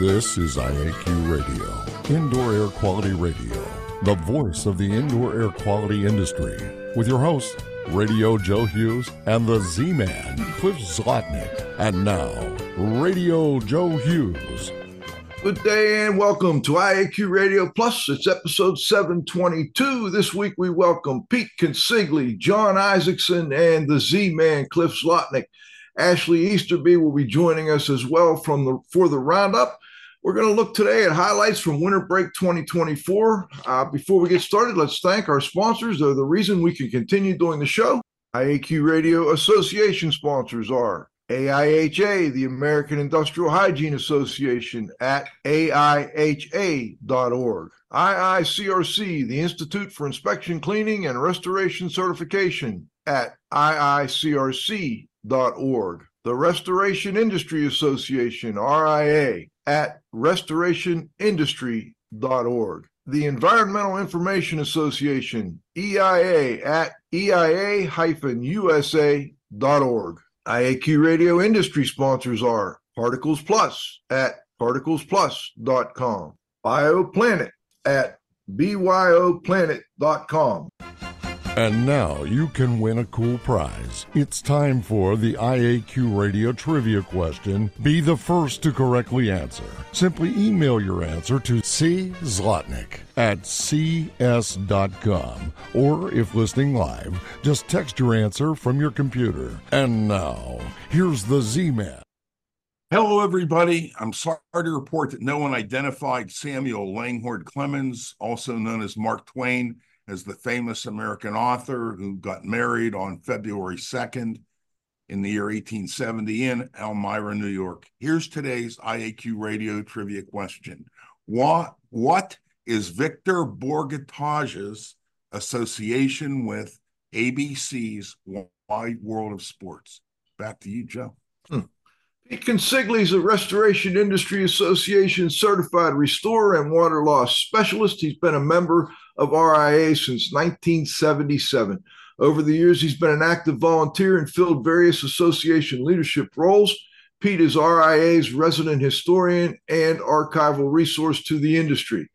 This is IAQ Radio, Indoor Air Quality Radio, the voice of the indoor air quality industry, with your host, Radio Joe Hughes and the Z Man, Cliff Zlotnik. And now, Radio Joe Hughes. Good day and welcome to IAQ Radio Plus. It's episode 722. This week we welcome Pete Consigli, Jon Isaacson, and the Z Man, Cliff Zlotnik. Ashley Easterby will be joining us as well from the for the roundup. We're going to look today at highlights from Winter Break 2024. Uh, before we get started, let's thank our sponsors. They're the reason we can continue doing the show. IAQ Radio Association sponsors are AIHA, the American Industrial Hygiene Association, at AIHA.org. IICRC, the Institute for Inspection, Cleaning, and Restoration Certification, at IICRC restorationindustry.org, the Restoration Industry Association, RIA, at restorationindustry.org, the Environmental Information Association, EIA, at eia-usa.org. IAQ Radio industry sponsors are Particles Plus at particlesplus.com, BioPlanet at byoplanet.com. And now you can win a cool prize. It's time for the IAQ Radio Trivia question. Be the first to correctly answer. Simply email your answer to czlotnick at cs.com. Or if listening live, just text your answer from your computer. And now, here's the Z-Man. Hello, everybody. I'm sorry to report that no one identified Samuel Langhorne Clemens, also known as Mark Twain, as the famous American author who got married on February 2nd in the year 1870 in Elmira, New York. Here's today's IAQ radio trivia question. What, what is Victor Bourgotage's association with ABC's Wide World of Sports? Back to you, Joe. Hmm. Pete is a Restoration Industry Association certified restorer and water loss specialist. He's been a member of RIA since 1977. Over the years, he's been an active volunteer and filled various association leadership roles. Pete is RIA's resident historian and archival resource to the industry.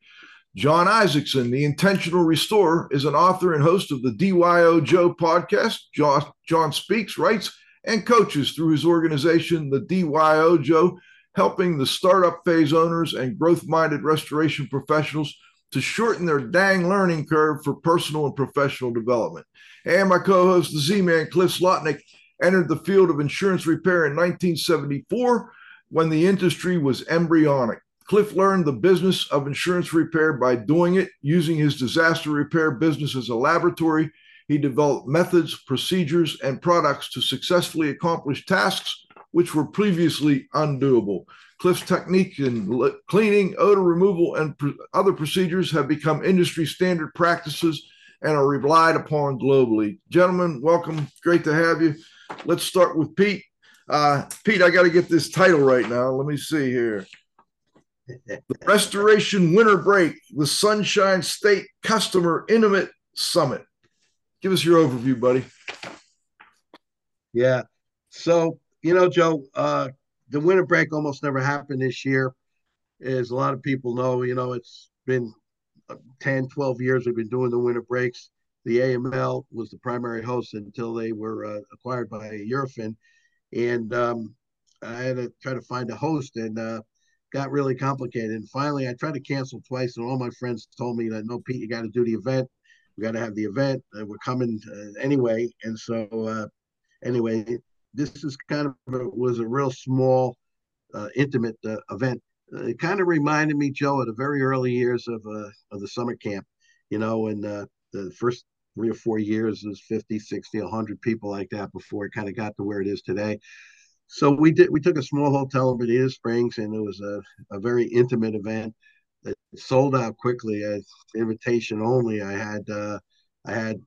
Jon Isaacson, the intentional restorer, is an author and host of the DYOJO podcast. Jon, Jon speaks, writes, and coaches through his organization, the DYOJO, helping the startup phase owners and growth minded restoration professionals to shorten their dang learning curve for personal and professional development. And my co host, the Z Man, Cliff Zlotnik, entered the field of insurance repair in 1974 when the industry was embryonic. Cliff learned the business of insurance repair by doing it, using his disaster repair business as a laboratory. He developed methods, procedures, and products to successfully accomplish tasks which were previously undoable. Cliff's technique in cleaning, odor removal, and pr- other procedures have become industry standard practices and are relied upon globally. Gentlemen, welcome. Great to have you. Let's start with Pete. Uh, Pete, I got to get this title right now. Let me see here. The Restoration Winter Break, the Sunshine State Customer Intimate Summit. Give us your overview, buddy. Yeah. So, you know, Joe, uh, the winter break almost never happened this year. As a lot of people know, you know, it's been uh, 10, 12 years we've been doing the winter breaks. The AML was the primary host until they were uh, acquired by Eurofin. And um, I had to try to find a host and uh, got really complicated. And finally, I tried to cancel twice, and all my friends told me that, no, Pete, you got to do the event. We got to have the event. Uh, we're coming uh, anyway. And so, uh, anyway, this is kind of a, was a real small, uh, intimate uh, event. It kind of reminded me, Joe, of the very early years of uh, of the summer camp. You know, and uh, the first three or four years was 50, 60, 100 people like that before it kind of got to where it is today. So we did. We took a small hotel in Bonita Springs, and it was a, a very intimate event. It sold out quickly. As invitation only. I had uh, I had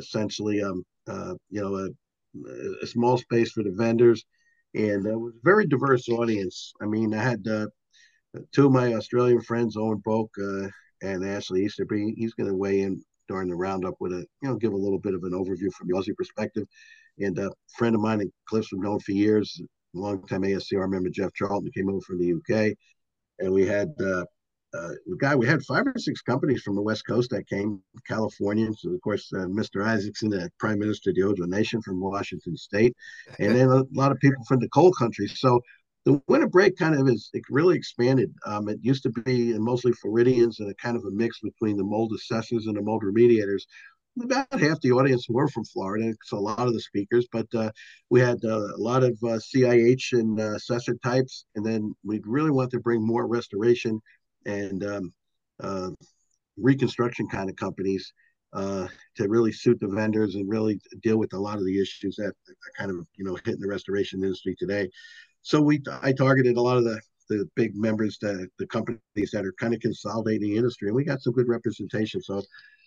essentially um, uh, you know a a small space for the vendors, and it was a very diverse audience. I mean, I had uh, two of my Australian friends, Owen Boak uh, and Ashley Easterby. He's going to weigh in during the roundup with a, you know, give a little bit of an overview from the Aussie perspective. And a friend of mine, and Cliff's we've known for years, longtime ASCR member Jeff Charlton came over from the UK. and we had uh, uh, guy, we had five or six companies from the West Coast that came, Californians, of course, uh, Mr. Isaacson, the Prime Minister of the Ojo Nation from Washington State, and then a lot of people from the coal countries. So the winter break kind of is it really expanded. Um, it used to be mostly Floridians and a kind of a mix between the mold assessors and the mold remediators. About half the audience were from Florida, so a lot of the speakers, but uh, we had uh, a lot of uh, CIH and uh, assessor types, and then we really want to bring more restoration and um, uh, reconstruction kind of companies uh, to really suit the vendors and really deal with a lot of the issues that are kind of you know hitting the restoration industry today. So we I targeted a lot of the the big members, the the companies that are kind of consolidating the industry, and we got some good representation. So,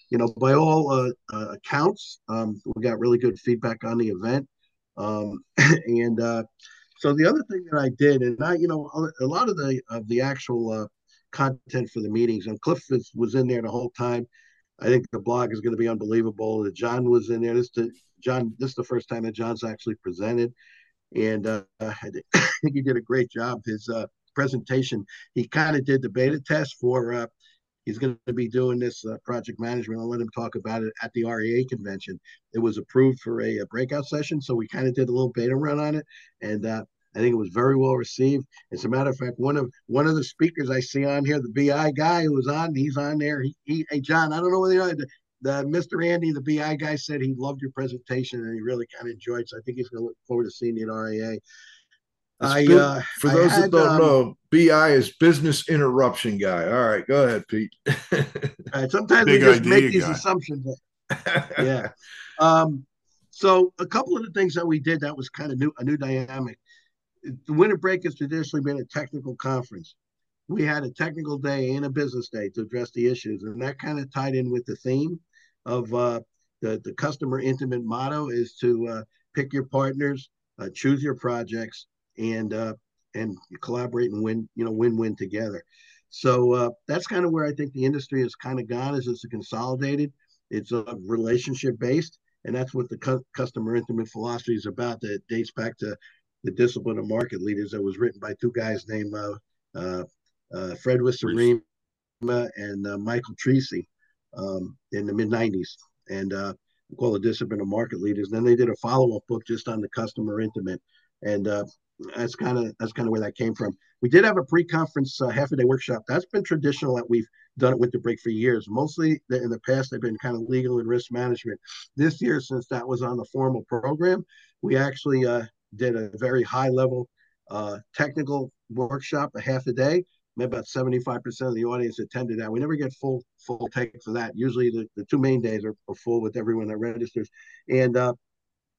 you know, by all uh, uh, accounts, um, we got really good feedback on the event. Um, and uh, so the other thing that I did, and I, you know, a lot of the of the actual uh, content for the meetings. And Cliff is, was in there the whole time. I think the blog is going to be unbelievable. That Jon was in there. This to Jon. This is the first time that Jon's actually presented, and uh, I think he did a great job. His uh, presentation. He kind of did the beta test for. Uh, he's going to be doing this uh, project management. I'll let him talk about it at the REA convention. It was approved for a, a breakout session, so we kind of did a little beta run on it, and uh, I think it was very well received. As a matter of fact, one of one of the speakers I see on here, the BI guy who was on, he's on there. He, he hey Jon, I don't know whether you know the, the Mr. Andy, the BI guy, said he loved your presentation and he really kind of enjoyed. It, so I think he's going to look forward to seeing you at REA. I, uh, For those had, that don't um, know, BI is business interruption guy. All right, go ahead, Pete. sometimes we just make these guy. assumptions. yeah. Um, so a couple of the things that we did that was kind of new, a new dynamic the winter break has traditionally been a technical conference. We had a technical day and a business day to address the issues, and that kind of tied in with the theme of uh, the the customer intimate motto is to uh, pick your partners, uh, choose your projects, and uh, and collaborate and win you know win win together. So uh, that's kind of where I think the industry has kind of gone. Is it's consolidated, it's a relationship based, and that's what the cu- customer intimate philosophy is about. That dates back to the discipline of market leaders that was written by two guys named uh, uh, uh Fred Wiersema and uh, Michael Treacy um, in the mid 90s. And uh, called the discipline of market leaders. And then they did a follow up book just on the customer intimate. And that's kind of that's kind of where that came from. We did have a pre-conference uh, half a day workshop. That's been traditional that we've done it with the break for years. Mostly in the past, they've been kind of legal and risk management. This year, since that was on the formal program, we actually uh, did a very high level uh, technical workshop, a half a day. About 75% of the audience attended that. We never get full full take for that. Usually the, the two main days are, are full with everyone that registers. And uh,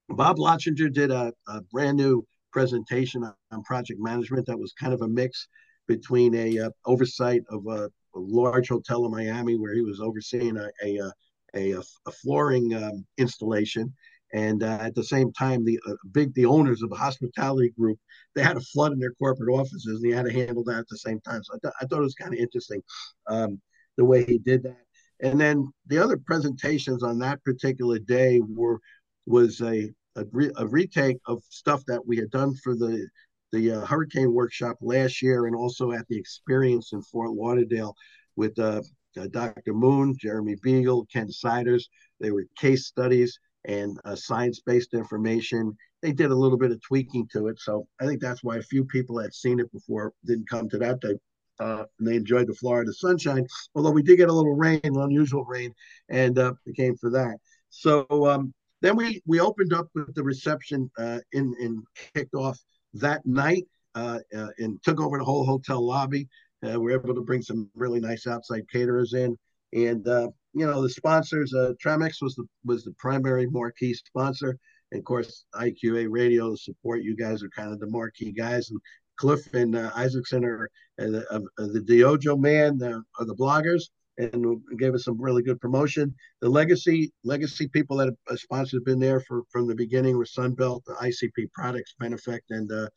Bob Lotchinger did a, a, brand new presentation on project management that was kind of a mix between a uh, oversight of a, a, large hotel in Miami where he was overseeing a, a, a, a flooring um, installation and uh, at the same time, the uh, big the owners of the hospitality group they had a flood in their corporate offices, and he had to handle that at the same time. So I, th- I thought it was kind of interesting um, the way he did that. And then the other presentations on that particular day were was a a, re- a retake of stuff that we had done for the the uh, hurricane workshop last year, and also at the experience in Fort Lauderdale with uh, uh, Dr. Moon, Jeremy Beagle, Ken Siders. They were case studies and uh, science-based information. They did a little bit of tweaking to it, so I think that's why a few people had seen it before didn't come to that day. Uh, and they enjoyed the Florida sunshine, although we did get a little rain, unusual rain, and uh, it came for that. So um, then we we opened up with the reception uh, in and kicked off that night uh, uh, and took over the whole hotel lobby. Uh, we were able to bring some really nice outside caterers in, and uh, you know the sponsors. Uh, Tramex was the was the primary marquee sponsor, and of course IQA Radio support. You guys are kind of the marquee guys, and Cliff and uh, Isaacson are uh, the, uh, the DYOJO man uh, are the bloggers, and gave us some really good promotion. The legacy legacy people that have sponsored have been there for from the beginning were Sunbelt, the ICP Products, Benefect, and uh,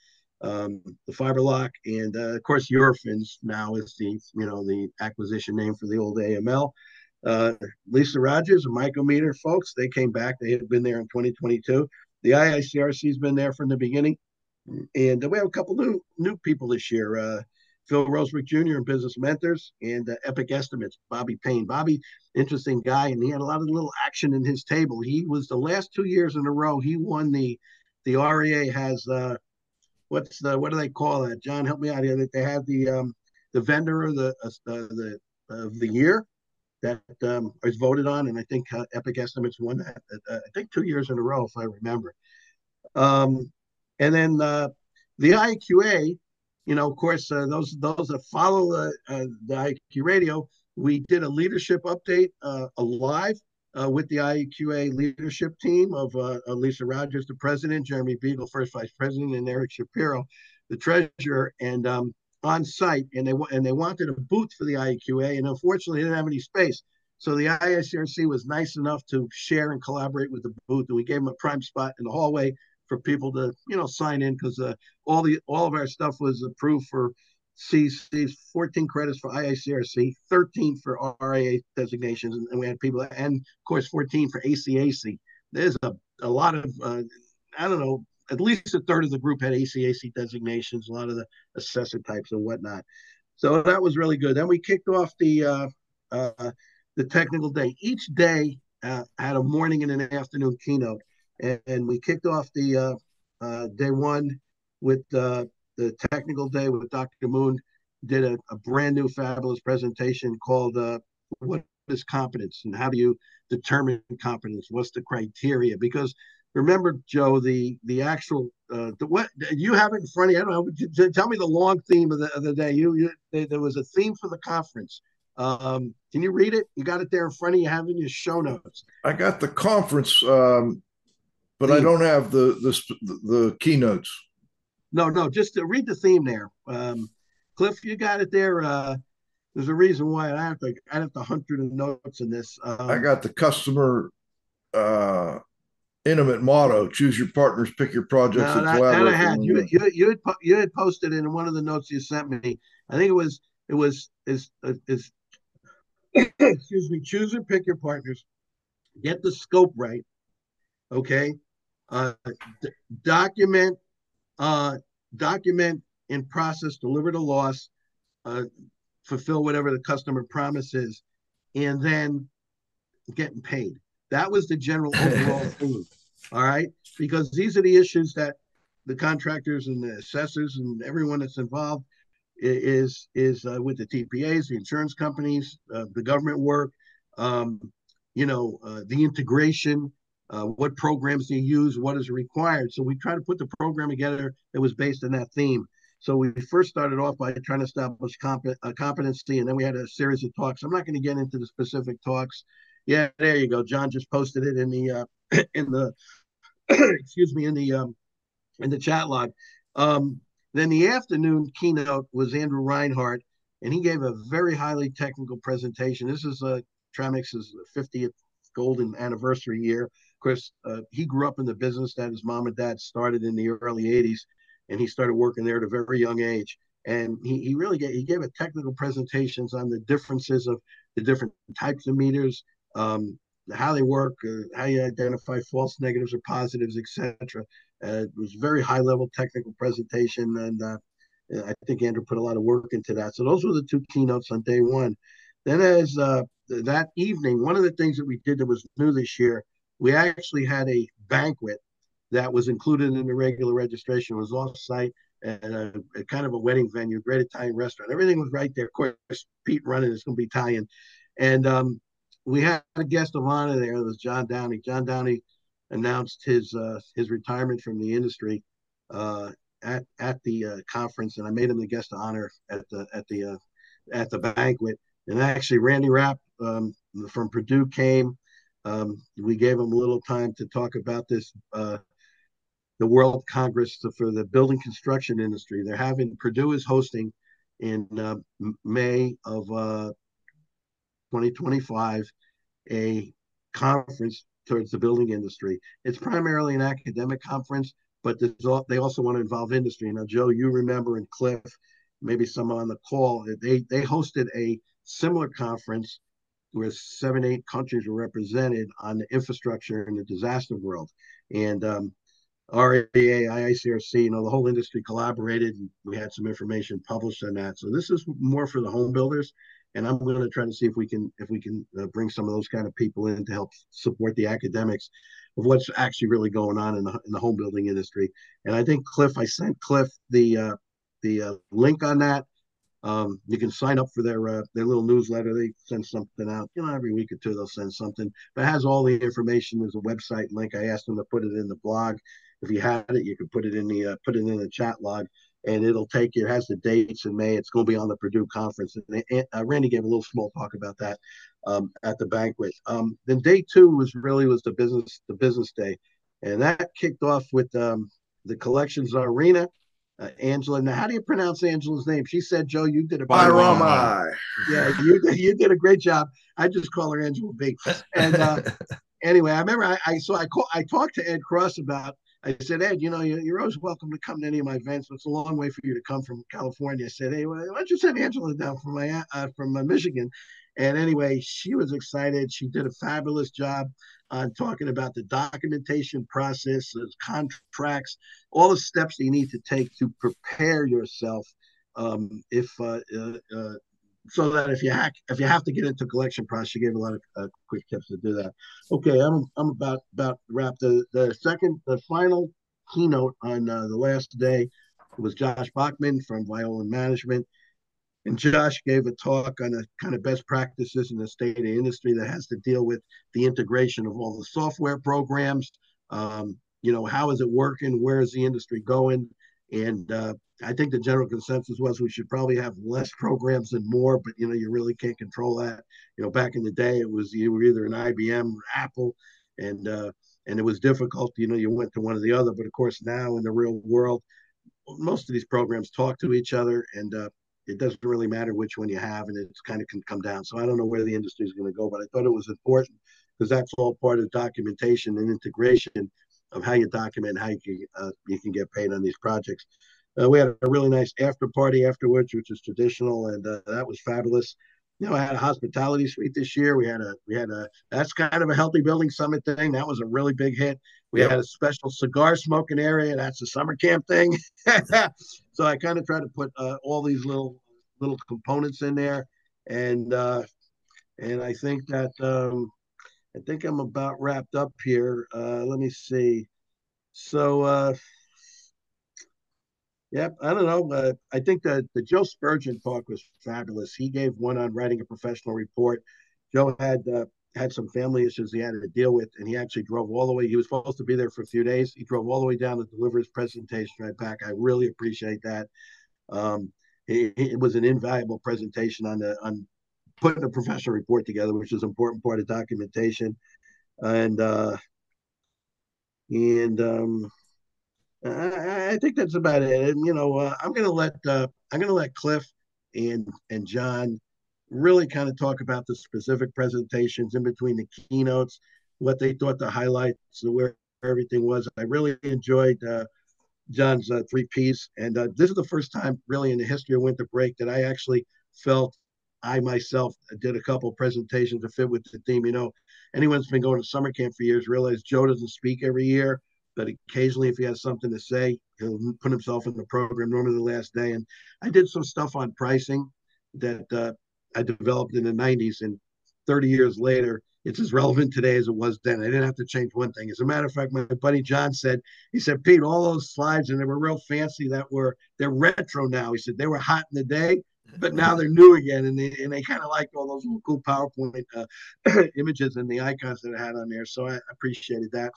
um, the Fiberlock, and uh, of course Eurofins now is the you know the acquisition name for the old AML. Uh, Lisa Rogers and Michael Meter, folks, they came back. They had been there in 2022. The IICRC's been there from the beginning, and we have a couple new new people this year. Uh, Phil Rosebrook Jr. and Business Mentors, and uh, Epic Estimates, Bobby Payne. Bobby, interesting guy, and he had a lot of little action in his table. He was the last two years in a row. He won the the REA has uh, what's the what do they call that? Jon, help me out here. That they have the um, the vendor of the uh, the of the year that um, is voted on, and I think uh, Epic Estimates won that. Uh, I think two years in a row, if I remember. Um, and then uh, the IAQA, you know, of course, uh, those those that follow the the IAQ radio, we did a leadership update uh, live uh, with the IAQA leadership team of uh, Lisa Rogers, the president, Jeremy Beagle, first vice president, and Eric Shapiro, the treasurer, and um, on site. And they and they wanted a booth for the IAQA, and unfortunately, they didn't have any space. So the ISRC was nice enough to share and collaborate with the booth, and we gave them a prime spot in the hallway for people to you know sign in because uh, all the all of our stuff was approved for CC's 14 credits for IICRC, 13 for RIA designations, and we had people, and of course 14 for ACAC. There's a, a lot of, uh, I don't know, at least a third of the group had ACAC designations, a lot of the assessor types and whatnot. So that was really good. Then we kicked off the uh, uh, the technical day. Each day uh, had a morning and an afternoon keynote, and, and we kicked off the uh, uh, day one with uh, the technical day with Dr. Moon did a, a brand new fabulous presentation called uh, "What is Competence and How Do You Determine Competence? What's the criteria?" Because remember, Joe, the the actual uh, the what you have it in front of you. I don't know. Tell me the long theme of the of the day. You, you there was a theme for the conference. Um, can you read it? You got it there in front of you. Have in your show notes. I got the conference, um, but theme. I don't have the the the keynotes. No, no, just to read the theme there. Um, Cliff, you got it there. Uh, there's a reason why I have to I have to hunt through the notes in this. Um, I got the customer uh, intimate motto: choose your partners, pick your projects, no, and collaborate. I had. You, you, you, had you had posted in one of the notes you sent me. I think it was it was is is excuse me. Choose and pick your partners. Get the scope right. Okay. Uh, d- document uh, document in process, deliver the loss, uh, fulfill whatever the customer promises and then getting paid. That was the general overall theme. All right, because these are the issues that the contractors and the assessors and everyone that's involved is is uh, with the TPAs, the insurance companies, uh, the government work, um, you know, uh, the integration, uh, what programs do you use, what is required. So we try to put the program together that was based on that theme. So we first started off by trying to establish comp- uh, competency, and then we had a series of talks. I'm not going to get into the specific talks. Yeah, there you go. Jon just posted it in the uh, in the excuse me in the um, in the chat log. Um, then the afternoon keynote was Andrew Reinhardt, and he gave a very highly technical presentation. This is uh, Tramex's 50th golden anniversary year. Of course, uh, he grew up in the business that his mom and dad started in the early 80s, and he started working there at a very young age. And he, he really gave, he gave a technical presentations on the differences of the different types of meters, um, how they work, uh, how you identify false negatives or positives, etc. Uh, it was very high level technical presentation, and uh, I think Andrew put a lot of work into that. So those were the two keynotes on day one. Then, as uh, that evening, one of the things that we did that was new this year we actually had a banquet that was included in the regular registration. It was off site at a, a, kind of a wedding venue, great Italian restaurant. Everything was right there. Of course, Pete running is going to be Italian. And um, we had a guest of honor there. It was John Downey. John Downey announced his uh, his retirement from the industry uh, at at the uh, conference, and I made him the guest of honor at the at the uh, at the banquet. And actually, Randy Rapp um, from Purdue came. Um, we gave him a little time to talk about this, uh, the World Congress for the building construction industry. They're having Purdue is hosting in uh, May of uh, 2025 a conference towards the building industry. It's primarily an academic conference, but all, they also want to involve industry. Now, Joe, you remember and Cliff, maybe some on the call, they they hosted a similar conference where seven, eight countries were represented on the infrastructure in the disaster world. And um, RAA, IICRC, you know, the whole industry collaborated we had some information published on that. So this is more for the home builders. And I'm going to try to see if we can if we can uh, bring some of those kind of people in to help support the academics of what's actually really going on in the, in the home building industry. And I think Cliff, I sent Cliff the uh, the uh, link on that. Um, you can sign up for their uh, their little newsletter. They send something out, you know, every week or two they'll send something. But it has all the information. There's a website link. I asked them to put it in the blog. If you had it, you could put it in the uh, put it in the chat log, and it'll take you. It has the dates in May. It's going to be on the Purdue conference. And, and uh, Randy gave a little small talk about that um, at the banquet. Um, then day two was really was the business the business day, and that kicked off with um, the collections arena. Uh, Angela, now how do you pronounce Angela's name? She said, "Joe, you did a Bairama. Yeah, you you did a great job. I just call her Angela B. And uh, anyway, I remember I, I so I call, I talked to Ed Cross about I said, Ed, you know, you're, always welcome to come to any of my events, but it's a long way for you to come from California. I said, hey, why don't you send Angela down from my uh, from uh, Michigan? And anyway, she was excited. She did a fabulous job on talking about the documentation process, contracts, all the steps you need to take to prepare yourself um, if uh, uh, uh so that if you hack, if you have to get into collection process, you gave a lot of uh, quick tips to do that. Okay, I'm I'm about about wrap. The the second, the final keynote on uh, the last day was Josh Bachman from Violand Management, and Josh gave a talk on the kind of best practices in the state of industry that has to deal with the integration of all the software programs. Um, you know, how is it working? Where is the industry going? And uh, I think the general consensus was we should probably have less programs than more, but you know, you really can't control that. You know, back in the day, it was you were either an IBM or Apple, and uh, and it was difficult. You know, you went to one or the other. But of course, now in the real world, most of these programs talk to each other, and uh, it doesn't really matter which one you have, and it's kind of can come down. So I don't know where the industry is going to go, but I thought it was important because that's all part of documentation and integration of how you document how you can, uh, you can get paid on these projects. Uh, we had a really nice after party afterwards, which is traditional, and uh, that was fabulous. You know, I had a hospitality suite this year. We had a we had a that's kind of a healthy building summit thing. That was a really big hit. We yep. had a special cigar smoking area. That's a summer camp thing. so I kind of try to put uh, all these little little components in there, and uh, and I think that um, I think I'm about wrapped up here. Uh, let me see. So, uh, yep, I don't know. Uh, I think that the Joe Spurgeon talk was fabulous. He gave one on writing a professional report. Joe had uh, had some family issues he had to deal with, and he actually drove all the way. He was supposed to be there for a few days. He drove all the way down to deliver his presentation right back. I really appreciate that. Um, it, it was an invaluable presentation on the on putting a professional report together, which is an important part of documentation. And uh, and um, I, I think that's about it. And you know, uh, I'm gonna let uh, I'm gonna let Cliff and and Jon really kind of talk about the specific presentations in between the keynotes, what they thought the highlights, where everything was. I really enjoyed uh, Jon's uh, three P's, and uh, this is the first time really in the history of winter break that I actually felt I myself did a couple presentations to fit with the theme. You know, anyone that's been going to summer camp for years realize Joe doesn't speak every year, but occasionally, if he has something to say, he'll put himself in the program normally the last day. And I did some stuff on pricing that uh, I developed in the 90s, and 30 years later, it's as relevant today as it was then. I didn't have to change one thing. As a matter of fact, my buddy John said, he said, Pete, all those slides, and they were real fancy that were, they're retro now. He said, they were hot in the day but now they're new again, and they and they kind of like all those little cool PowerPoint uh, images and the icons that I had on there. So I appreciated that.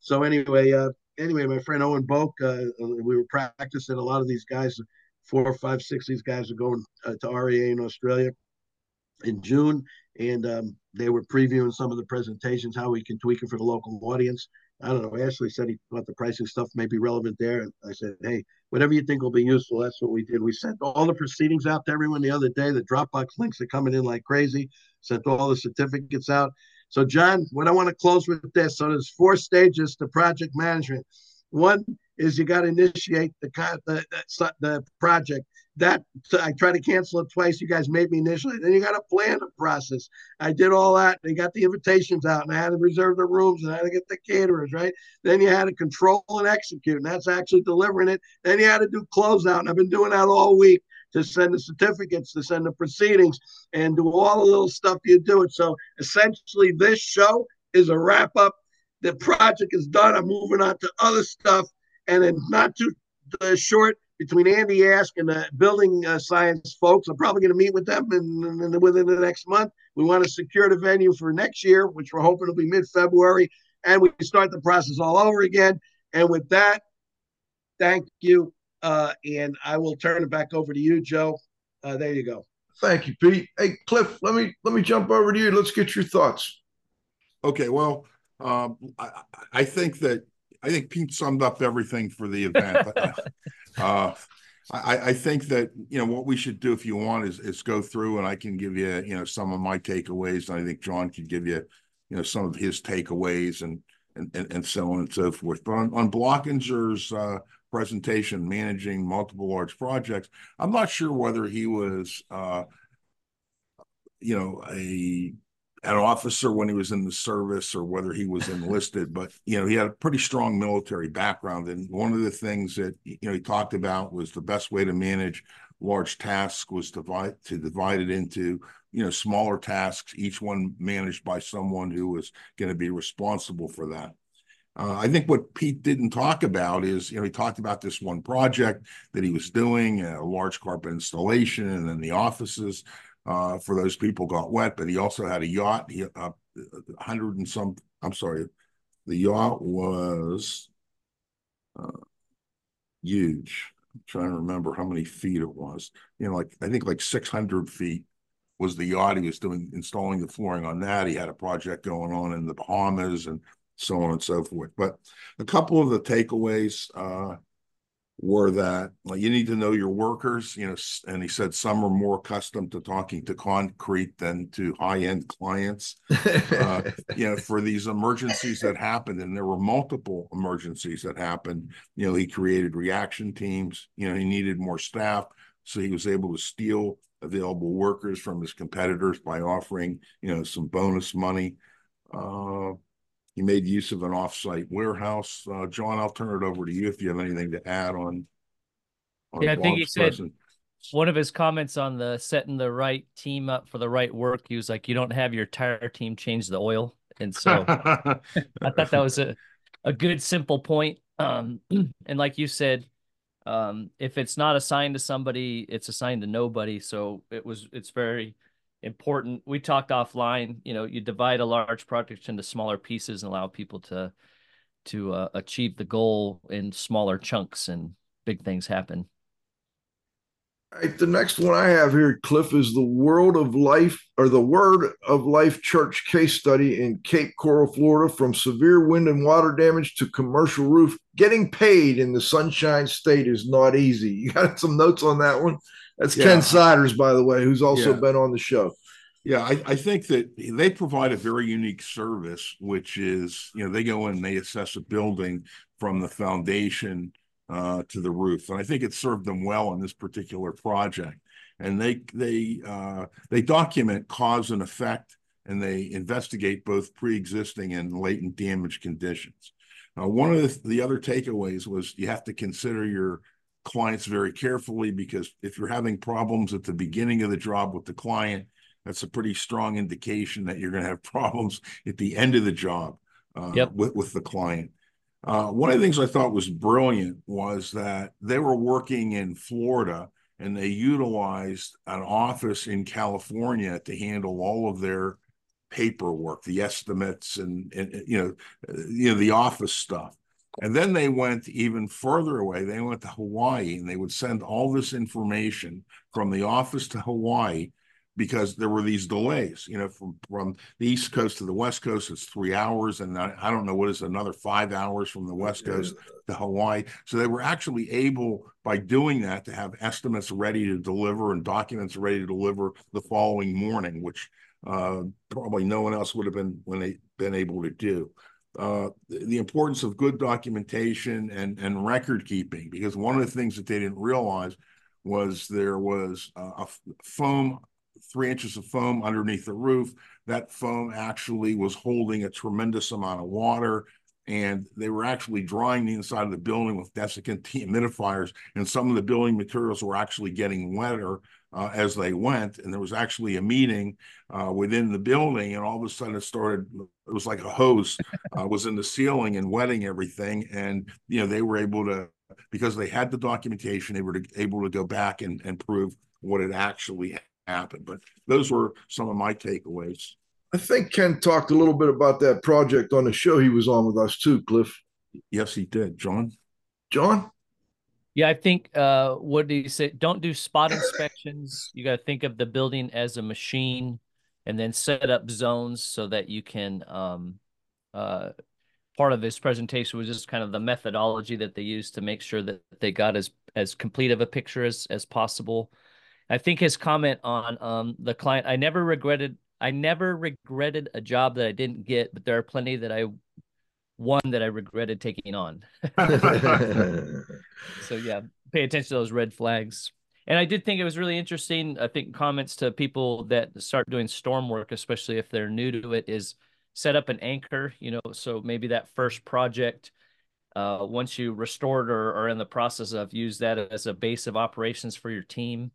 So anyway, uh, anyway, my friend Owen Boak, uh, we were practicing. A lot of these guys, four or five, six, these guys are going uh, to REA in Australia in June, and um, they were previewing some of the presentations, how we can tweak it for the local audience. I don't know. Ashley said he thought the pricing stuff may be relevant there. I said, hey, whatever you think will be useful, that's what we did. We sent all the proceedings out to everyone the other day. The Dropbox links are coming in like crazy. Sent all the certificates out. So, Jon, what I want to close with this so there's four stages to project management. One is you got to initiate the, the the project. That I tried to cancel it twice. You guys made me initially. Then you got to plan the process. I did all that. They got the invitations out, and I had to reserve the rooms, and I had to get the caterers right. Then you had to control and execute, and that's actually delivering it. Then you had to do closeout, and I've been doing that all week to send the certificates, to send the proceedings, and do all the little stuff you do it. So essentially, this show is a wrap up. The project is done. I'm moving on to other stuff, and then not too uh, short between Andy Ask and the building uh, science folks. I'm probably going to meet with them in, in, within the next month. We want to secure the venue for next year, which we're hoping will be mid February, and we can start the process all over again. And with that, thank you uh, and I will turn it back over to you, Joe. Uh, there you go. Thank you, Pete. Hey, Cliff, let me let me jump over to you. Let's get your thoughts. Okay, well, um, I, I, think that I think Pete summed up everything for the event. uh, I, I, think that you know what we should do if you want is is go through and I can give you you know some of my takeaways, and I think Jon could give you you know some of his takeaways and and and, and so on and so forth. But on, on Blockinger's uh, presentation managing multiple large projects. I'm not sure whether he was, uh, you know, a an officer when he was in the service or whether he was enlisted, but you know, he had a pretty strong military background. And one of the things that you know he talked about was the best way to manage large tasks was divide to divide it into you know smaller tasks, each one managed by someone who was going to be responsible for that. Uh, I think what Pete didn't talk about is, you know, he talked about this one project that he was doing, a large carpet installation, and then the offices uh, for those people got wet. But he also had a yacht, he, uh, hundred and some. I'm sorry, the yacht was uh, huge. I'm trying to remember how many feet it was. You know, like I think like 600 feet was the yacht. He was doing installing the flooring on that. He had a project going on in the Bahamas and so on and so forth. But a couple of the takeaways uh, were that well, you need to know your workers, you know, and he said some are more accustomed to talking to concrete than to high-end clients. uh, you know, for these emergencies that happened, and there were multiple emergencies that happened. You know, he created reaction teams. You know, he needed more staff, so he was able to steal available workers from his competitors by offering, you know, some bonus money. Uh, he made use of an offsite warehouse. Uh, Jon, I'll turn it over to you if you have anything to add on. on yeah, I think he said one of his comments on the setting the right team up for the right work. He was like, "You don't have your tire team change the oil," and so I thought that was a a good simple point. Um, and like you said, um, if it's not assigned to somebody, it's assigned to nobody. So it was it's very important. We talked offline. You know, you divide a large project into smaller pieces and allow people to to uh, achieve the goal in smaller chunks, and big things happen. All right, the next one I have here, Cliff, is the World of Life or the Word of Life Church case study in Cape Coral, Florida, from severe wind and water damage to commercial roof. Getting paid in the Sunshine State is not easy. You got some notes on that one? That's yeah. Ken Siders, by the way, who's also yeah. been on the show. Yeah, I, I, think that they provide a very unique service, which is, you know, they go in, and they assess a building from the foundation uh, to the roof, and I think it served them well in this particular project. And they they uh, they document cause and effect, and they investigate both pre-existing and latent damage conditions. Uh, one of the, the other takeaways was you have to consider your clients very carefully because if you're having problems at the beginning of the job with the client, that's a pretty strong indication that you're going to have problems at the end of the job uh, yep. with, with the client. Uh, one of the things I thought was brilliant was that they were working in Florida and they utilized an office in California to handle all of their paperwork, the estimates, and, and you know, uh, you know the office stuff. And then they went even further away. They went to Hawaii and they would send all this information from the office to Hawaii because there were these delays, you know, from, from the East Coast to the West Coast, it's three hours. And I, I don't know what is another five hours from the West Coast to Hawaii. So they were actually able, by doing that, to have estimates ready to deliver and documents ready to deliver the following morning, which uh, probably no one else would have been when they been able to do. Uh, the importance of good documentation and and record keeping because one of the things that they didn't realize was there was a foam three inches of foam underneath the roof. That foam actually was holding a tremendous amount of water and they were actually drying the inside of the building with desiccant humidifiers and some of the building materials were actually getting wetter uh, as they went. And there was actually a meeting uh, within the building, and all of a sudden it started. It was like a hose uh, was in the ceiling and wetting everything. And you know they were able to because they had the documentation, they were to, able to go back and, and prove what had actually happened. But those were some of my takeaways. I think Ken talked a little bit about that project on the show he was on with us too, Cliff. Yes, he did. Jon? Jon? Yeah, I think uh what do you say? Don't do spot inspections. You got to think of the building as a machine and then set up zones so that you can um uh part of his presentation was just kind of the methodology that they used to make sure that they got as as complete of a picture as as possible. I think his comment on um the client I never regretted I never regretted a job that I didn't get, but there are plenty that I one that I regretted taking on. so yeah, pay attention to those red flags. And I did think it was really interesting. I think comments to people that start doing storm work, especially if they're new to it, is set up an anchor. You know, so maybe that first project, uh, once you restored or are in the process of, use that as a base of operations for your team.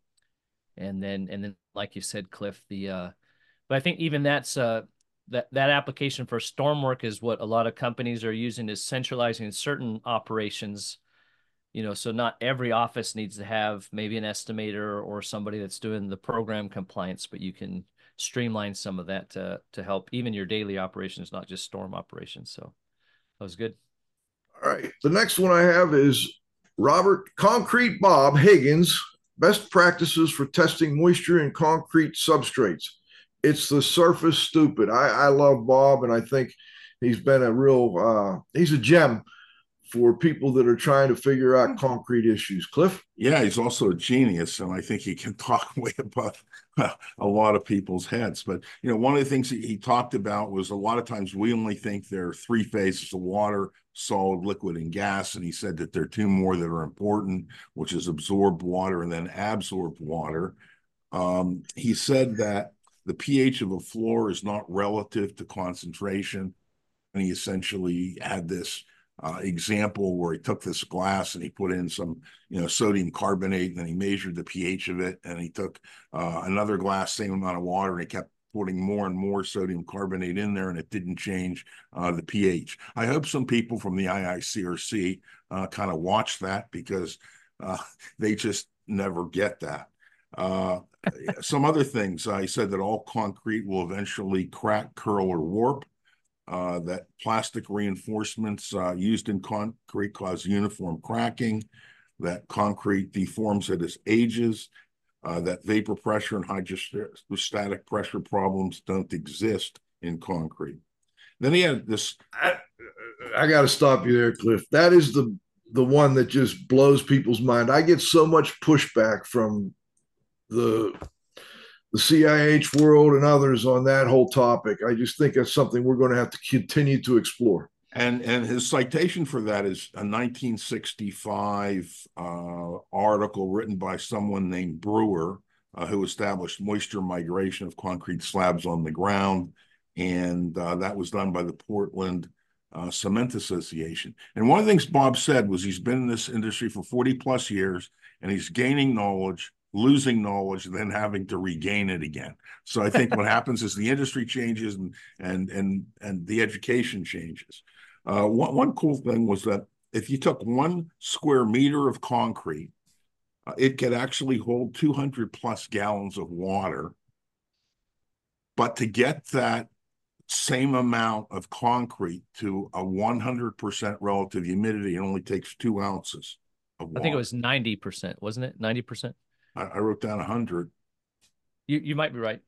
And then, and then, like you said, Cliff, the uh, but I think even that's uh, that that application for storm work is what a lot of companies are using is centralizing certain operations. You know so not every office needs to have maybe an estimator or somebody that's doing the program compliance but you can streamline some of that to to help even your daily operations not just storm operations. So that was good. All right. The next one i have is robert concrete bob higgins best practices for testing moisture in concrete substrates it's the surface stupid. I, I love Bob, and I think he's been a real uh, he's a gem for people that are trying to figure out concrete issues. Cliff? Yeah, he's also a genius, and I think he can talk way above a lot of people's heads. But you know, one of the things he talked about was a lot of times we only think there are three phases of water, solid, liquid, and gas, and he said that there are two more that are important, which is absorbed water and then absorbed water. Um, he said that the pH of a floor is not relative to concentration. And he essentially had this uh, example where he took this glass and he put in some, you know, sodium carbonate and then he measured the pH of it. And he took uh, another glass, same amount of water, and he kept putting more and more sodium carbonate in there and it didn't change uh, the pH. I hope some people from the IICRC uh, kind of watch that because uh, they just never get that. Uh, some other things. I said that all concrete will eventually crack, curl, or warp. Uh, that plastic reinforcements uh, used in concrete cause uniform cracking. That concrete deforms as it ages. Uh, that vapor pressure and hydrostatic pressure problems don't exist in concrete. Then he had this. I, I got to stop you there, Cliff. That is the the one that just blows people's mind. I get so much pushback from the the CIH world and others on that whole topic. I just think that's something we're going to have to continue to explore. And and his citation for that is a 1965 uh, article written by someone named Brewer, uh, who established moisture migration of concrete slabs on the ground, and uh, that was done by the Portland uh, Cement Association. And one of the things Bob said was he's been in this industry for 40 plus years, and he's gaining knowledge losing knowledge and then having to regain it again. So I think what happens is the industry changes and and and and the education changes. Uh, one one cool thing was that if you took one square meter of concrete, uh, it could actually hold 200 plus gallons of water. But to get that same amount of concrete to a 100% relative humidity, it only takes two ounces of water. I think it was 90%, wasn't it? 90%? I, I wrote down a hundred. You you might be right.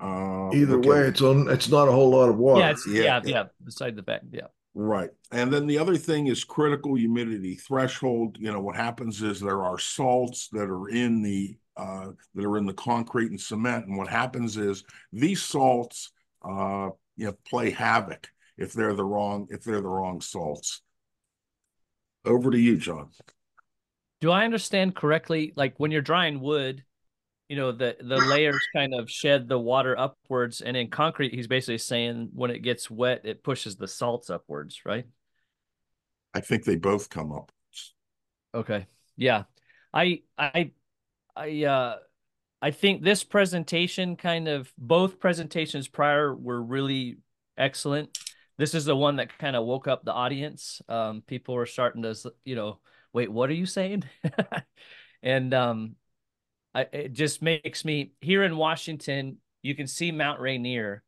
Uh, Either okay. way, it's on. It's not a whole lot of water. Yeah, yeah, yeah, yeah. Beside the fact, yeah. Right, and then the other thing is critical humidity threshold. You know what happens is there are salts that are in the uh, that are in the concrete and cement, and what happens is these salts, uh, you know, play havoc if they're the wrong if they're the wrong salts. Over to you, Jon. Do I understand correctly? Like when you're drying wood, you know the the layers kind of shed the water upwards, and in concrete, he's basically saying when it gets wet, it pushes the salts upwards, right? I think they both come up. Okay. Yeah. I I I uh I think this presentation kind of both presentations prior were really excellent. This is the one that kind of woke up the audience. Um, people were starting to, you know, wait, what are you saying? and um, I, it just makes me here in Washington. You can see Mount Rainier,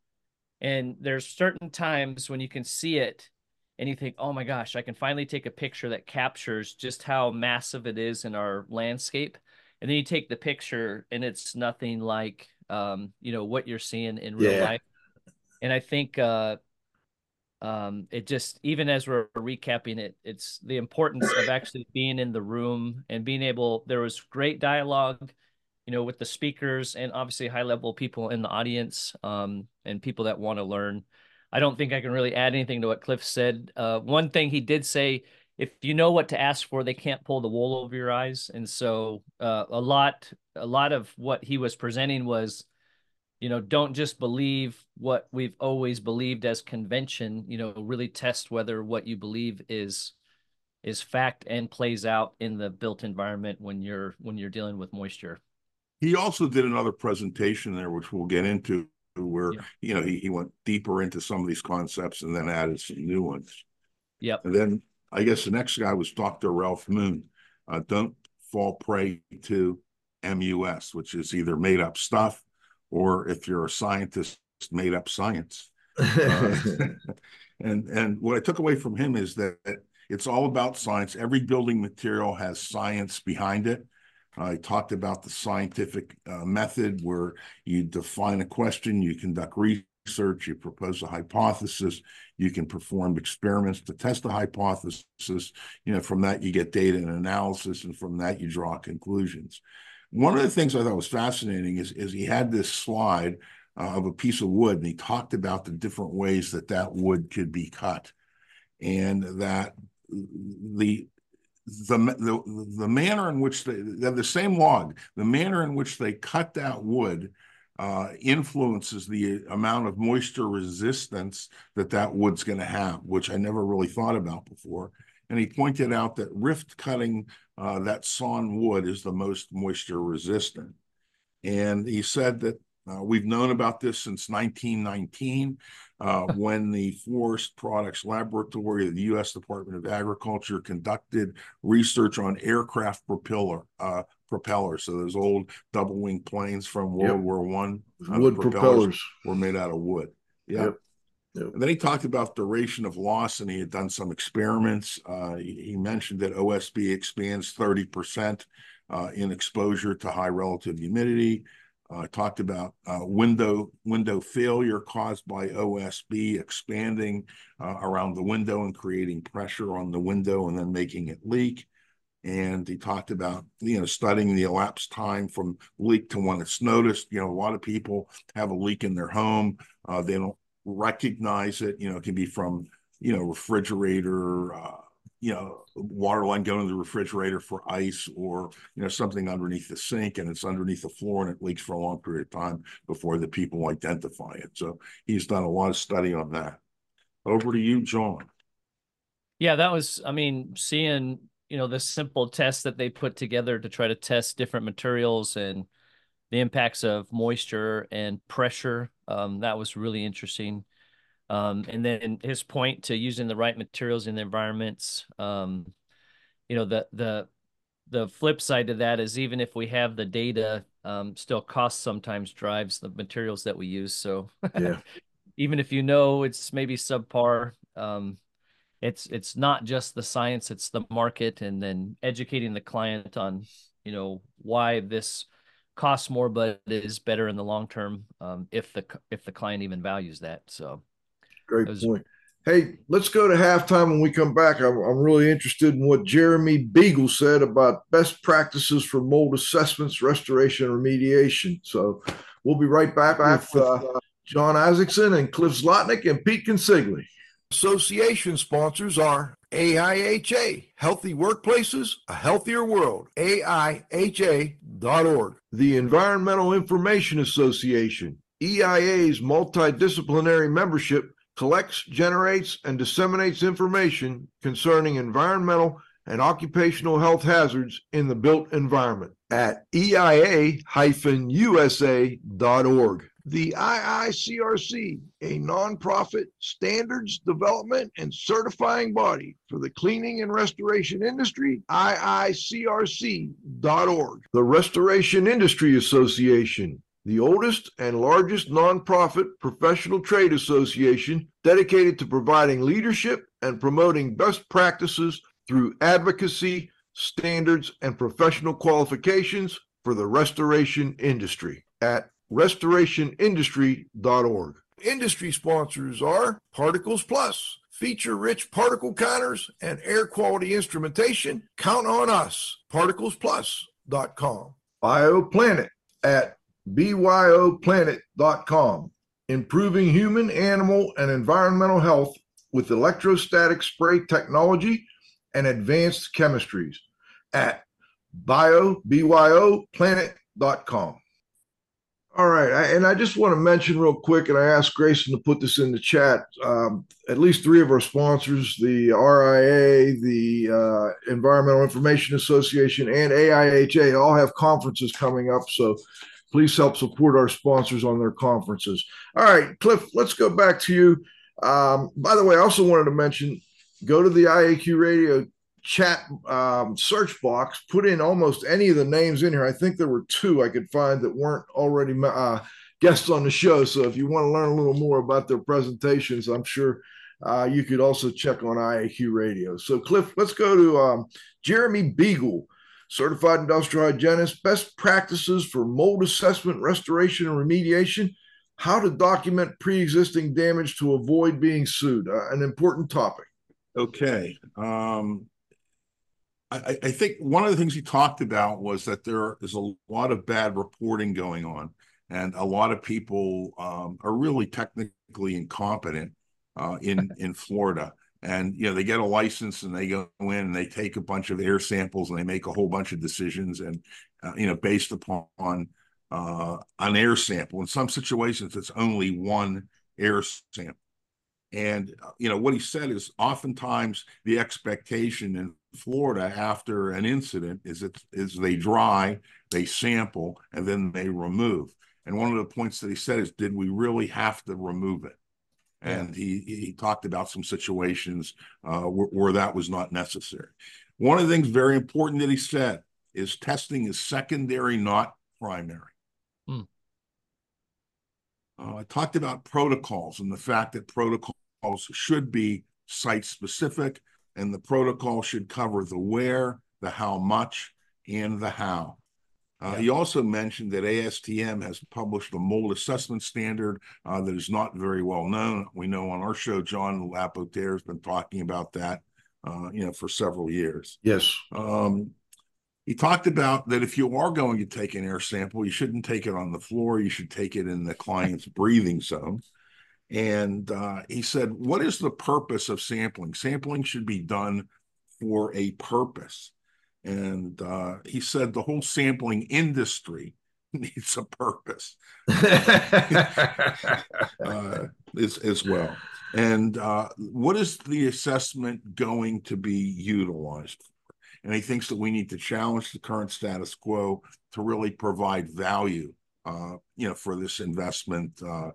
and there's certain times when you can see it, and you think, oh my gosh, I can finally take a picture that captures just how massive it is in our landscape and then you take the picture and it's nothing like um, you know what you're seeing in real yeah. life and i think uh, um, it just even as we're recapping it it's the importance of actually being in the room and being able there was great dialogue you know with the speakers and obviously high level people in the audience um, and people that want to learn i don't think i can really add anything to what cliff said uh, one thing he did say if you know what to ask for, they can't pull the wool over your eyes. And so uh, a lot, a lot of what he was presenting was, you know, don't just believe what we've always believed as convention. You know, really test whether what you believe is is fact and plays out in the built environment when you're when you're dealing with moisture. He also did another presentation there, which we'll get into, where yeah. you know he, he went deeper into some of these concepts and then added some new ones. Yep. And then I guess the next guy was Dr. Ralph Moon. Uh, don't fall prey to MUS, which is either made up stuff or if you're a scientist, made up science. Uh, and and what I took away from him is that it's all about science. Every building material has science behind it. I talked about the scientific uh, method where you define a question, you conduct research research, you propose a hypothesis, you can perform experiments to test the hypothesis. You know, from that you get data and analysis, and from that you draw conclusions. One of the things I thought was fascinating is, is he had this slide uh, of a piece of wood, and he talked about the different ways that that wood could be cut, and that the the the, the manner in which they, they the same log, the manner in which they cut that wood uh, influences the amount of moisture resistance that that wood's going to have, which I never really thought about before. And he pointed out that rift cutting uh, that sawn wood is the most moisture resistant. And he said that uh, we've known about this since 1919 uh, when the Forest Products Laboratory of the U.S. Department of Agriculture conducted research on aircraft propeller uh, propellers. So those old double wing planes from World yep. War One, wood propellers, propellers, were made out of wood. Yeah. Yep. Yep. And then he talked about duration of loss, and he had done some experiments. Uh, he, he, mentioned that OSB expands 30% uh, in exposure to high relative humidity. Uh, talked about uh, window window failure caused by OSB expanding uh, around the window and creating pressure on the window and then making it leak. And he talked about you know studying the elapsed time from leak to when it's noticed. You know, a lot of people have a leak in their home. Uh, they don't recognize it. You know, it can be from you know refrigerator uh, you know, water line going to the refrigerator for ice or, you know, something underneath the sink and it's underneath the floor and it leaks for a long period of time before the people identify it. So he's done a lot of study on that. Over to you, Jon. Yeah, that was, I mean, seeing, you know, the simple test that they put together to try to test different materials and the impacts of moisture and pressure. Um, that was really interesting. Um, and then his point to using the right materials in the environments. Um, you know, the the the flip side of that is even if we have the data, um, still cost sometimes drives the materials that we use. So yeah. even if you know it's maybe subpar, um, it's it's not just the science, it's the market, and then educating the client on you know why this costs more but is better in the long term um, if the if the client even values that. So Great was... point. Hey, let's go to halftime when we come back. I'm, I'm, really interested in what Jeremy Beagle said about best practices for mold assessments, restoration, and remediation. So we'll be right back with uh, Jon Isaacson and Cliff Zlotnik and Pete Consigli. Association sponsors are AIHA, Healthy Workplaces, A Healthier World, AIHA.org. The Environmental Information Association, EIA's multidisciplinary membership collects, generates, and disseminates information concerning environmental and occupational health hazards in the built environment at eia-usa.org the IICRC, a nonprofit standards development and certifying body for the cleaning and restoration industry, IICRC.org. The Restoration Industry Association, the oldest and largest nonprofit professional trade association dedicated to providing leadership and promoting best practices through advocacy, standards, and professional qualifications for the restoration industry at restorationindustry.org. Industry sponsors are Particles Plus, feature rich particle counters and air quality instrumentation. Count on us, particlesplus.com. ByoPlanet at byoplanet.com, improving human, animal, and environmental health with electrostatic spray technology and advanced chemistries at bio, byoplanet.com. All right, I, and I just want to mention real quick, and I asked Grayson to put this in the chat. Um, at least three of our sponsors, the RIA, the uh, Environmental Information Association, and AIHA, all have conferences coming up. So please help support our sponsors on their conferences. All right, Cliff, let's go back to you. Um, by the way, I also wanted to mention go to the IAQ Radio chat um, search box, put in almost any of the names in here. I think there were two I could find that weren't already uh, guests on the show. So if you want to learn a little more about their presentations, I'm sure uh, you could also check on IAQ Radio. So, Cliff, let's go to um, Jeremy Beagle, certified industrial hygienist, best practices for mold assessment, restoration, and remediation. How to document pre existing damage to avoid being sued. Uh, an important topic. Okay. Um, I, I, think one of the things he talked about was that there is a lot of bad reporting going on, and a lot of people um, are really technically incompetent uh, in in Florida. And you know they get a license and they go in and they take a bunch of air samples and they make a whole bunch of decisions and uh, you know based upon uh, an air sample. In some situations, it's only one air sample. And uh, you know what he said is oftentimes the expectation in Florida after an incident is it is they dry, they sample, and then they remove. And one of the points that he said is, did we really have to remove it? And he he talked about some situations uh, where, where that was not necessary. One of the things very important that he said is testing is secondary, not primary. Hmm. Uh, I talked about protocols and the fact that protocols should be site specific and the protocol should cover the where, the how much, and the how. Uh, yeah. He also mentioned that ASTM has published a mold assessment standard uh, that is not very well known. We know on our show, John Lapotaire has been talking about that, uh, you know, for several years. Yes. Um, he talked about that if you are going to take an air sample, you shouldn't take it on the floor. You should take it in the client's breathing zone. And uh, he said, What is the purpose of sampling? Sampling should be done for a purpose. And uh, he said, The whole sampling industry needs a purpose uh, as, as well. And uh, what is the assessment going to be utilized for? And he thinks that we need to challenge the current status quo to really provide value, uh, you know, for this investment uh,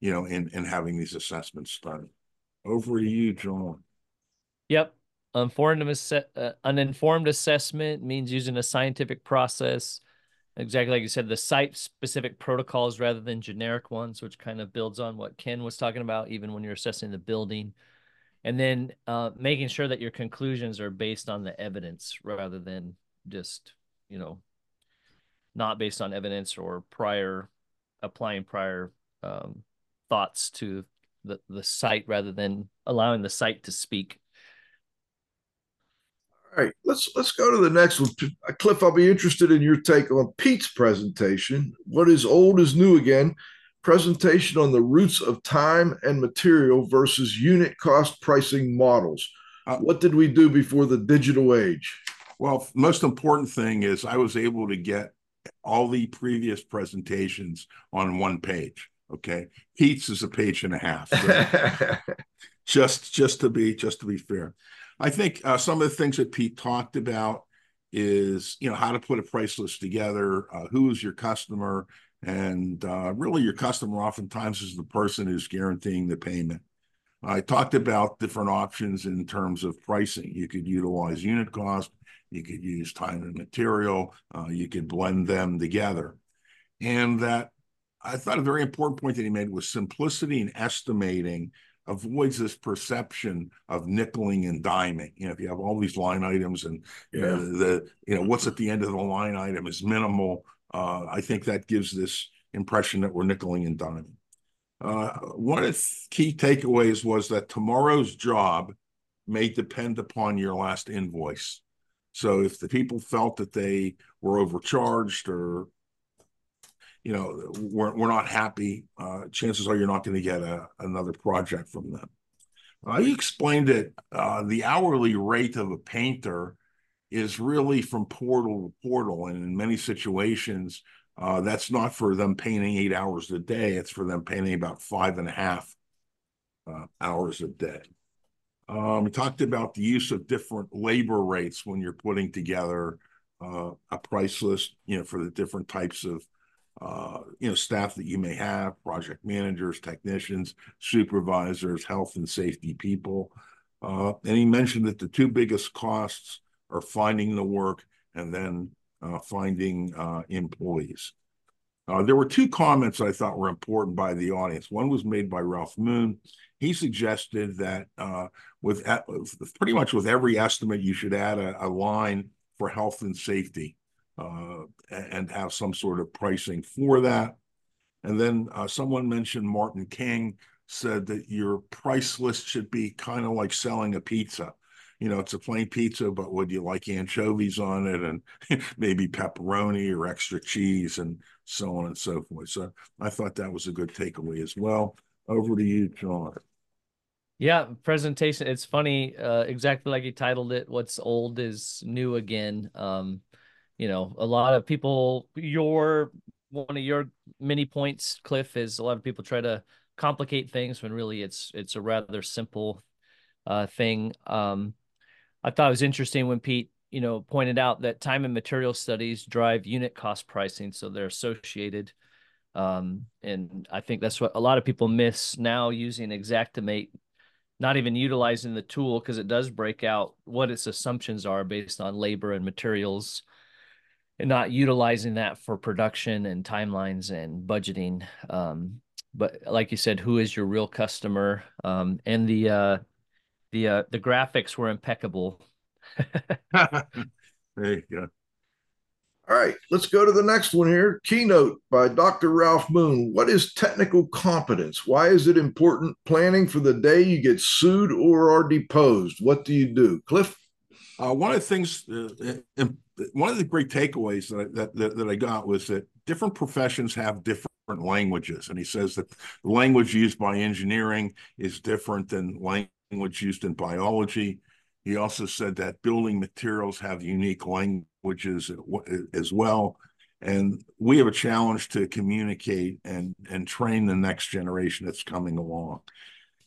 you know, in, in having these assessments done. Over to you, Jon. Yep. Informed uh, an informed assessment means using a scientific process, exactly like you said, the site specific protocols rather than generic ones, which kind of builds on what Ken was talking about, even when you're assessing the building. And then uh, making sure that your conclusions are based on the evidence rather than just, you know, not based on evidence or prior applying prior um, thoughts to the, the site rather than allowing the site to speak. All right, let's let's go to the next one. Cliff, I'll be interested in your take on Pete's presentation. What is old is new again. presentation on the roots of time and material versus unit cost pricing models. Uh, what did we do before the digital age? Well, most important thing is I was able to get all the previous presentations on one page. Okay, Pete's is a page and a half. So just just to be just to be fair, I think uh, some of the things that Pete talked about is you know how to put a price list together, uh, who is your customer, and uh, really your customer oftentimes is the person who's guaranteeing the payment. I talked about different options in terms of pricing. You could utilize unit cost, you could use time and material, uh, you could blend them together. And that I thought a very important point that he made was simplicity in estimating avoids this perception of nickeling and diming. You know, if you have all these line items and yeah. uh, the you know what's at the end of the line item is minimal, uh, I think that gives this impression that we're nickeling and diming. Uh, one of the key takeaways was that tomorrow's job may depend upon your last invoice. So if the people felt that they were overcharged or you know we're, we're not happy, uh, chances are you're not going to get a, another project from them. Uh, explained that uh, the hourly rate of a painter is really from portal to portal, and in many situations, uh, that's not for them painting eight hours a day. It's for them painting about five and a half uh, hours a day. Um, we talked about the use of different labor rates when you're putting together uh, a price list, you know, for the different types of, uh, you know, staff that you may have, project managers, technicians, supervisors, health and safety people. Uh, and he mentioned that the two biggest costs are finding the work and then uh, finding uh, employees. Uh, there were two comments I thought were important by the audience. One was made by Ralph Moon. He suggested that uh, with pretty much with every estimate, you should add a, a line for health and safety uh, and have some sort of pricing for that. And then uh, someone mentioned Martin King said that your price list should be kind of like selling a pizza you know, it's a plain pizza, but would you like anchovies on it and maybe pepperoni or extra cheese and so on and so forth. So I thought that was a good takeaway as well. Over to you, Jon. Yeah, presentation. It's funny, uh, exactly like you titled it. What's old is new again. Um, you know, a lot of people. Your one of your many points, Cliff, is a lot of people try to complicate things when really it's it's a rather simple uh, thing. Um, I thought it was interesting when Pete, you know, pointed out that time and material studies drive unit cost pricing, so they're associated. Um, and I think that's what a lot of people miss now using Xactimate, not even utilizing the tool because it does break out what its assumptions are based on labor and materials, not utilizing that for production and timelines and budgeting. Um, but like you said, who is your real customer? Um, and the uh, the uh, the graphics were impeccable. there you go. All right, let's go to the next one here. Keynote by Dr. Ralph Moon. What is technical competence? Why is it important? Planning for the day you get sued or are deposed. What do you do, Cliff? Uh, one of the things, uh, uh one of the great takeaways that I, that, that I got was that different professions have different languages, and he says that the language used by engineering is different than language used in biology. He also said that building materials have unique languages as well. And we have a challenge to communicate and, and train the next generation that's coming along.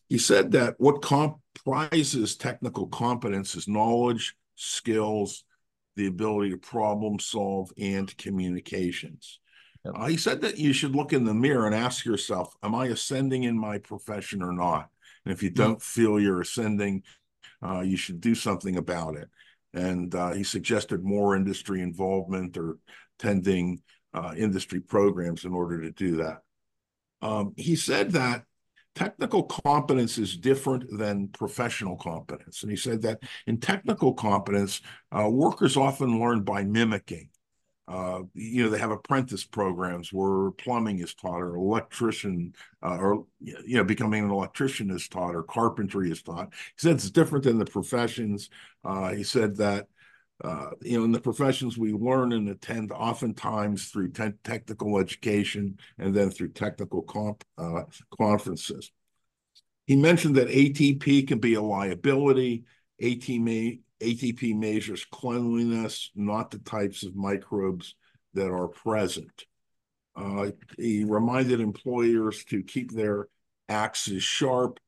He said that what comprises technical competence is knowledge, skills, the ability to problem solve, and communications. Yep. Uh, he said that you should look in the mirror and ask yourself, Am I ascending in my profession or not? And if you don't feel you're ascending, uh, you should do something about it. And uh, he suggested more industry involvement or attending uh, industry programs in order to do that. Um, he said that technical competence is different than professional competence. And he said that in technical competence, uh, workers often learn by mimicking. Uh, you know, they have apprentice programs where plumbing is taught, or electrician, uh, or you know, becoming an electrician is taught, or carpentry is taught. He said it's different than the professions. Uh, he said that uh, you know, in the professions we learn and attend oftentimes through te technical education and then through technical uh, conferences. He mentioned that ATP can be a liability. ATP, ATP measures cleanliness, not the types of microbes that are present. Uh, he reminded employers to keep their axes sharp.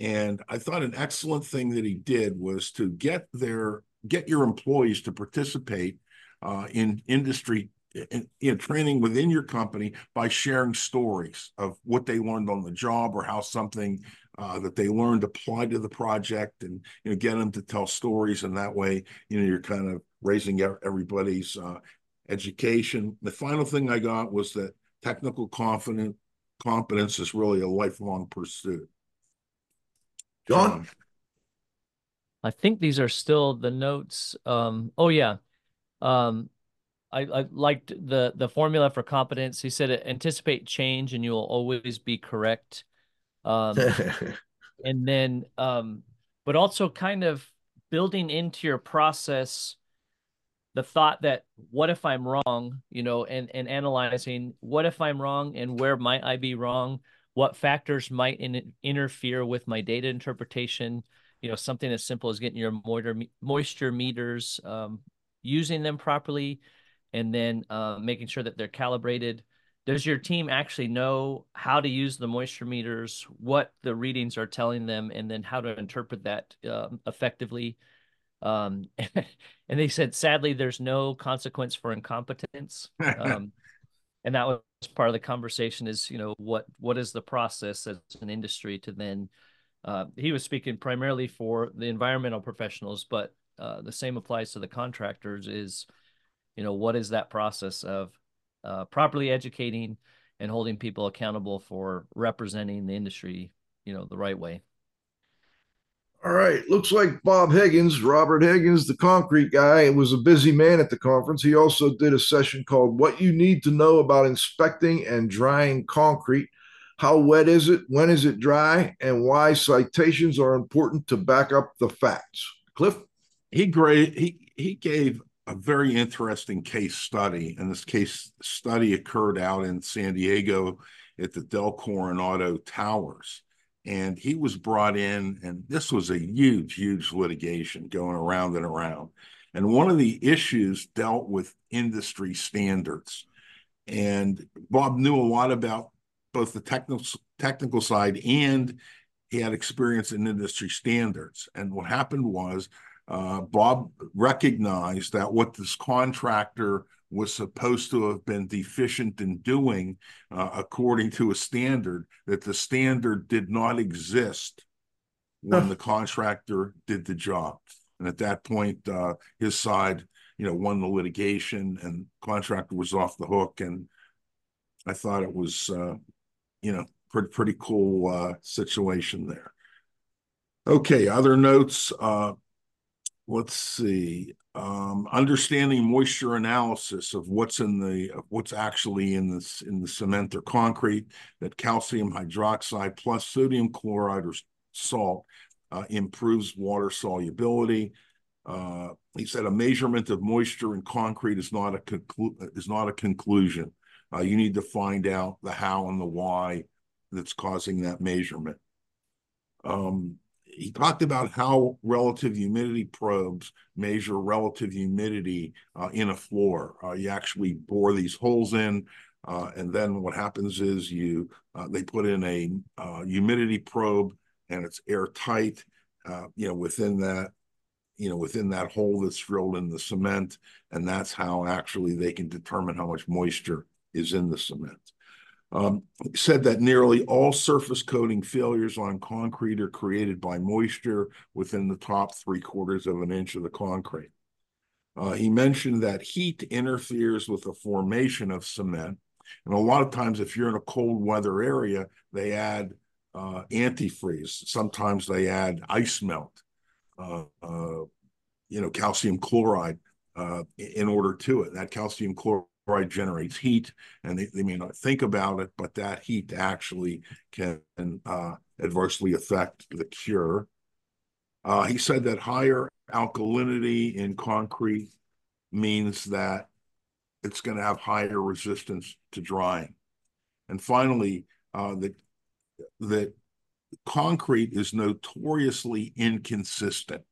And I thought an excellent thing that he did was to get their get your employees to participate uh, in industry in, in, training within your company by sharing stories of what they learned on the job or how something uh, that they learned applied to the project and you know get them to tell stories. And that way you know you're kind of raising everybody's uh, education. The final thing i got was that technical confident competence is really a lifelong pursuit. Jon I think these are still the notes. Um, oh yeah. Um, I, I liked the the formula for competence. He said anticipate change and you will always be correct. Um, and then um, but also kind of building into your process the thought that what if I'm wrong, you know, and and analyzing what if I'm wrong and where might I be wrong? What factors might in, interfere with my data interpretation? You know something as simple as getting your moisture moisture meters um, using them properly and then uh, making sure that they're calibrated. Does your team actually know how to use the moisture meters what the readings are telling them and then how to interpret that um, effectively? Um, and they said sadly there's no consequence for incompetence. Um, and that was part of the conversation is you know what what is the process as an industry to then uh, he was speaking primarily for the environmental professionals, but uh, the same applies to the contractors. Is you know what is that process of uh, properly educating and holding people accountable for representing the industry, you know, the right way. All right. Looks like Bob Higgins, Robert Higgins, the concrete guy, was a busy man at the conference. He also did a session called What You Need to Know About Inspecting and Drying Concrete. How wet is it? When is it dry? And why citations are important to back up the facts. Cliff? He great he he gave a very interesting case study, and this case study occurred out in San Diego at the Del Coronado Towers. And he was brought in, and this was a huge, huge litigation going around and around. And one of the issues dealt with industry standards. And Bob knew a lot about both the technical technical side and he had experience in industry standards. And what happened was uh, Bob recognized that what this contractor was supposed to have been deficient in doing, uh, according to a standard, that the standard did not exist when the contractor did the job. And at that point, uh, his side, you know, won the litigation, and contractor was off the hook. And I thought it was uh, you know, pretty pretty cool uh, situation there. Okay, other notes. Uh, let's see. Um, understanding moisture analysis of what's in the what's actually in this in the cement or concrete. That calcium hydroxide plus sodium chloride or salt uh, improves water solubility. Uh, he said a measurement of moisture in concrete is not a conclu- is not a conclusion. Uh, you need to find out the how and the why that's causing that measurement. Um, he talked about how relative humidity probes measure relative humidity uh, in a floor. Uh, you actually bore these holes in, uh, and then what happens is you uh, they put in a uh, humidity probe, and it's airtight. Uh, you know, within that, you know, within that hole that's drilled in the cement, and that's how actually they can determine how much moisture is in the cement. Um, said that nearly all surface coating failures on concrete are created by moisture within the top three quarters of an inch of the concrete. Uh, he mentioned that heat interferes with the formation of cement. And a lot of times, if you're in a cold weather area, they add uh, antifreeze. Sometimes they add ice melt, uh, uh you know, calcium chloride uh, in order to it. That calcium chloride chloride generates heat, and they, they may not think about it, but that heat actually can uh, adversely affect the cure. Uh, he said that higher alkalinity in concrete means that it's going to have higher resistance to drying. And finally, uh, that that concrete is notoriously inconsistent.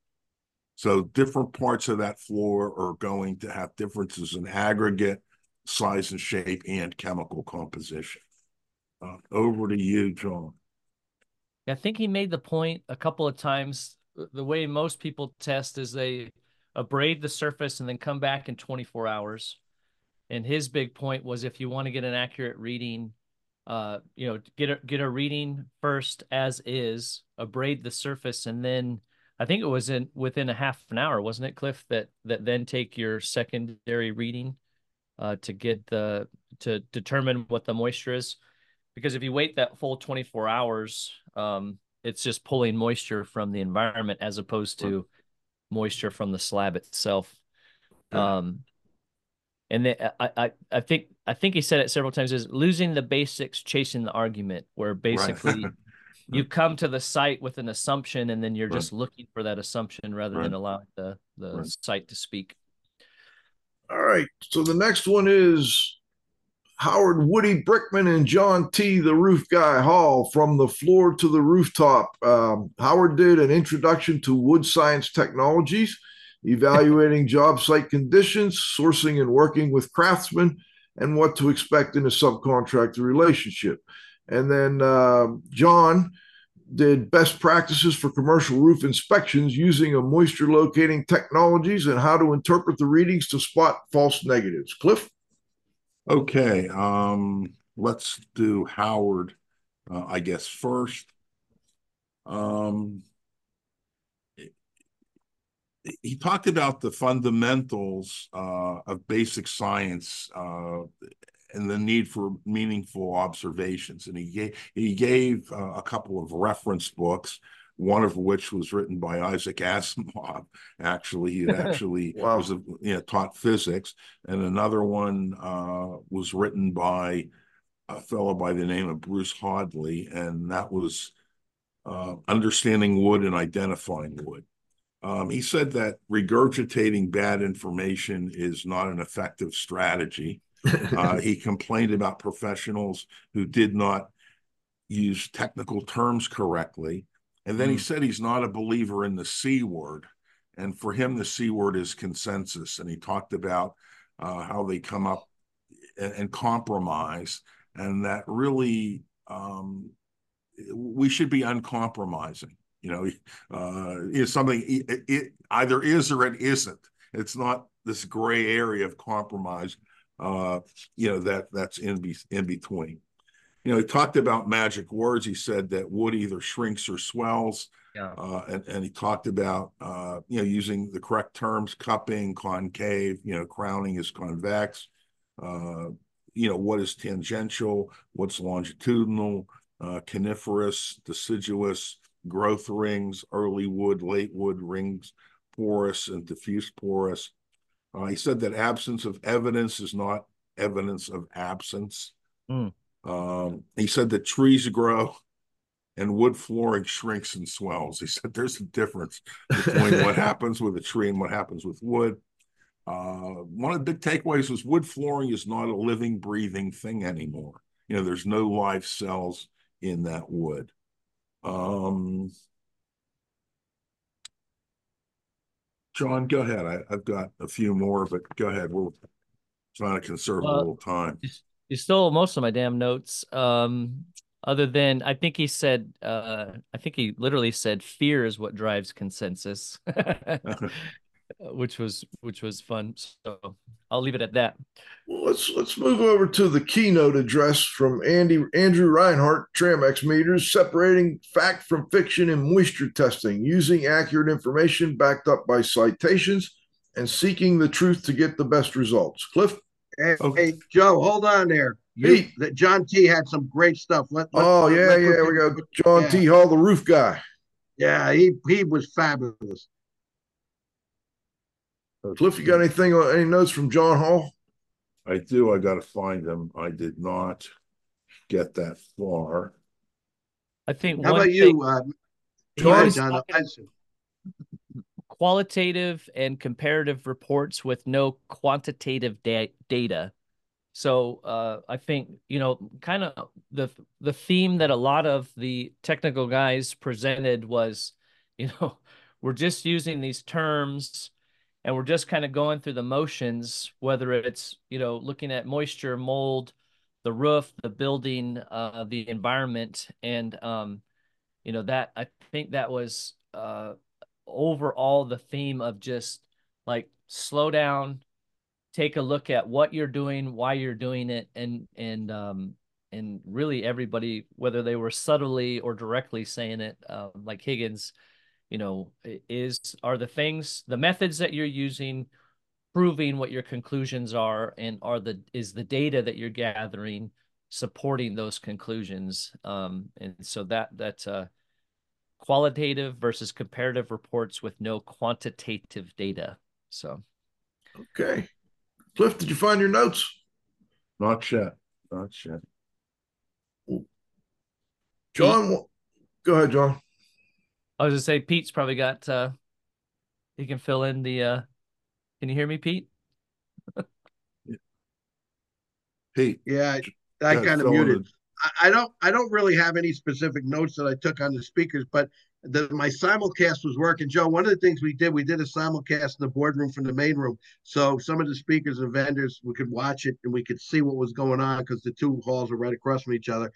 So different parts of that floor are going to have differences in aggregate, size and shape, and chemical composition. Uh, over to you, Jon. I think he made the point a couple of times. The way most people test is they abrade the surface and then come back in 24 hours. And his big point was if you want to get an accurate reading, uh, you know, get a get a reading first as is, abrade the surface, and then I think it was in within a half an hour, wasn't it, Cliff? That that then take your secondary reading uh, to get the to determine what the moisture is, because if you wait that full 24 hours, um, it's just pulling moisture from the environment as opposed to moisture from the slab itself. Um, and then I, I, I think I think he said it several times is losing the basics, chasing the argument, where basically right. you come to the site with an assumption and then you're right. just looking for that assumption rather right. than allowing the, the site to speak. All right. So the next one is Howard Woody Brickman and John T. the Roof Guy Hall from the floor to the rooftop. Um, Howard did an introduction to wood science technologies, evaluating job site conditions, sourcing and working with craftsmen, and what to expect in a subcontractor relationship. And then uh, John did best practices for commercial roof inspections using a moisture locating technologies and how to interpret the readings to spot false negatives. Cliff? Okay, um, let's do Howard, uh, I guess, first. Um, he talked about the fundamentals uh, of basic science uh, and the need for meaningful observations. And he gave, he gave uh, a couple of reference books one of which was written by Isaac Asimov. Actually, he actually wow. was a, you know, taught physics, and another one uh, was written by a fellow by the name of Bruce Hoadley, and that was uh, understanding wood and identifying wood. Um, he said that regurgitating bad information is not an effective strategy. Uh, he complained about professionals who did not use technical terms correctly and then mm. he said he's not a believer in the C word. And for him, the C word is consensus. And he talked about uh, how they come up and, and, compromise, and that really um, we should be uncompromising. You know, uh, is something it, it, either is or it isn't. It's not this gray area of compromise. Uh, you know that that's in be, in between you know, he talked about magic words. He said that wood either shrinks or swells. Yeah. Uh, and, and he talked about, uh, you know, using the correct terms, cupping, concave, you know, crowning is convex. Uh, you know, what is tangential, what's longitudinal, uh, coniferous, deciduous, growth rings, early wood, late wood rings, porous and diffuse porous. Uh, he said that absence of evidence is not evidence of absence. Mm. Um, he said that trees grow and wood flooring shrinks and swells. He said there's a difference between what happens with a tree and what happens with wood. Uh, one of the big takeaways was wood flooring is not a living, breathing thing anymore. You know, there's no live cells in that wood. Um, Jon, go ahead. I, have got a few more, but go ahead. We're trying to conserve a little time. You stole most of my damn notes. Um, other than I think he said, uh, I think he literally said, "Fear is what drives consensus," which was which was fun. So I'll leave it at that. Well, let's let's move over to the keynote address from Andy Andrew Reinhardt, Tramex meters, separating fact from fiction in moisture testing, using accurate information backed up by citations, and seeking the truth to get the best results. Cliff. Hey, okay. hey, Joe, hold on there. You, that John T had some great stuff. Let, let oh let, yeah, let, yeah, we got John yeah. T Hall, the roof guy. Yeah, he he was fabulous. Cliff, you got anything? Or any notes from John Hall? I do. I got to find them. I did not get that far. I think. How about thing, you, uh, John? John qualitative and comparative reports with no quantitative da- data. So uh, I think you know, kind of the the theme that a lot of the technical guys presented was, you know, we're just using these terms and we're just kind of going through the motions, whether it's you know looking at moisture, mold, the roof, the building, uh, the environment, and um, you know that I think that was uh, overall the theme of just like slow down, take a look at what you're doing, why you're doing it, and and um, and really everybody, whether they were subtly or directly saying it, uh, like Higgins, you know, is are the things, the methods that you're using, proving what your conclusions are, and are the is the data that you're gathering supporting those conclusions, um, and so that that uh, qualitative versus comparative reports with no quantitative data. So, okay. Cliff, did you find your notes? Not yet. Not yet. Jon, go ahead, Jon. I was gonna say Pete's probably got. uh He can fill in the. uh Can you hear me, Pete? Pete. Yeah, I, I kind of muted. I don't I don't really have any specific notes that I took on the speakers, but the, my simulcast was working. Joe, one of the things we did, we did a simulcast in the boardroom from the main room. So some of the speakers and vendors, we could watch it and we could see what was going on because the two halls are right across from each other.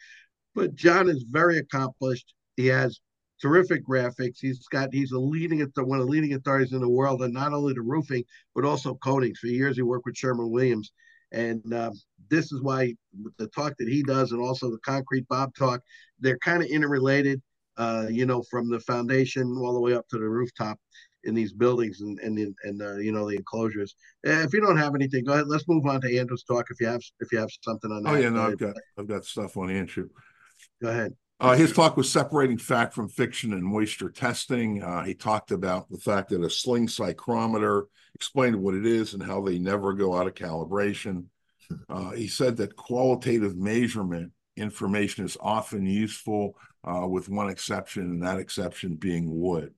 But John is very accomplished. He has terrific graphics. He's got he's a leading one of the leading authorities in the world, and not only the roofing but also coatings. For years, he worked with Sherman Williams, and um, this is why the talk that he does and also the concrete Bob talk, they're kind of interrelated, uh, you know, from the foundation all the way up to the rooftop in these buildings and and and uh, you know the enclosures. Uh, if you don't have anything, go ahead. Let's move on to Andrew's talk. If you have if you have something on oh, that. Oh yeah, no, I've got I've got stuff on Andrew. Go ahead. Uh, his talk was separating fact from fiction and moisture testing. Uh, he talked about the fact that a sling psychrometer explained what it is and how they never go out of calibration. Uh, he said that qualitative measurement information is often useful, uh, with one exception, and that exception being wood.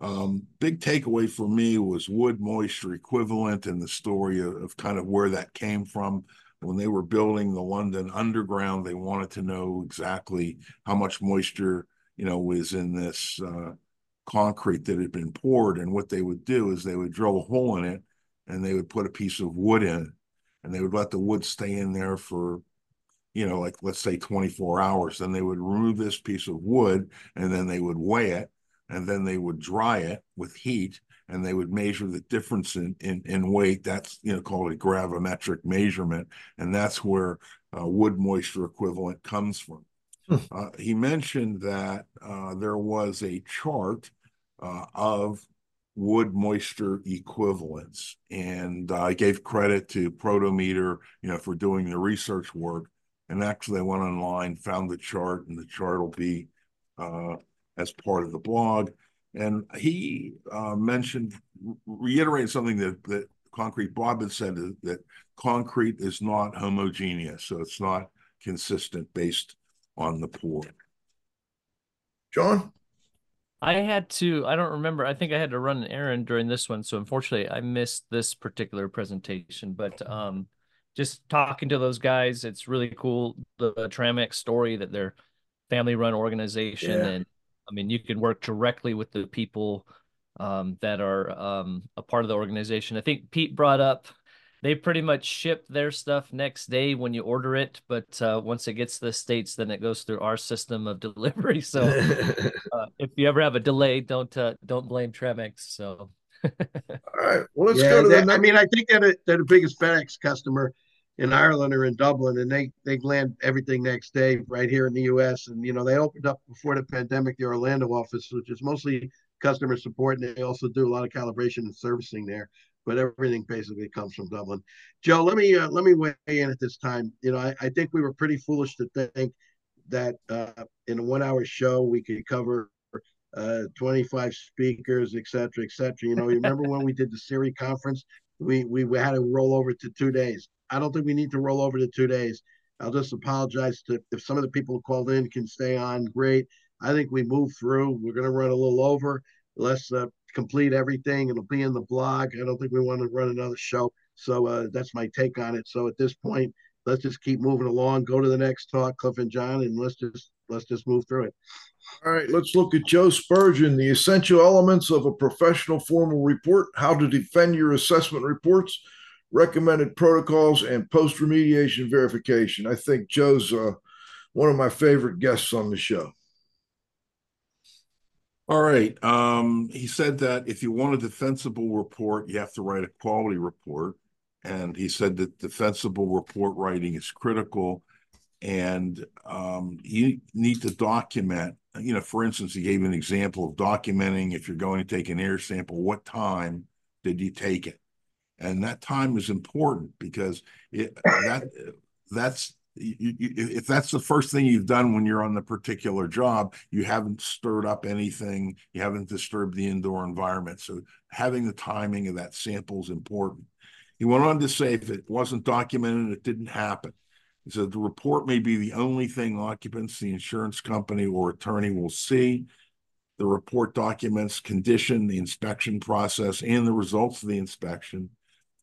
Um, big takeaway for me was wood moisture equivalent and the story of, of, kind of where that came from. When they were building the London Underground, they wanted to know exactly how much moisture, you know, was in this uh, concrete that had been poured. And what they would do is they would drill a hole in it and they would put a piece of wood in and they would let the wood stay in there for you know like let's say 24 hours then they would remove this piece of wood and then they would weigh it and then they would dry it with heat and they would measure the difference in in, in weight that's you know called a gravimetric measurement and that's where uh, wood moisture equivalent comes from hmm. uh, he mentioned that uh, there was a chart uh, of wood moisture equivalents. And uh, I gave credit to Protimeter, you know, for doing the research work. And actually, I went online, found the chart, and the chart will be uh, as part of the blog. And he uh, mentioned, reiterated something that, that Concrete Bob had said that concrete is not homogeneous, so it's not consistent based on the pour. Jon? I had to, I don't remember. I think I had to run an errand during this one. So unfortunately, I missed this particular presentation. But um, just talking to those guys, it's really cool. The, the Tramex story that they're family run organization. Yeah. And I mean, you can work directly with the people um, that are um, a part of the organization. I think Pete brought up they pretty much ship their stuff next day when you order it but uh, once it gets to the states then it goes through our system of delivery. So uh, if you ever have a delay don't uh, don't blame Tramex so. All right. Well let's yeah, go to that, i mean i think they're the, they're the biggest fedex customer in ireland or in dublin and they they land everything next day right here in the us and you know they opened up before the pandemic the orlando office which is mostly customer support and they also do a lot of calibration and servicing there but everything basically comes from Dublin. Joe, let me uh, let me weigh in at this time. You know, I, I think we were pretty foolish to think that uh, in a one-hour show we could cover uh, 25 speakers, et cetera, et cetera. You know, you remember when we did the CIRI conference? We, we we had to roll over to two days. I don't think we need to roll over to two days. I'll just apologize to if some of the people called in can stay on. Great. I think we move through. We're going to run a little over. Let's uh, complete everything. It'll be in the blog. I don't think we want to run another show. So uh, that's my take on it. So at this point, let's just keep moving along. Go to the next talk, Cliff and John, and let's just let's just move through it. All right, let's look at Joe Spurgeon, the essential elements of a professional formal report, how to defend your assessment reports, recommended protocols, and post remediation verification. I think Joe's uh, one of my favorite guests on the show. All right. Um, he said that if you want a defensible report, you have to write a quality report. And he said that defensible report writing is critical. And um, you need to document, you know, for instance, he gave an example of documenting if you're going to take an air sample, what time did you take it? And that time is important because it, that that's you, you, if that's the first thing you've done when you're on the particular job, you haven't stirred up anything, you haven't disturbed the indoor environment. So having the timing of that sample is important. He went on to say if it wasn't documented, it didn't happen. He said the report may be the only thing occupants, the insurance company, or attorney will see. The report documents condition, the inspection process, and the results of the inspection.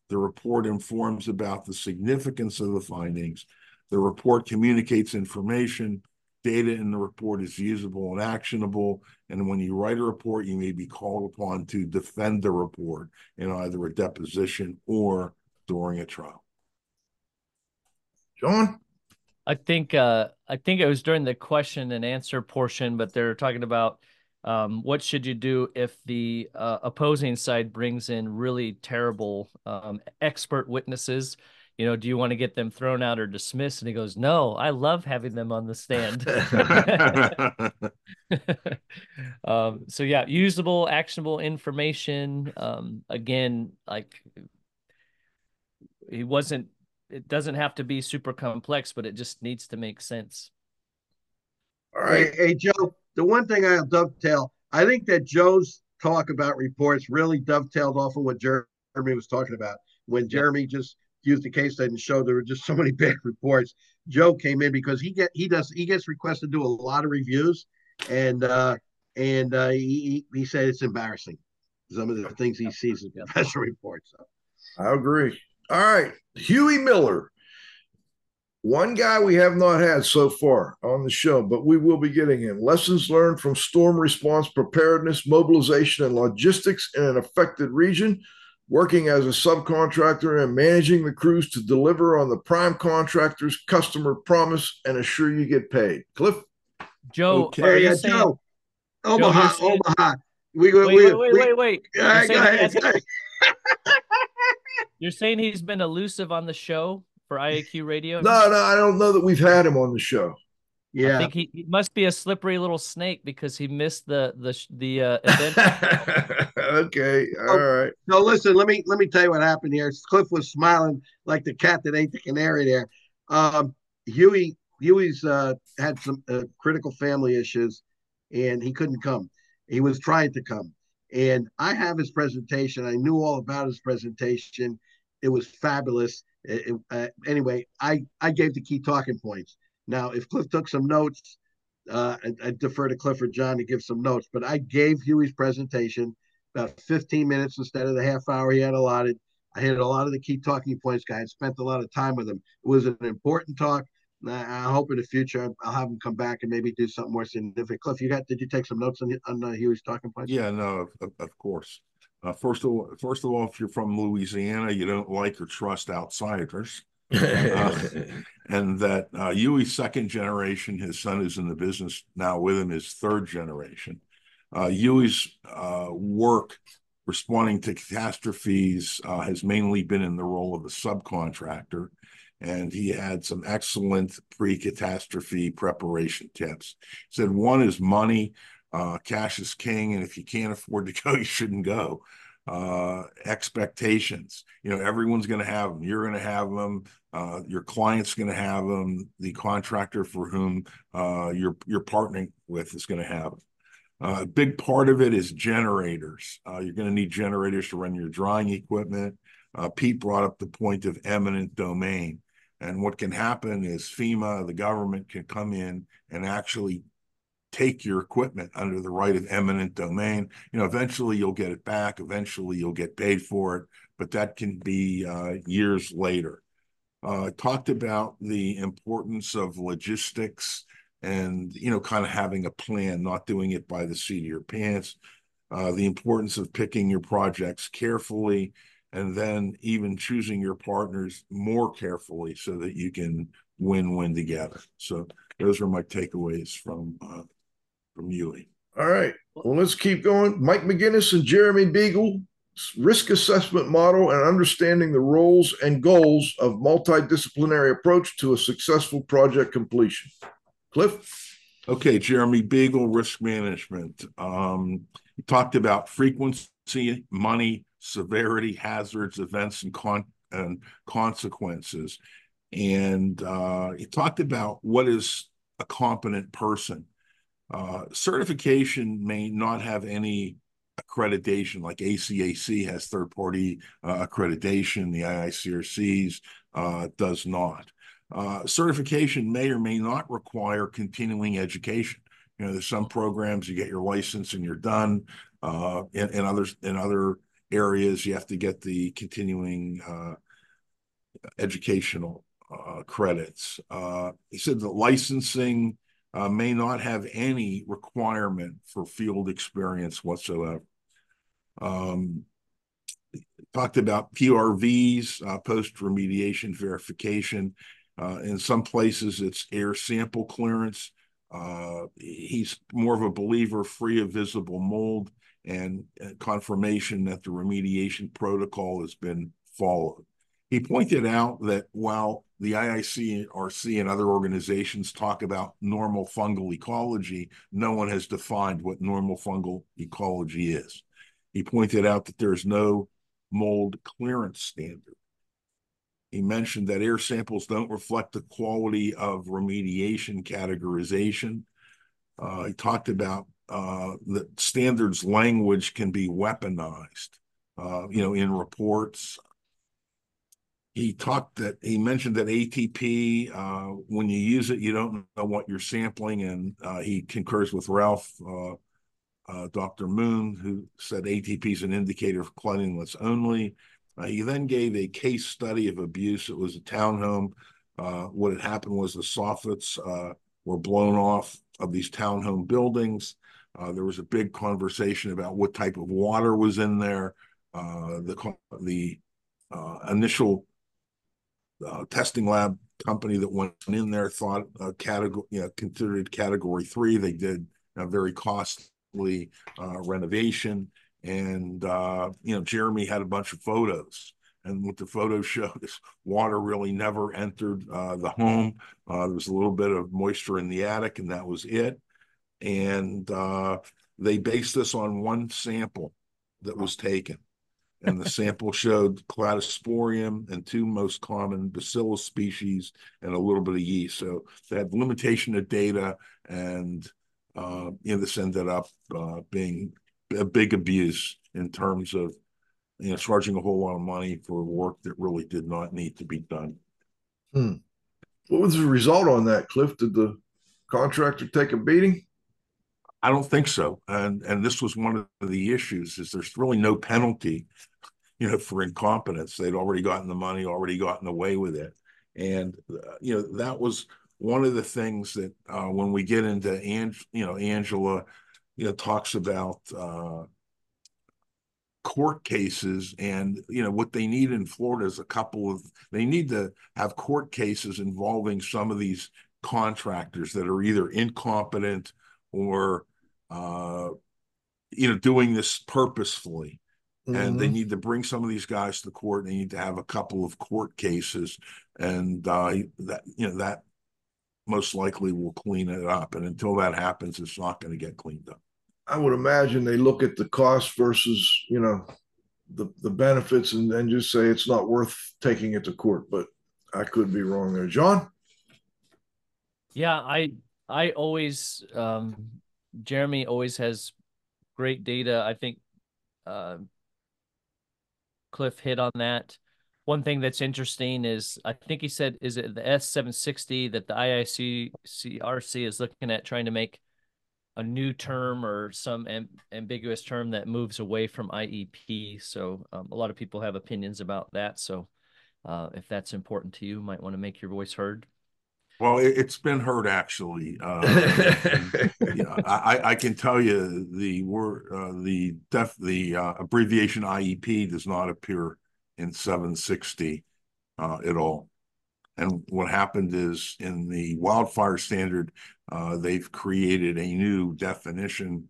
The report informs about the significance of the findings the report communicates information. Data in the report is usable and actionable. And when you write a report, you may be called upon to defend the report in either a deposition or during a trial. Jon? I think uh, I think it was during the question and answer portion, but they're talking about um, what should you do if the uh, opposing side brings in really terrible um, expert witnesses you know, do you want to get them thrown out or dismissed? And he goes, no, I love having them on the stand. um, so yeah, usable, actionable information. Um, again, like he wasn't, it doesn't have to be super complex, but it just needs to make sense. All right. Hey, hey Joe, the one thing I'll dovetail, I think that Joe's talk about reports really dovetailed off of what Jeremy was talking about when Jeremy just used the case study and showed there were just so many bad reports. Joe came in because he get he does he gets requested to do a lot of reviews, and uh, and uh, he he said it's embarrassing some of the things he sees in professional reports. So. I agree. All right, Huey Miller. One guy we have not had so far on the show, but we will be getting him. Lessons learned from storm response preparedness, mobilization, and logistics in an affected region working as a subcontractor and managing the crews to deliver on the prime contractor's customer promise and assure you get paid. Cliff? Joe, okay, yeah, saying, Joe. Omaha, Joe, saying, Omaha. We, wait, we, wait, wait, we, wait, wait. You're, saying you're saying he's been elusive on the show for IAQ Radio? No, no, I don't know that we've had him on the show. Yeah, I think he, he, must be a slippery little snake because he missed the the the uh, event. okay, all oh, right. No, listen. Let me let me tell you what happened here. Cliff was smiling like the cat that ate the canary. There, um, Huey Huey's uh, had some uh, critical family issues, and he couldn't come. He was trying to come, and I have his presentation. I knew all about his presentation. It was fabulous. It, uh, anyway, I I gave the key talking points now, if Cliff took some notes, uh, I, I defer to Cliff or John to give some notes, but I gave Huey's presentation about 15 minutes instead of the half hour he had allotted. I hit a lot of the key talking points, guys. Spent a lot of time with him. It was an important talk. I hope in the future I'll have him come back and maybe do something more significant. Cliff, you got? Did you take some notes on on uh, Huey's talking points? Yeah, no, of, of course. Uh, first of all, first of all, if you're from Louisiana, you don't like or trust outsiders uh, and that uh, Huey's second generation, his son is in the business now with him, is third generation. Uh, Huey's uh, work responding to catastrophes uh, has mainly been in the role of a subcontractor, and he had some excellent pre-catastrophe preparation tips. He said one is money, uh, cash is king, and if you can't afford to go, you shouldn't go uh, expectations. You know, everyone's going to have them. You're going to have them. Uh, your client's going to have them. The contractor for whom uh, you're you're partnering with is going to have them. Uh, a big part of it is generators. Uh, you're going to need generators to run your drying equipment. Pete brought up the point of eminent domain. And what can happen is FEMA, the government, can come in and actually take your equipment under the right of eminent domain. You know, eventually you'll get it back. Eventually you'll get paid for it, but that can be uh, years later. Uh, talked about the importance of logistics and you know, kind of having a plan, not doing it by the seat of your pants. Uh, the importance of picking your projects carefully, and then even choosing your partners more carefully so that you can win-win together. So those are my takeaways from uh, from Huey. All right. Well, let's keep going. Mike McGinnis and Jeremy Beagle, risk assessment model and understanding the roles and goals of multidisciplinary approach to a successful project completion. Cliff? Okay, Jeremy Beagle, risk management. Um, he talked about frequency, money, severity, hazards, events, and, con- and consequences. And uh, he talked about what is a competent person. Uh, certification may not have any accreditation, like ACAC has third party uh, accreditation, the IICRC's uh, does not. Uh, certification may or may not require continuing education. You know, there's some programs you get your license and you're done. Uh, in, in others, in other areas, you have to get the continuing uh, educational uh, credits. Uh, he said that licensing uh, may not have any requirement for field experience whatsoever. Um, talked about PRVs, uh, post remediation verification. Uh, in some places, it's air sample clearance. Uh, he's more of a believer free of visible mold and confirmation that the remediation protocol has been followed. He pointed out that while the IICRC and other organizations talk about normal fungal ecology, no one has defined what normal fungal ecology is. He pointed out that there's no mold clearance standard. He mentioned that air samples don't reflect the quality of remediation categorization. Uh, he talked about uh, that standards language can be weaponized, uh, you know, in reports. He talked that he mentioned that ATP, uh, when you use it, you don't know what you're sampling, and uh, he concurs with Ralph, uh, uh, Dr. Moon, who said ATP is an indicator of cleanliness only. he then gave a case study of abuse. It was a townhome. what had happened was the soffits were blown off of these townhome buildings. Uh, there was a big conversation about what type of water was in there. Uh, the the uh, initial uh, testing lab company that went in there thought category, you know, considered category three. They did a very costly uh, renovation, and uh, you know, Jeremy had a bunch of photos. And what the photos showed is water really never entered the home. there was a little bit of moisture in the attic, and that was it and uh, they based this on one sample that was taken. And the sample showed cladosporium and two most common bacillus species and a little bit of yeast. So they had limitation of data, and uh, you know this ended up uh, being a big abuse in terms of you know charging a whole lot of money for work that really did not need to be done. Hmm. What was the result on that, Cliff? Did the contractor take a beating? I don't think so. And and this was one of the issues is there's really no penalty, you know, for incompetence. They'd already gotten the money, already gotten away with it. And uh, you know, that was one of the things that uh, when we get into Ang- you know, Angela, you know, talks about uh, court cases and you know what they need in Florida is a couple of they need to have court cases involving some of these contractors that are either incompetent or uh, you know, doing this purposefully. Mm-hmm. And they mm-hmm. need to bring some of these guys to court. They need to have a couple of court cases, and uh, that you know that most likely will clean it up. And until that happens, it's not going to get cleaned up. I would imagine they look at the cost versus you know the the benefits, and then just say it's not worth taking it to court. But I could be wrong there, Jon. Yeah, I I always um, Jeremy always has great data. I think uh, Cliff hit on that. One thing that's interesting is I think he said is it the S760 that the IICRC is looking at trying to make a new term or some am- ambiguous term that moves away from IEP. So um, a lot of people have opinions about that. So uh, if that's important to you, might want to make your voice heard. Well, it, has been heard actually. Uh, yeah, I, I, can tell you the word uh, the def the uh, abbreviation IEP does not appear in 760 uh, at all. And what happened is in the wildfire standard, uh, they've created a new definition,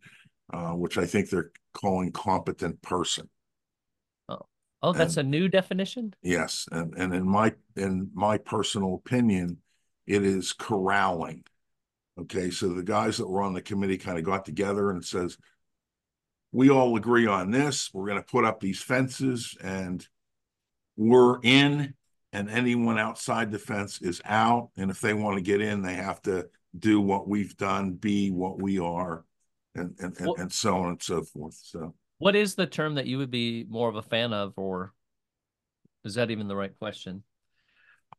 uh, which I think they're calling competent person. Oh, oh, that's and, a new definition. Yes, and and in my in my personal opinion, it is corralling. Okay, so the guys that were on the committee kind of got together and says, we all agree on this. We're going to put up these fences, and we're in and anyone outside the fence is out. And if they want to get in, they have to do what we've done, be what we are, and and, and, and so on and so forth. So, what is the term that you would be more of a fan of, or is that even the right question?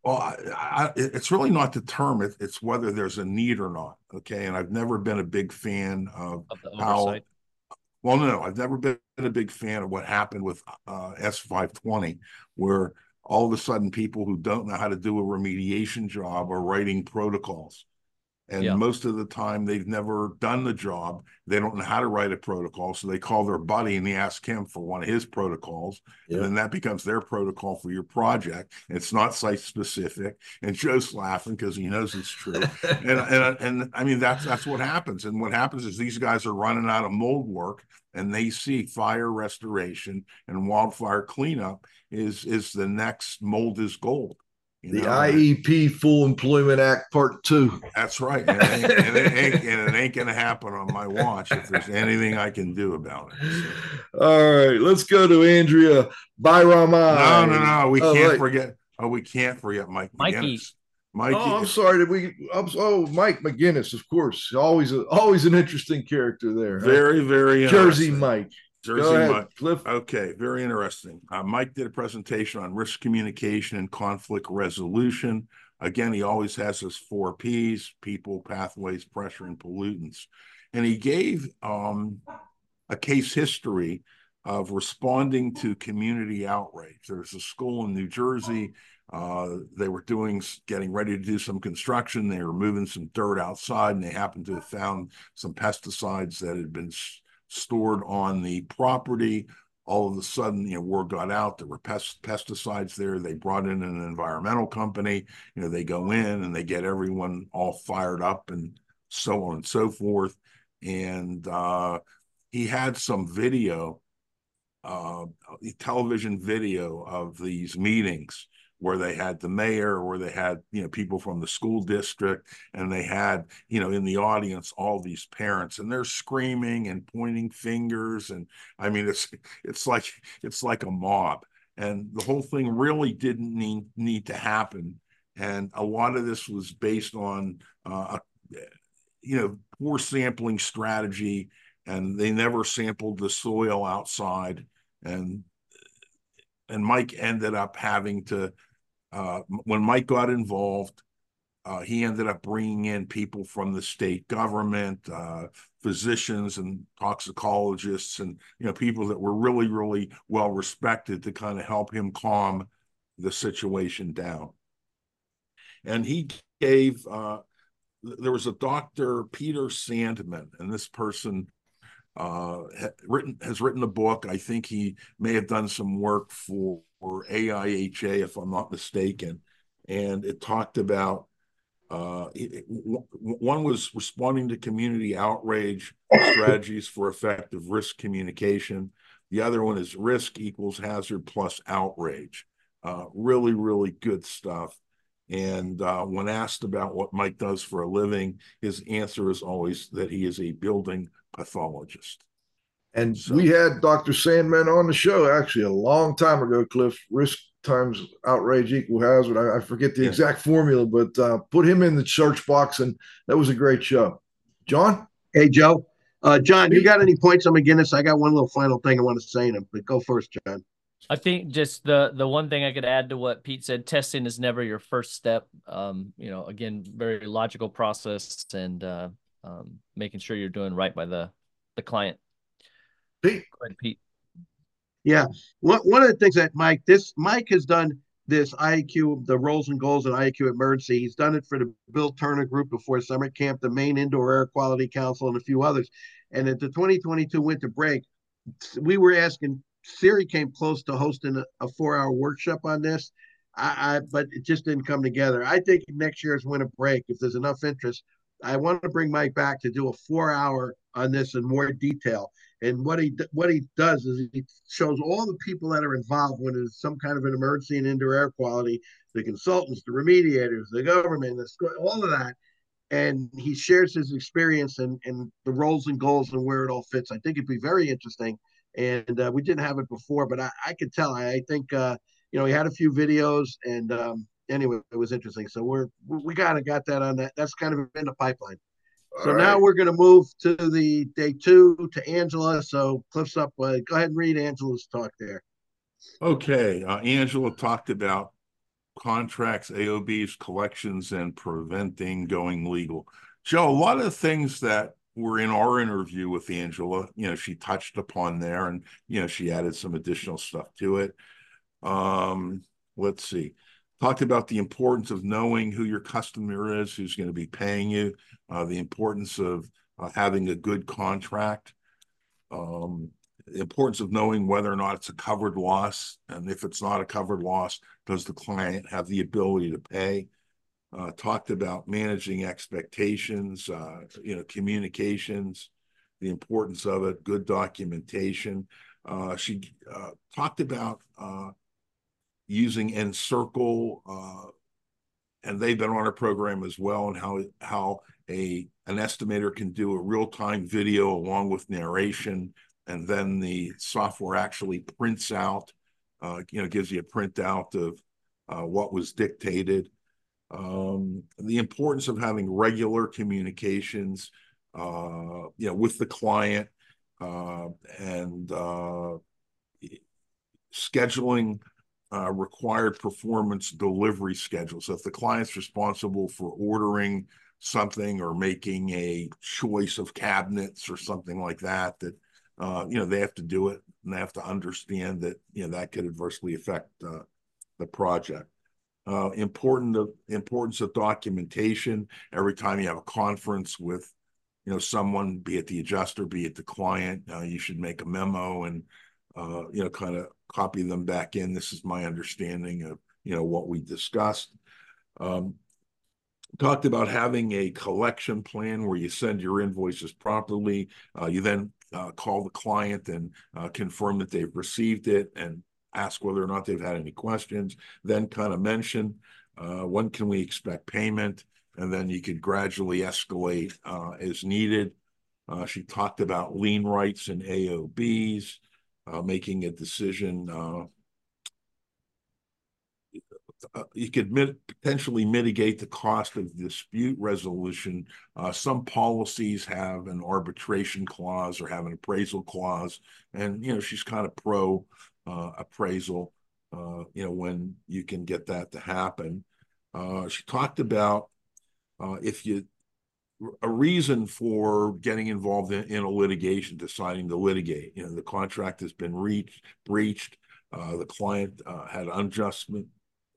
Well, I, I, it's really not the term; it, it's whether there's a need or not. Okay, and I've never been a big fan of, of how. Well, no, I've never been a big fan of what happened with uh, S520, where all of a sudden people who don't know how to do a remediation job are writing protocols and yeah. most of the time they've never done the job they don't know how to write a protocol so they call their buddy and they ask him for one of his protocols yeah. and then that becomes their protocol for your project it's not site specific and joe's laughing because he knows it's true and, and and i mean that's that's what happens and what happens is these guys are running out of mold work and they see fire restoration and wildfire cleanup is is the next mold is gold. The know? IEP Full Employment Act Part Two. That's right, and it, ain't, and, it ain't, and it ain't, gonna happen on my watch if there's anything I can do about it. So. All right, let's go to Andrea Byramai. No, no, no, we oh, can't right. forget. Oh, we can't forget Mike Mikey. Oh, Mikey. Oh, I'm sorry. Did we? I'm, oh, Mike McGinnis, of course. Always, a, always an interesting character there. Very, huh? very Jersey Mike. Jersey ahead, Mike. Cliff. Okay, very interesting. Uh, Mike did a presentation on risk communication and conflict resolution. Again, he always has his four P's: people, pathways, pressure, and pollutants. And he gave um, a case history of responding to community outrage. There's a school in New Jersey uh, they were doing, getting ready to do some construction. They were moving some dirt outside, and they happened to have found some pesticides that had been stored on the property. All of a sudden, you know, word got out there were pest- pesticides there. They brought in an environmental company. You know, they go in and they get everyone all fired up and so on and so forth. And uh, he had some video, uh, television video of these meetings where they had the mayor, where they had you know people from the school district, and they had you know in the audience all these parents, and they're screaming and pointing fingers, and I mean it's it's like it's like a mob, and the whole thing really didn't need need to happen, and a lot of this was based on uh, you know poor sampling strategy, and they never sampled the soil outside, and and Mike ended up having to uh, when Mike got involved, uh, he ended up bringing in people from the state government, uh, physicians and toxicologists, and you know people that were really, really well respected to kind of help him calm the situation down. And he gave. Uh, there was a doctor, Peter Sandman, and this person uh, written has written a book. I think he may have done some work for or AIHA, if I'm not mistaken, and it talked about uh, it, one was responding to community outrage strategies for effective risk communication. The other one is risk equals hazard plus outrage. Uh, really, really good stuff. And uh, when asked about what Mike does for a living, his answer is always that he is a building pathologist. And so, we had Dr. Sandman on the show actually a long time ago, Cliff. Risk times outrage equal hazard. I, I forget the yeah. exact formula, but uh, put him in the search box, and that was a great show. Jon? Hey, Joe. Uh, Jon, you got any points on McGinnis? I got one little final thing I want to say to him, but go first, Jon. I think just the the one thing I could add to what Pete said: testing is never your first step. Um, you know, again, very logical process, and uh, um, making sure you're doing right by the the client. Pete, ahead, Pete. Yeah, one one of the things that Mike this Mike has done this IAQ the roles and goals and IAQ emergency. He's done it for the Bill Turner Group before summer camp, the Maine Indoor Air Quality Council, and a few others. And at the 2022 winter break, we were asking. Siri came close to hosting a, a four-hour workshop on this. I, I, but it just didn't come together. I think next year's winter break, if there's enough interest, I want to bring Mike back to do a four-hour on this in more detail. And what he what he does is he shows all the people that are involved when there's some kind of an emergency in indoor air quality, the consultants, the remediators, the government, the school, all of that. And he shares his experience and, and the roles and goals and where it all fits. I think it'd be very interesting. And uh, we didn't have it before, but I, I could tell. I, I think uh, you know, he had a few videos, and um, anyway, it was interesting. So we're we kind of got that on that. That's kind of in the pipeline. So All now we're going to move to the day two to Angela. So Cliff's up. Uh, go ahead and read Angela's talk there. Okay, uh, Angela talked about contracts, AOBs, collections, and preventing going legal. Joe, a lot of things that were in our interview with Angela, you know, she touched upon there, and you know, she added some additional stuff to it. Um, let's see. Talked about the importance of knowing who your customer is, who's going to be paying you, uh, the importance of uh, having a good contract, um, the importance of knowing whether or not it's a covered loss, and if it's not a covered loss, does the client have the ability to pay? Uh, talked about managing expectations, uh, you know, communications, the importance of it, good documentation. Uh, she uh, talked about using Encircle, uh, and they've been on our program as well, and how how a an estimator can do a real time video along with narration, and then the software actually prints out, uh, you know, gives you a printout of uh, what was dictated. Um, the importance of having regular communications, uh, you know, with the client, uh, and uh, scheduling uh, required performance delivery schedule. So if the client's responsible for ordering something or making a choice of cabinets or something like that, that uh, you know they have to do it and they have to understand that you know that could adversely affect uh, the project. Uh, important of importance of documentation. Every time you have a conference with you know someone, be it the adjuster, be it the client, uh, you should make a memo and uh, you know, kind of copy them back in. This is my understanding of, you know, what we discussed. Um, talked about having a collection plan where you send your invoices properly. Uh, you then uh, call the client and uh, confirm that they've received it and ask whether or not they've had any questions. Then kind of mention uh, when can we expect payment, and then you could gradually escalate uh, as needed. Uh, she talked about lien rights and AOBs uh, making a decision. Uh, uh, you could mit- potentially mitigate the cost of dispute resolution. Uh, some policies have an arbitration clause or have an appraisal clause, and you know she's kind of pro uh, appraisal. Uh, you know when you can get that to happen. she talked about if you a reason for getting involved in, in, a litigation, deciding to litigate. You know, the contract has been reached, breached. Uh, the client uh, had unjust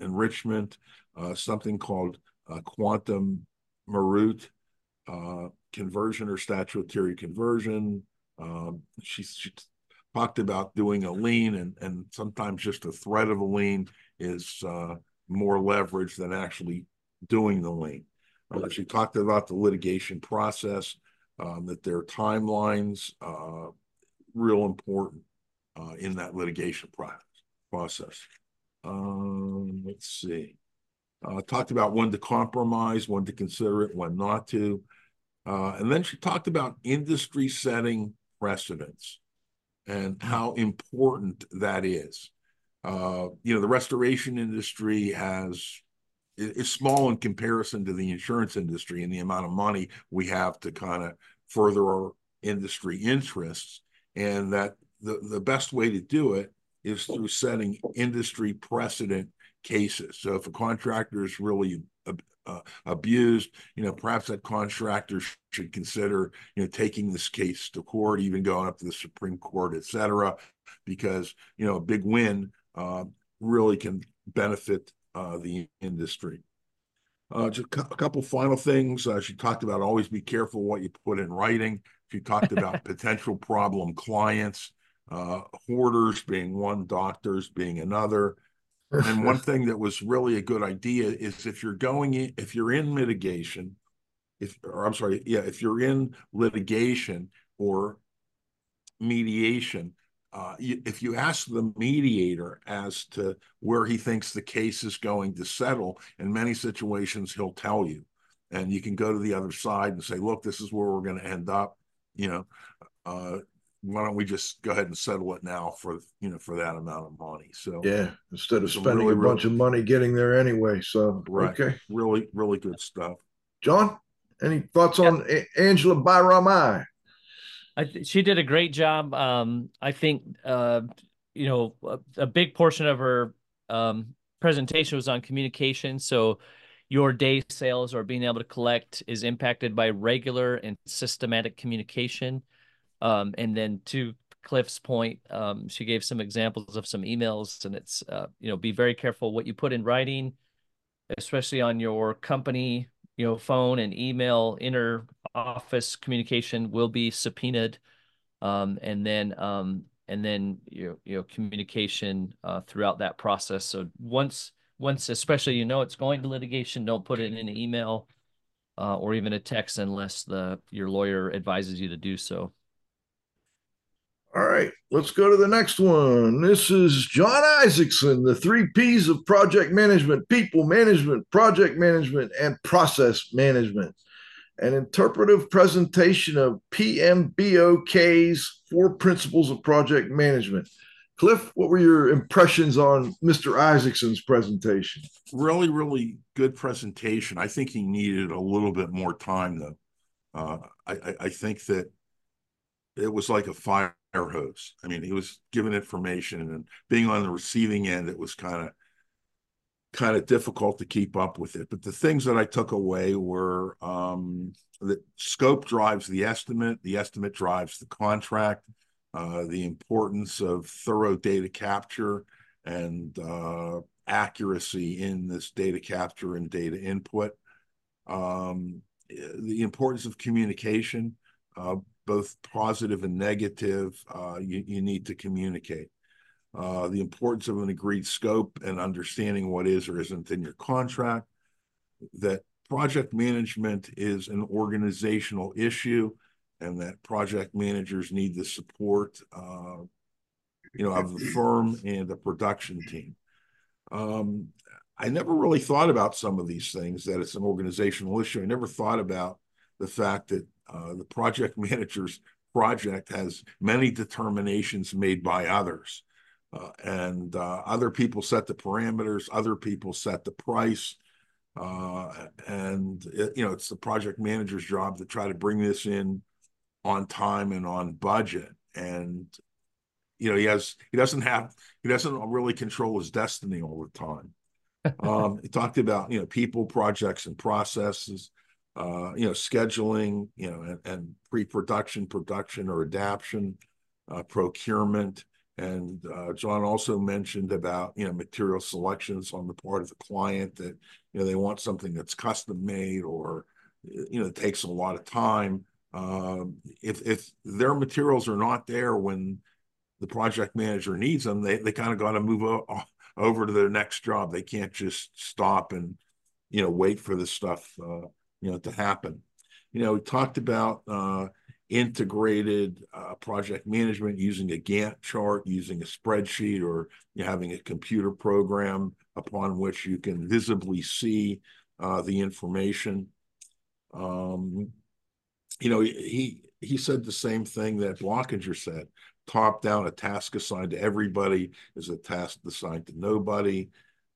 enrichment, uh, something called uh, quantum meruit uh, conversion or statutory conversion. Um, she, she, talked about doing a lien, and, and sometimes just a threat of a lien is uh, more leverage than actually doing the lien. Uh, she talked about the litigation process, um, that their timelines uh, real important uh, in that litigation process. Um, let's see. Uh, talked about when to compromise, when to consider it, when not to. Uh, and then she talked about industry setting precedents and how important that is. Uh, you know, the restoration industry has is small in comparison to the insurance industry and the amount of money we have to kind of further our industry interests and that the, the best way to do it is through setting industry precedent cases. So if a contractor is really uh, abused, you know, perhaps that contractor should consider, you know, taking this case to court, even going up to the Supreme Court, et cetera, because, you know, a big win uh, really can benefit uh, the industry. Uh, just a couple final things. Uh, she talked about always be careful what you put in writing. She talked about potential problem clients, uh, hoarders being one, doctors being another. and one thing that was really a good idea is if you're going in, if you're in mitigation, if or I'm sorry, yeah, if you're in litigation or mediation, uh, if you ask the mediator as to where he thinks the case is going to settle, in many situations he'll tell you, and you can go to the other side and say, "Look, this is where we're going to end up." You know, uh, why don't we just go ahead and settle it now for you know for that amount of money? So yeah, instead of spending really, a bunch really, of money getting there anyway. So right, okay, really, really good stuff. Jon, any thoughts yeah. on a- Angela Bairamai? I she did a great job. Um, I think uh, you know a, a, big portion of her um, presentation was on communication. So your day sales or being able to collect is impacted by regular and systematic communication. Um, and then to Cliff's point, um, she gave some examples of some emails, and it's uh, you know be very careful what you put in writing, especially on your company you know phone and email inner office communication will be subpoenaed. Um, and then um, and then you know, you know communication uh, throughout that process. So once once especially you know it's going to litigation don't put it in an email uh, or even a text unless the your lawyer advises you to do so all right, let's go to the next one. This is Jon Isaacson, the three P's of project management people management, project management, and process management. An interpretive presentation of PMBOK's four principles of project management. Cliff, what were your impressions on Mr. Isaacson's presentation? Really, really good presentation. I think he needed a little bit more time, though. Uh, I, I think that it was like a fire hose. I mean, he was giving information and being on the receiving end, it was kind of kind of difficult to keep up with it. But the things that I took away were um, that scope drives the estimate, the estimate drives the contract, uh, the importance of thorough data capture and uh, accuracy in this data capture and data input, um, the importance of communication. Uh, both positive and negative, uh, you, you need to communicate. Uh, the importance of an agreed scope and understanding what is or isn't in your contract, that project management is an organizational issue and that project managers need the support uh, you know of the firm and the production team um, i never really thought about some of these things that it's an organizational issue i never thought about the fact that uh, the project manager's project has many determinations made by others. Uh, and uh, other people set the parameters, other people set the price. Uh, and, it, you know, it's the project manager's job to try to bring this in on time and on budget. And, you know, he has, he doesn't have, he doesn't really control his destiny all the time. um, he talked about, you know, people, projects, and processes uh, you know, scheduling, you know, and, and pre-production, production or adaptation, uh, procurement. And uh, Jon also mentioned about, you know, material selections on the part of the client that, you know, they want something that's custom made or, you know, it takes a lot of time. Um, if, if their materials are not there when the project manager needs them, they, they kind of got to move o- over to their next job. They can't just stop and, you know, wait for the stuff uh, you know, to happen. You know, we talked about uh, integrated uh, project management using a Gantt chart, using a spreadsheet, or you know, having a computer program upon which you can visibly see uh, the information. Um, you know, he he said the same thing that Blockinger said: top down, a task assigned to everybody is a task assigned to nobody.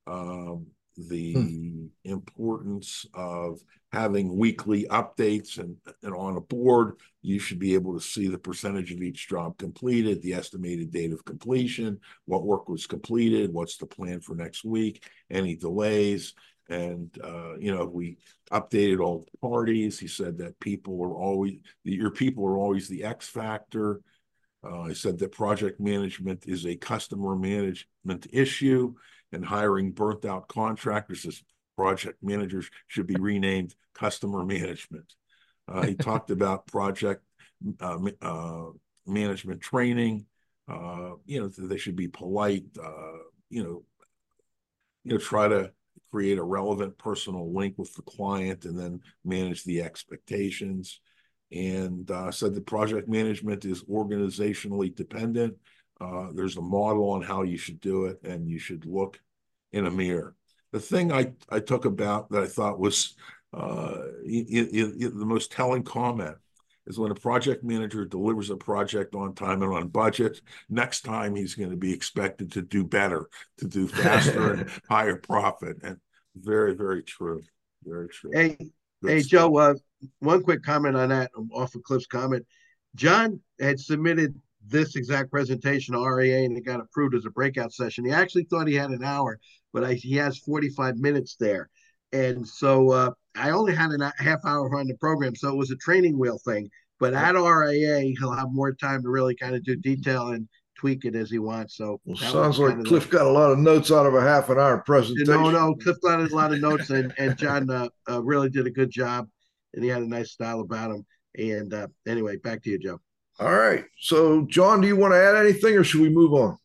Um, the hmm. importance of having weekly updates and, and on a board you should be able to see the percentage of each job completed the estimated date of completion what work was completed what's the plan for next week any delays. And uh, you know we updated all parties. He said that people are always your people are always the x factor. Uh, i said that project management is a customer management issue and hiring burnt out contractors as project managers should be renamed customer management. Uh, he talked about project uh, uh, management training. Uh, you know, they should be polite. Uh, you know, you know, try to create a relevant personal link with the client, and then manage the expectations. And uh, said the project management is organizationally dependent. There's a model on how you should do it, and you should look in a mirror. The thing I, I took about that I thought was uh, it, it, it, the most telling comment is when a project manager delivers a project on time and on budget, next time he's going to be expected to do better, to do faster and higher profit. And very, very true. Very true. Hey, Good hey, stuff. Joe, uh, one quick comment on that off of Cliff's comment. Jon had submitted this exact presentation to RIA and it got approved as a breakout session. He actually thought he had an hour, but I, he has 45 minutes there. And so uh, I only had a half hour on the program. So it was a training wheel thing. But at RIA, he'll have more time to really kind of do detail and tweak it as he wants. So well, sounds like Cliff the, got a lot of notes out of a half an hour presentation. No, no, Cliff got a lot of notes, and and Jon uh, uh, really did a good job, and he had a nice style about him. And uh, anyway, back to you, Joe. All right. So, Jon, do you want to add anything, or should we move on?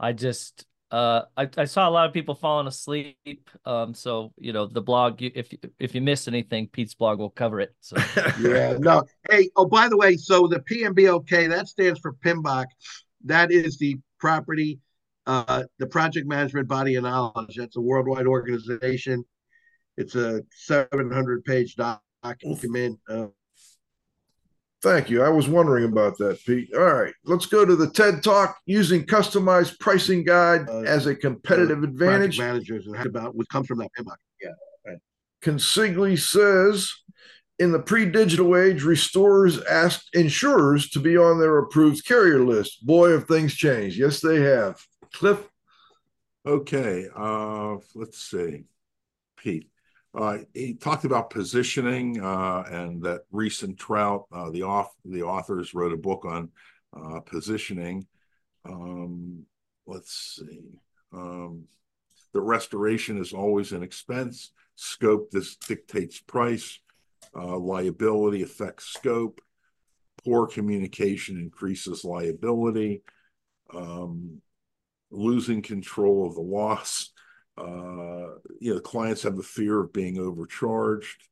I just uh, I, I saw a lot of people falling asleep. Um, so you know the blog. If if you missed anything, Pete's blog will cover it. So yeah, no. Hey, oh by the way, so the PMBOK that stands for PMBOK. That is the property, uh, the project management body of knowledge. That's a worldwide organization. It's a 700 page document. Uh, Thank you. I was wondering about that, Pete. All right, let's go to the TED Talk using customized pricing guide uh, as a competitive uh, advantage. Managers and about what comes from that PMBOK. Yeah. Right. Consigli says, in the pre-digital age, restorers asked insurers to be on their approved carrier list. Boy, have things changed. Yes, they have. Cliff. Okay. Uh, let's see. Pete. Uh, he talked about positioning uh, and that Ries and Trout, uh, the off the authors wrote a book on uh, positioning. Um, let's see. Um, the restoration is always an expense. Scope this dictates price. Uh, liability affects scope. Poor communication increases liability. Um, losing control of the loss uh, you know, clients have the fear of being overcharged.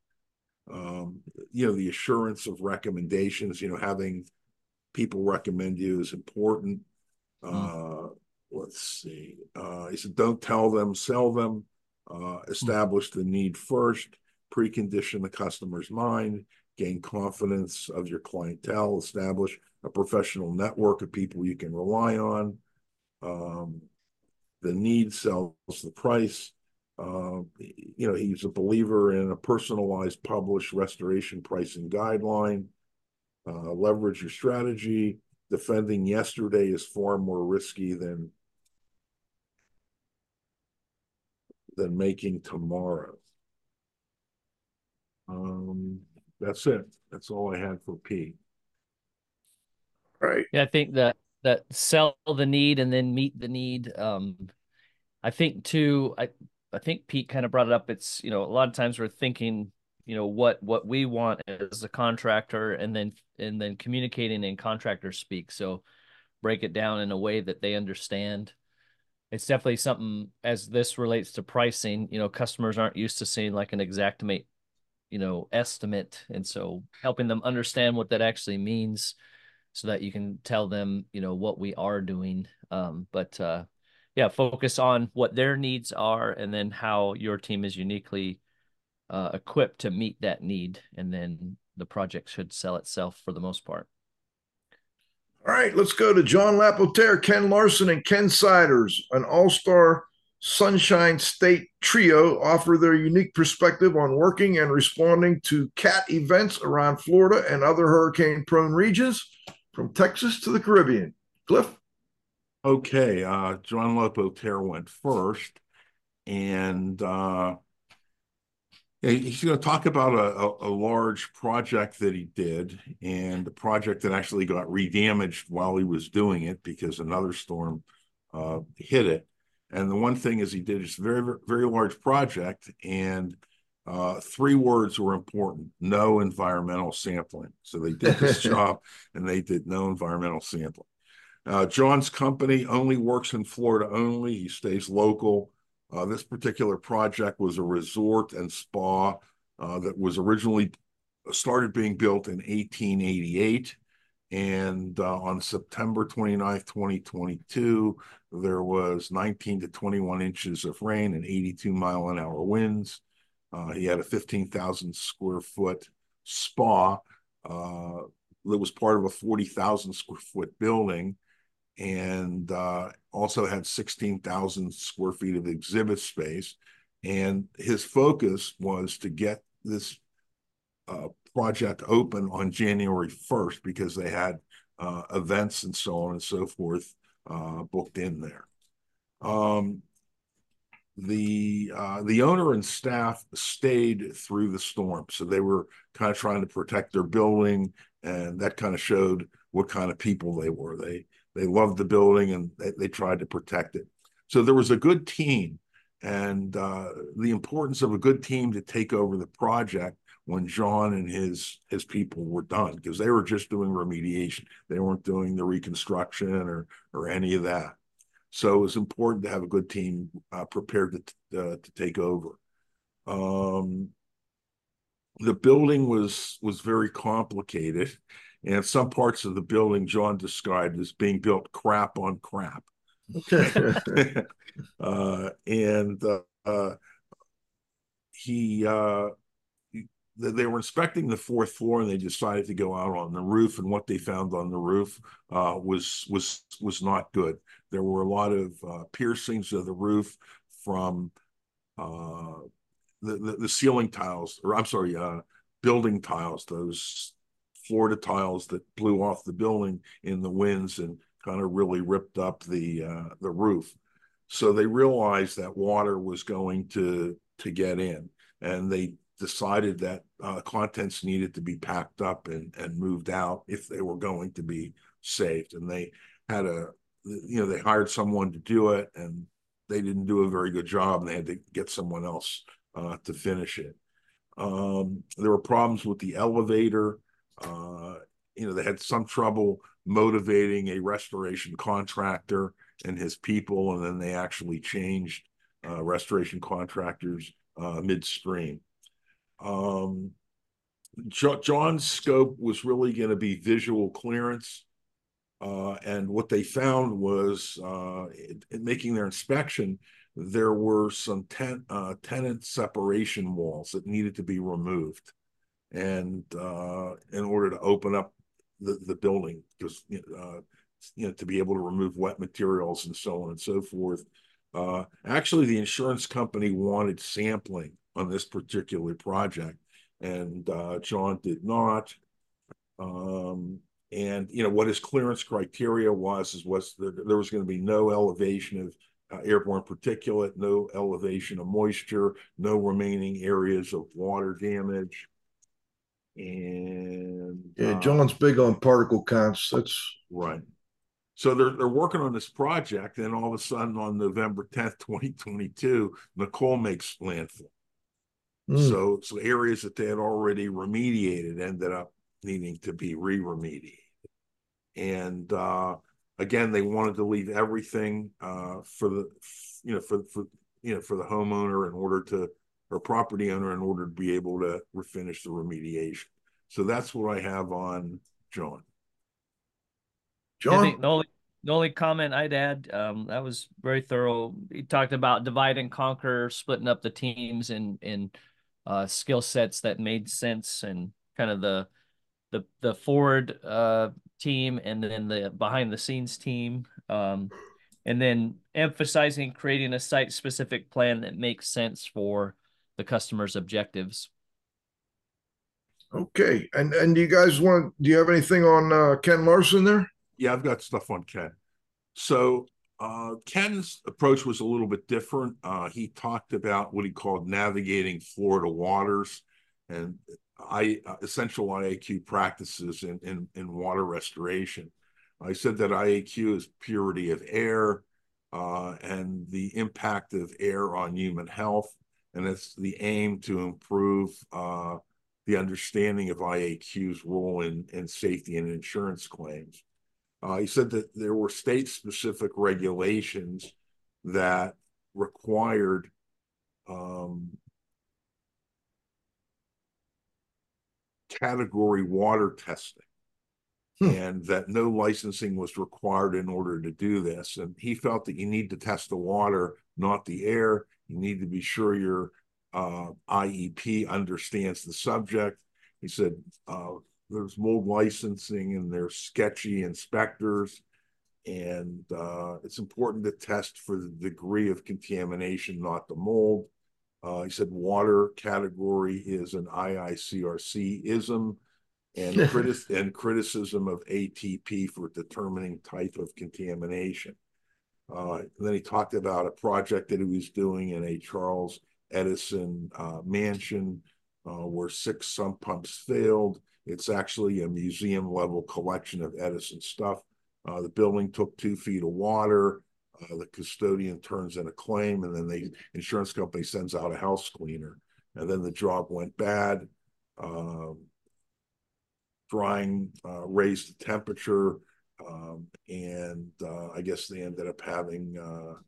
Um, you know, the assurance of recommendations, you know, having people recommend you is important. Mm. Uh, let's see. Uh, he said, don't tell them, sell them. Uh, establish the need first, precondition the customer's mind, gain confidence of your clientele, establish a professional network of people you can rely on. Um, the need sells the price. Uh, you know, he's a believer in a personalized, published restoration pricing guideline. Uh, leverage your strategy. Defending yesterday is far more risky than than making tomorrow. Um, that's it. That's all I had for P. Right. Yeah, I think that that sell the need and then meet the need. Um, I think too, I I think Pete kind of brought it up. It's you know a lot of times we're thinking you know what what we want as a contractor and then and then communicating in contractor speak. So break it down in a way that they understand. It's definitely something as this relates to pricing. You know, customers aren't used to seeing like an Xactimate, you know, estimate, and so helping them understand what that actually means so that you can tell them, you know, what we are doing. Um, but uh, yeah, focus on what their needs are and then how your team is uniquely uh, equipped to meet that need. And then the project should sell itself for the most part. All right, let's go to John Lapotaire, Ken Larson, and Ken Siders, an all star Sunshine State Trio offer their unique perspective on working and responding to cat events around Florida and other hurricane prone regions from Texas to the Caribbean. Cliff? Okay, uh, John Lapotaire went first, and uh, he's going to talk about a, a, large project that he did, and a project that actually got redamaged while he was doing it because another storm uh, hit it. And the one thing is he did this very, very large project, and uh, three words were important: no environmental sampling. So they did this job, and they did no environmental sampling. Uh, John's company only works in Florida only. He stays local. Uh, this particular project was a resort and spa uh, that was originally started being built in 1888. And uh, on September 29th, 2022, there was 19 to 21 inches of rain and 82 mile an hour winds. Uh, he had a 15,000 square foot spa uh, that was part of a 40,000 square foot building and uh, also had 16,000 square feet of exhibit space. And his focus was to get this uh, project open on January 1st because they had uh, events and so on and so forth booked in there. Um, the uh, the owner and staff stayed through the storm, so they were kind of trying to protect their building, and that kind of showed what kind of people they were. They they loved the building and they, they tried to protect it. So there was a good team, and uh, the importance of a good team to take over the project when John and his his people were done because they were just doing remediation. They weren't doing the reconstruction or or any of that. So it was important to have a good team uh, prepared to uh, to take over. Um, the building was was very complicated and some parts of the building John described as being built crap on crap. uh, and uh, uh, he, uh, they were inspecting the fourth floor and they decided to go out on the roof and what they found on the roof uh, was was was not good there were a lot of uh, piercings of the roof from uh, the, the, the ceiling tiles or i'm sorry uh, building tiles those Florida tiles that blew off the building in the winds and kind of really ripped up the uh, the roof. So they realized that water was going to to get in, and they decided that uh, contents needed to be packed up and and moved out if they were going to be saved. And they had a you know they hired someone to do it, and they didn't do a very good job, and they had to get someone else uh, to finish it. Um, there were problems with the elevator. Uh, you know, they had some trouble motivating a restoration contractor and his people, and then they actually changed uh, restoration contractors uh, midstream. Um, jo- John's scope was really going to be visual clearance. Uh, and what they found was uh, in, in, making their inspection, there were some ten, uh, tenant separation walls that needed to be removed and uh, in order to open up the, the building because uh, you know to be able to remove wet materials and so on and so forth. Uh, actually, the insurance company wanted sampling on this particular project, and uh, John did not. Um, and you know what his clearance criteria was is was there, there was going to be no elevation of uh, airborne particulate, no elevation of moisture, no remaining areas of water damage. And yeah, uh, John's big on particle counts. That's right. So they're they're working on this project, and all of a sudden on November 10th, 2022, Nicole makes landfall. Mm. So so areas that they had already remediated ended up needing to be re-remediated. And uh, again, they wanted to leave everything uh, for the you know for for you know for the homeowner in order to or property owner in order to be able to refinish the remediation. So that's what I have on John. John, the only the only comment I'd add um, that was very thorough. He talked about divide and conquer, splitting up the teams and in uh, skill sets that made sense, and kind of the the the forward uh, team and then the behind the scenes team. Um, and then emphasizing creating a site specific plan that makes sense for the customer's objectives. Okay, and and do you guys want? Do you have anything on uh, Ken Larson there? Yeah, I've got stuff on Ken. So uh, Ken's approach was a little bit different. Uh, he talked about what he called navigating Florida waters and I uh, essential IAQ practices in, in, in water restoration. I said that IAQ is purity of air uh, and the impact of air on human health, and it's the aim to improve uh, the understanding of IAQ's role in, in safety and insurance claims. Uh, he said that there were state specific regulations that required um, category water testing hmm. and that no licensing was required in order to do this. And he felt that you need to test the water, not the air. You need to be sure your uh, IEP understands the subject. He said uh, there's mold licensing and there's sketchy inspectors. And uh, it's important to test for the degree of contamination, not the mold. Uh, he said water category is an IICRC ism and, and criticism of ATP for determining type of contamination. Uh, then he talked about a project that he was doing in a Charles Edison uh, mansion uh, where six sump pumps failed. It's actually a museum level collection of Edison stuff. Uh, the building took two feet of water. Uh, the custodian turns in a claim, and then the insurance company sends out a house cleaner. And then the job went bad. Um, drying uh, raised the temperature, um, and uh, I guess they ended up having uh,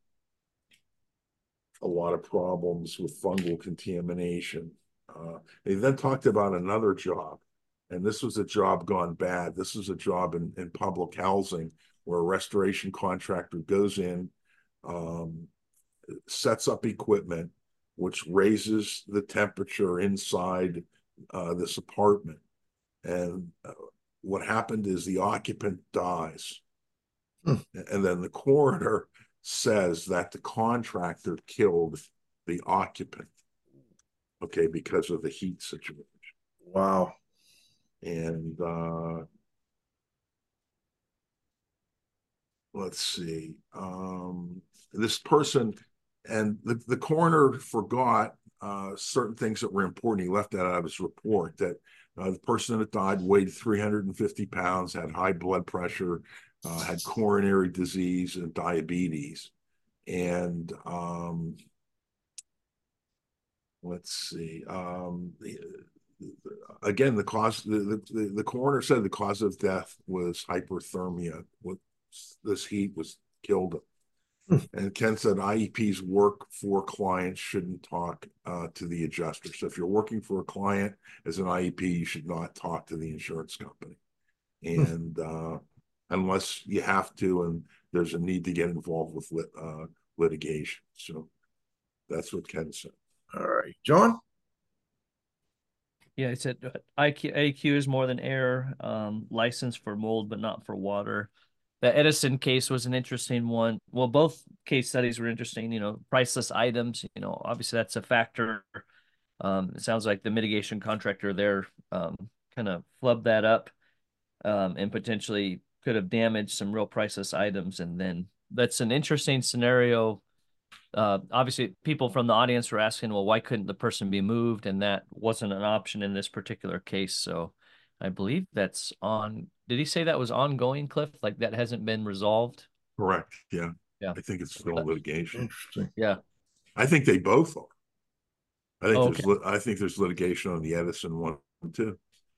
a lot of problems with fungal contamination. Uh, they then talked about another job, and this was a job gone bad. This is a job in, in public housing where a restoration contractor goes in, um, sets up equipment, which raises the temperature inside uh, this apartment. And uh, what happened is the occupant dies. Hmm. And then the coroner says that the contractor killed the occupant, okay, because of the heat situation. Wow. And uh, let's see, um, this person, and the, the coroner forgot uh, certain things that were important. He left that out of his report that uh, the person that died weighed 350 pounds, had high blood pressure, uh, had coronary disease and diabetes. And um, let's see, um, again, the cause, the, the, the coroner said the cause of death was hyperthermia. With this heat was killed hmm. and Ken said IEPs work for clients shouldn't talk uh, to the adjuster. So if you're working for a client as an IEP, you should not talk to the insurance company. Hmm. And uh, unless you have to, and there's a need to get involved with lit, uh, litigation. So that's what Ken said. All right, John. Yeah, he said uh, IQ, AQ is more than air, um, license for mold, but not for water the Edison case was an interesting one. Well, both case studies were interesting. You know, priceless items. You know, obviously that's a factor. Um, it sounds like the mitigation contractor there um, kind of flubbed that up um, and potentially could have damaged some real priceless items. And then that's an interesting scenario. Uh, obviously, people from the audience were asking, well, why couldn't the person be moved? And that wasn't an option in this particular case. So I believe that's on did he say that was ongoing, Cliff? Like that hasn't been resolved? Correct. Yeah. Yeah. I think it's still litigation. Interesting. Yeah. I think they both are. I think oh, there's okay. I think there's litigation on the Edison one too,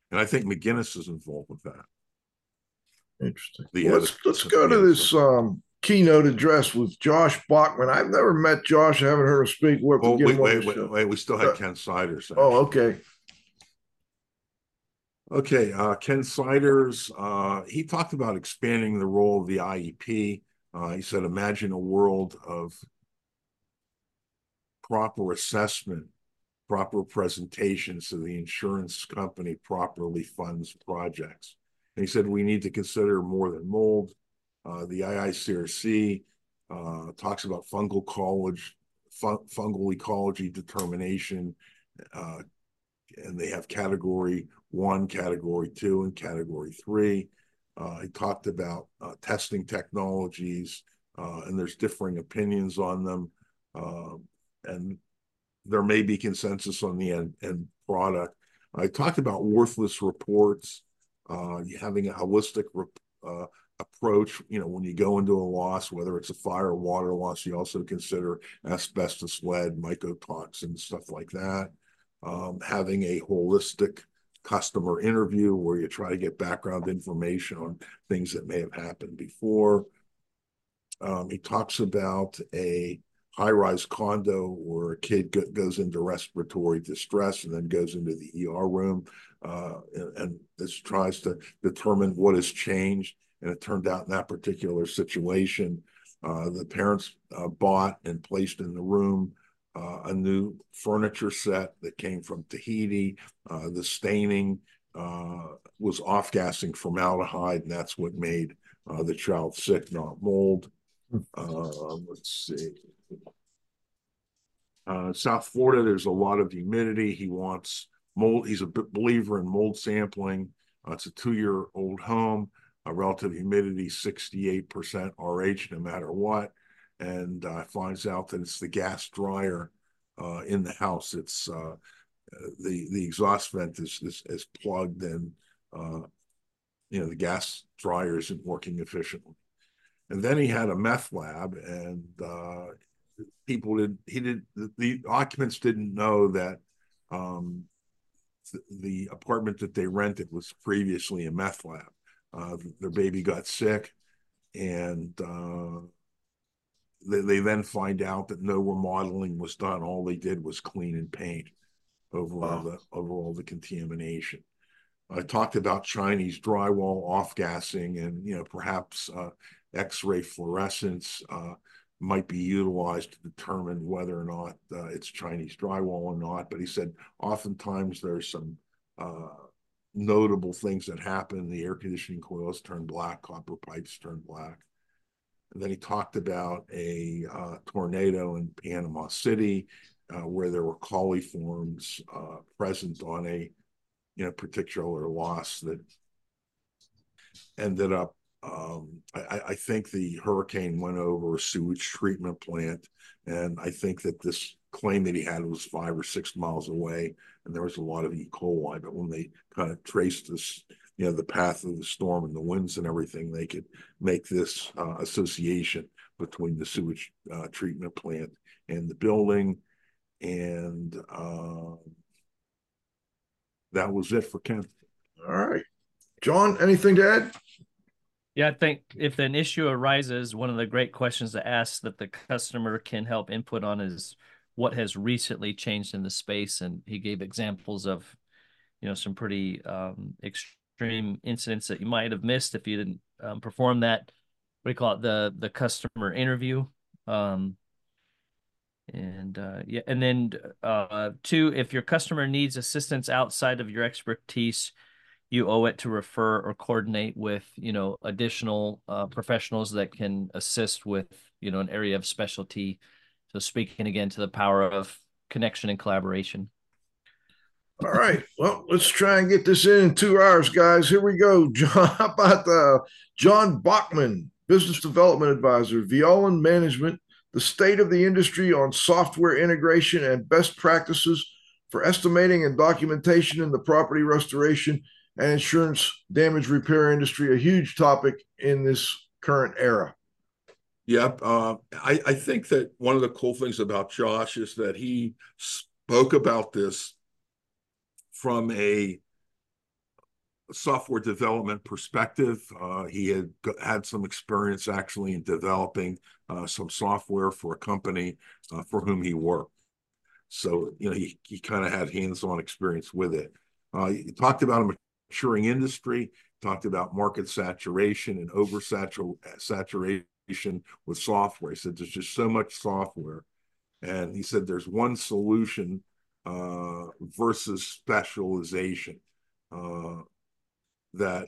and I think McGinnis is involved with that. Interesting. The let's let's go to this um, keynote address with Josh Bachman. I've never met Josh. I haven't heard him speak. Wait, wait, wait, wait, wait, We still had uh, Ken Siders. Oh, okay. Okay, uh, Ken Siders, uh, he talked about expanding the role of the IEP. Uh, he said, imagine a world of proper assessment, proper presentation so the insurance company properly funds projects. And he said, we need to consider more than mold. Uh, the IICRC uh, talks about fungal college, fun, fungal ecology determination, uh, and they have category one, category two, and category three. Uh, he talked about uh, testing technologies, and there's differing opinions on them, uh, and there may be consensus on the end, end product. I talked about worthless reports, having a holistic uh, approach. You know, when you go into a loss, whether it's a fire or water loss, you also consider asbestos, lead, mycotoxins, stuff like that. Um, having a holistic customer interview where you try to get background information on things that may have happened before. Um, he talks about a high-rise condo where a kid go, goes into respiratory distress and then goes into the ER room uh, and, and this tries to determine what has changed. And it turned out in that particular situation, uh, the parents uh, bought and placed in the room uh, a new furniture set that came from Tahiti. Uh, the staining uh, was off-gassing formaldehyde, and that's what made the child sick, not mold. let's see. Uh, South Florida, there's a lot of humidity. He wants mold. He's a believer in mold sampling. Uh, it's a two-year-old home. A relative humidity 68% RH, no matter what. And uh, finds out that it's the gas dryer uh, in the house. It's uh, the the exhaust vent is is, is plugged and uh, you know the gas dryer isn't working efficiently. And then he had a meth lab, and uh, people did he did the, the occupants didn't know that um, th- the apartment that they rented was previously a meth lab. Uh, their baby got sick, and uh, they, they then find out that no remodeling was done. All they did was clean and paint over wow. all the over all the contamination. I talked about Chinese drywall off gassing and you know perhaps uh, X-ray fluorescence. Uh, might be utilized to determine whether or not uh, it's Chinese drywall or not. But he said oftentimes there's some uh, notable things that happened. The air conditioning coils turned black, copper pipes turned black. And then he talked about a uh, tornado in Panama City uh, where there were coliforms uh, present on a you know particular loss that ended up um, I, I, think the hurricane went over a sewage treatment plant, and I think that this claim that he had was five or six miles away, and there was a lot of E. coli. But when they kind of traced this, you know, the path of the storm and the winds and everything, they could make this uh, association between the sewage uh, treatment plant and the building, and uh, that was it for Ken. All right, John, anything to add? Yeah, I think if an issue arises, one of the great questions to ask that the customer can help input on is what has recently changed in the space. And he gave examples of, you know, some pretty um, extreme incidents that you might have missed if you didn't um, perform that. What do you call it? The the customer interview. Um, and uh, yeah, and then uh, two, if your customer needs assistance outside of your expertise, you owe it to refer or coordinate with you know additional uh, professionals that can assist with you know an area of specialty so speaking again to the power of connection and collaboration. All right. Well let's try and get this in in two hours guys. Here we go. John how about uh, john bachman business development advisor Violand management the state of the industry on software integration and best practices for estimating and documentation in the property restoration and insurance damage repair industry, a huge topic in this current era. Yep. Uh, I, I think that one of the cool things about Josh is that he spoke about this from a software development perspective. Uh, he had had some experience actually in developing uh, some software for a company uh, for whom he worked. So, you know, he, he kind of had hands on experience with it. Uh, he talked about a maturing industry, talked about market saturation and oversaturation with software. He said there's just so much software. And he said there's one solution uh, versus specialization uh, that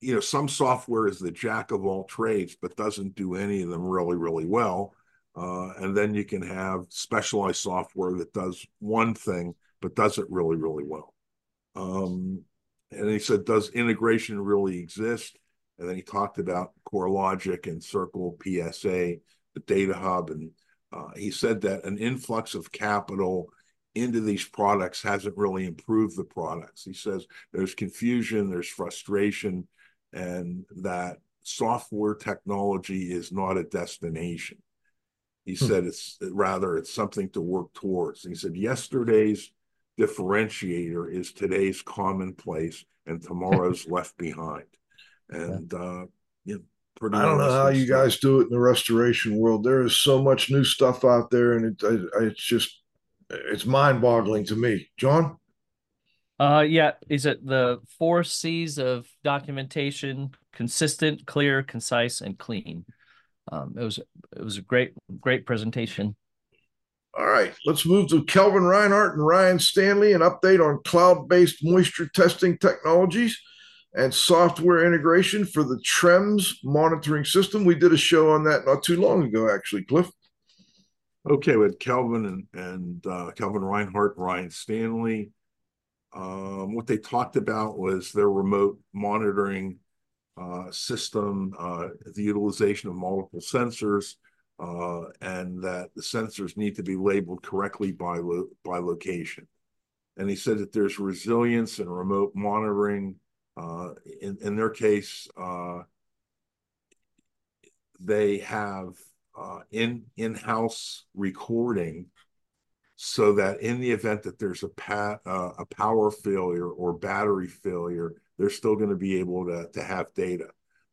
you know, some software is the jack of all trades, but doesn't do any of them really, really well. Uh, and then you can have specialized software that does one thing, but does it really, really well. Um, and he said, does integration really exist? And then he talked about CoreLogic and Circle PSA, the data hub. And uh, he said that an influx of capital into these products hasn't really improved the products. He says there's confusion, there's frustration, and that software technology is not a destination. He hmm. said it's rather it's something to work towards. He said yesterday's differentiator is today's commonplace and tomorrow's left behind. And uh, you know, I don't know how you stuff. guys do it in the restoration world. There is so much new stuff out there, and it, it's just it's mind-boggling to me. John. Uh, yeah. Is it the four C's of documentation: consistent, clear, concise, and clean? Um, it was it was a great great presentation. All right, let's move to Kelvin Reinhardt and Ryan Stanley, an update on cloud-based moisture testing technologies and software integration for the TREMS monitoring system. We did a show on that not too long ago, actually, Cliff. Okay, with Kelvin and, and uh, Kelvin Reinhardt, Ryan Stanley. Um, what they talked about was their remote monitoring uh, system, uh, the utilization of multiple sensors, uh, and that the sensors need to be labeled correctly by lo- by location. And he said that there's resilience and remote monitoring. Uh, in in their case, uh, they have uh, in in-house recording so that in the event that there's a pa- uh, a power failure or battery failure, they're still going to be able to to have data.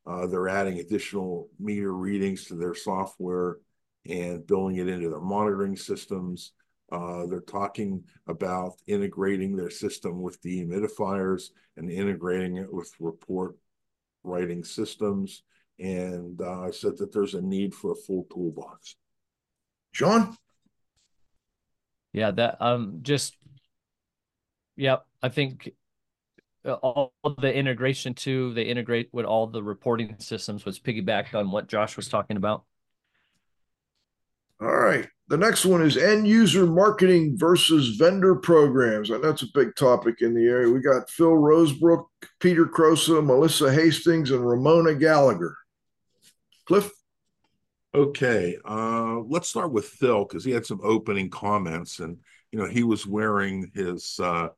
Uh, they're adding additional meter readings to their software and building it into their monitoring systems. Uh, they're talking about integrating their system with dehumidifiers and integrating it with report writing systems. And uh, I said that there's a need for a full toolbox. John? Yeah, that um just yep, I think uh, all the integration too, they integrate with all the reporting systems was piggybacked on what Josh was talking about. All right. The next one is end user marketing versus vendor programs. And that's a big topic in the area. We got Phil Rosebrook, Peter Crosa, Melissa Hastings, and Ramona Gallagher. Cliff? Okay. Uh, let's start with Phil because he had some opening comments. And, you know, he was wearing his. Uh,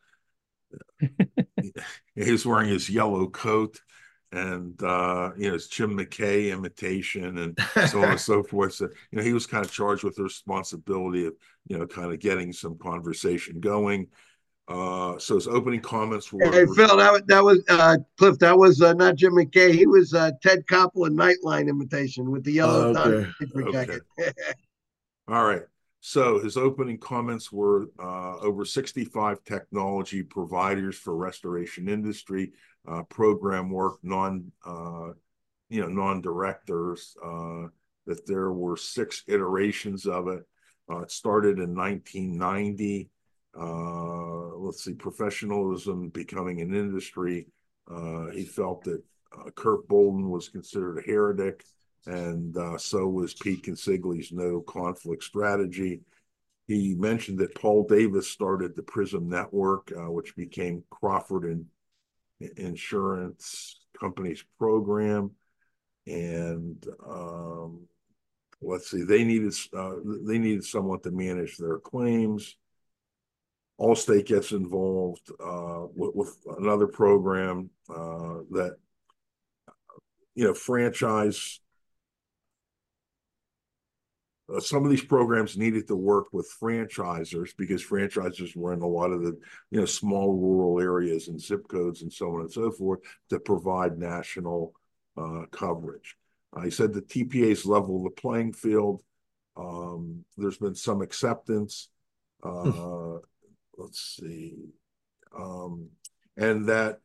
he was wearing his yellow coat and uh, you know, it's Jim McKay imitation and so on and so forth. So, you know, he was kind of charged with the responsibility of, you know, kind of getting some conversation going. Uh, so his opening comments were. Hey, Phil, that was, that was uh, Cliff. That was uh, not Jim McKay. He was uh, Ted Koppel and Nightline imitation with the yellow okay. jacket. All right. So his opening comments were uh, over 65 technology providers for restoration industry, uh, program work, non, uh, you know, non-directors. Uh, that there were six iterations of it. Uh, it started in 1990. Uh, let's see, professionalism becoming an industry. he felt that Kurt Bolden was considered a heretic and uh, so was Pete Consigli's no conflict strategy. He mentioned that Paul Davis started the Prism Network, uh, which became Crawford and Insurance Company's program, and um, let's see, they needed uh, they needed someone to manage their claims. Allstate gets involved uh, with, with, another program uh, that you know franchise uh, some of these programs needed to work with franchisors because franchisors were in a lot of the you know small rural areas and zip codes and so on and so forth to provide national uh, coverage. I said the TPA's level the playing field. Um, there's been some acceptance. Hmm. Uh, let's see, um, and that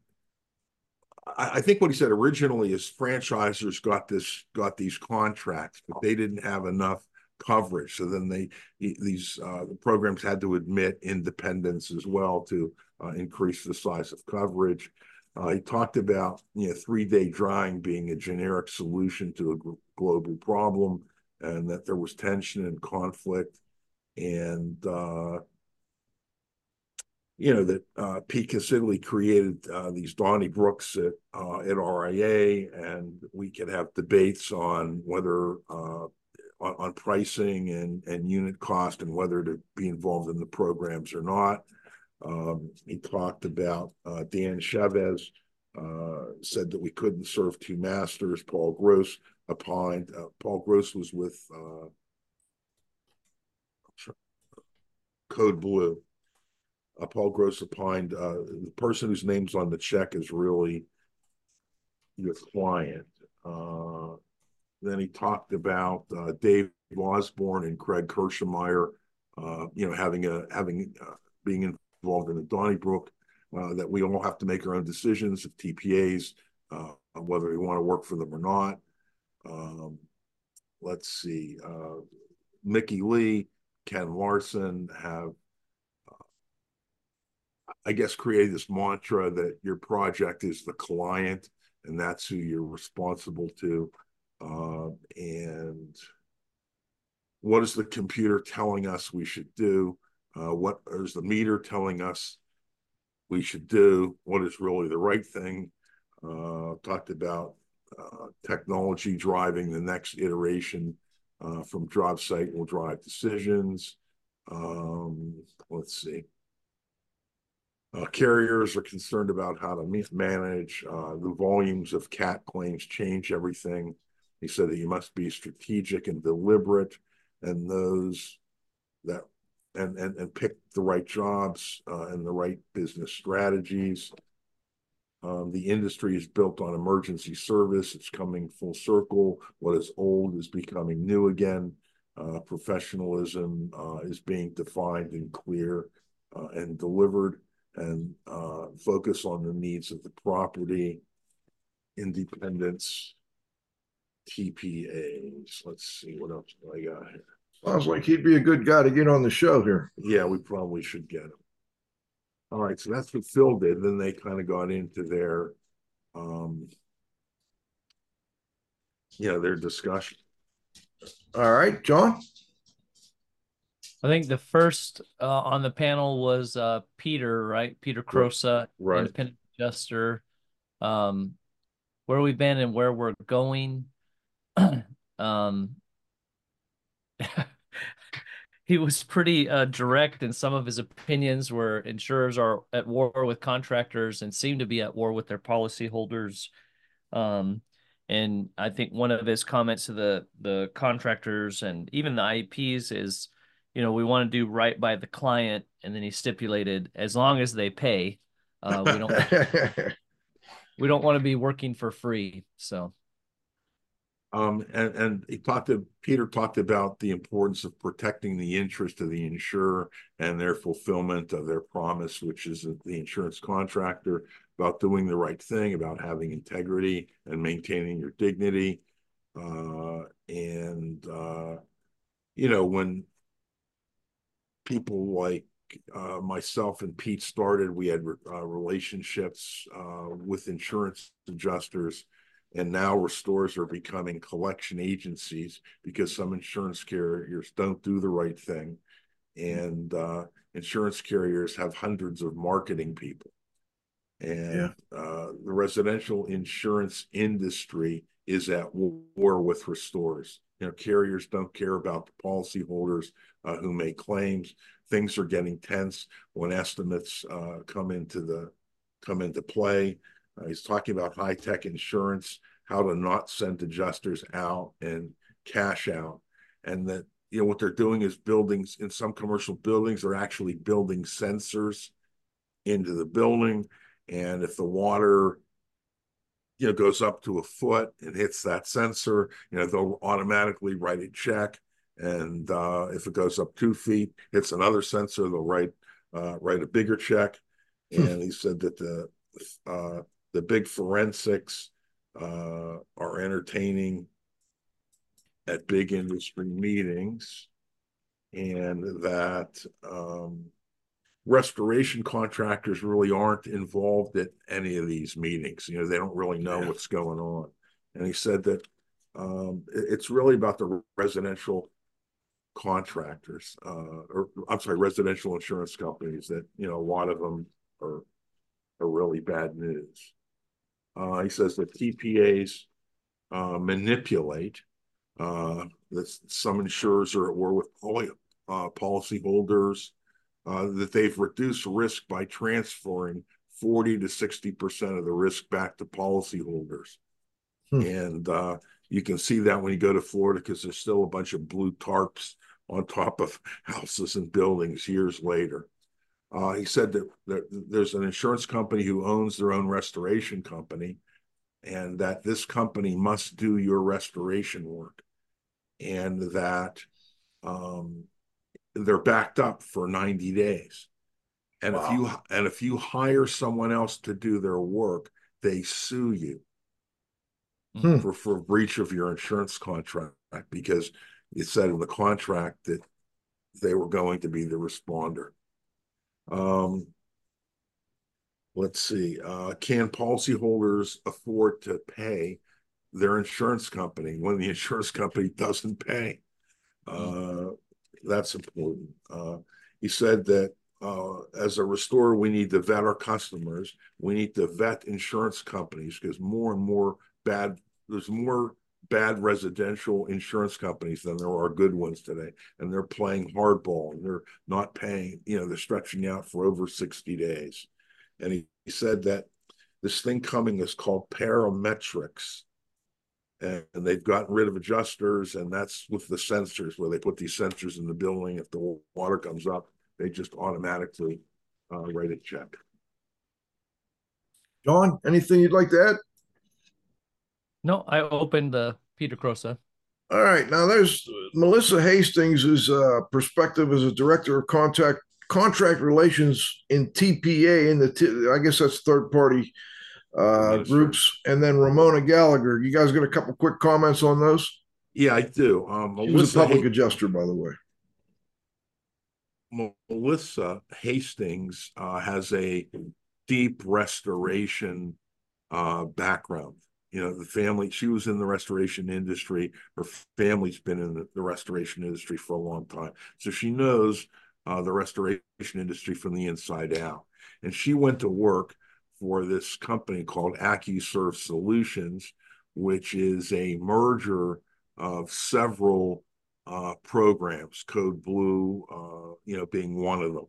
I think what he said originally is franchisors got this got these contracts, but they didn't have enough coverage. So then they these uh, programs had to admit independence as well to uh, increase the size of coverage. Uh, he talked about you know three-day drying being a generic solution to a global problem, and that there was tension and conflict, and uh, you know that uh, Pete Consigli created uh, these Donnybrooks at uh, at RIA, and we could have debates on whether uh, on, on, pricing and and unit cost and whether to be involved in the programs or not. Um, he talked about uh, Dan Chavez uh, said that we couldn't serve two masters. Paul Gross opined. Paul Gross was with Code Blue uh, Paul Gross opined uh, the person whose name's on the check is really your client. Uh, then he talked about uh, Dave Osborne and Craig Kirschmeyer, uh, you know, having a having uh, being involved in the Donnybrook. that we all have to make our own decisions of TPAs, whether we want to work for them or not. Um, let's see, Mickey Lee, Ken Larson have I guess, created this mantra that your project is the client and that's who you're responsible to. Uh, and what is the computer telling us we should do? Uh, what is the meter telling us we should do? What is really the right thing? Uh, talked about uh, technology driving the next iteration uh, from job site will drive decisions. Um, let's see. Uh, carriers are concerned about how to manage uh, the volumes of cat claims change everything. He said that you must be strategic and deliberate, and those that and and, and pick the right jobs uh, and the right business strategies. Um, the industry is built on emergency service. It's coming full circle. What is old is becoming new again. Uh, professionalism uh, is being defined and clear uh, and delivered and uh, focus on the needs of the property, independence, TPAs. Let's see what else I got here. Sounds like he'd be a good guy to get on the show here. Yeah, we probably should get him. All right, so that's what Phil did. Then they kind of got into their, um, yeah, their discussion. All right, John. I think the first uh, on the panel was uh, Peter, right? Peter Crosa, right. independent adjuster. Um, where we've been and where we're going. um, he was pretty uh, direct in some of his opinions, where insurers are at war with contractors and seem to be at war with their policyholders. Um, and I think one of his comments to the the contractors and even the IEPs is you know, we want to do right by the client, and then he stipulated as long as they pay, uh, we don't we don't want to be working for free. So, um, and and he talked to Peter talked about the importance of protecting the interest of the insurer and their fulfillment of their promise, which is the insurance contractor, about doing the right thing, about having integrity and maintaining your dignity, uh, and uh, you know when people like uh, myself and Pete started, we had uh, relationships uh, with insurance adjusters, and now restores are becoming collection agencies because some insurance carriers don't do the right thing, and uh, insurance carriers have hundreds of marketing people, and yeah. Uh, the residential insurance industry is at war with restores. You know, carriers don't care about the policyholders uh, who make claims. Things are getting tense when estimates uh, come into the come into play. Uh, he's talking about high tech insurance, how to not send adjusters out and cash out, and that you know what they're doing is buildings in some commercial buildings they're actually building sensors into the building, and if the water you know goes up to a foot and hits that sensor, you know they'll automatically write a check and uh, if it goes up two feet, hits another sensor, they'll write uh, write a bigger check. Hmm. And he said that the uh, the big forensics uh, are entertaining at big industry meetings, and that um, restoration contractors really aren't involved at any of these meetings. You know, they don't really know yeah. what's going on. And he said that um, it's really about the residential contractors, uh, or I'm sorry, residential insurance companies that, you know, a lot of them are, are really bad news. Uh, he says that TPAs uh, manipulate uh, that some insurers are at war with poly, uh, policyholders, uh, that they've reduced risk by transferring 40 to 60% of the risk back to policyholders. Hmm. And uh, you can see that when you go to Florida because there's still a bunch of blue tarps on top of houses and buildings years later. Uh, he said that, that there's an insurance company who owns their own restoration company, and that this company must do your restoration work, and that um, they're backed up for 90 days. And wow. if you and if you hire someone else to do their work, they sue you hmm. for, for breach of your insurance contract because it said in the contract that they were going to be the responder. Um, let's see. Uh, can policyholders afford to pay their insurance company when the insurance company doesn't pay? Uh, that's important. Uh, he said that uh, as a restorer, we need to vet our customers. We need to vet insurance companies because more and more bad, there's more bad residential insurance companies than there are good ones today. And they're playing hardball and they're not paying, you know, they're stretching out for over 60 days. And he, he said that this thing coming is called parametrics. And, and they've gotten rid of adjusters, and that's with the sensors where they put these sensors in the building. If the water comes up, they just automatically uh, write a check. John, anything you'd like to add? No, I opened the Peter Crosa. All right, now there's Melissa Hastings' uh, perspective as a director of contact contract relations in TPA in the t- I guess that's third party uh, groups, and then Ramona Gallagher. You guys got a couple quick comments on those? Yeah, I do. Um, she was a public adjuster, by the way. Melissa Hastings uh, has a deep restoration uh, background you know the family she was in the restoration industry her family's been in the, the restoration industry for a long time. So she knows uh, the restoration industry from the inside out. And she went to work for this company called AccuServe Solutions, which is a merger of several uh, programs, Code Blue, uh, you know, being one of them.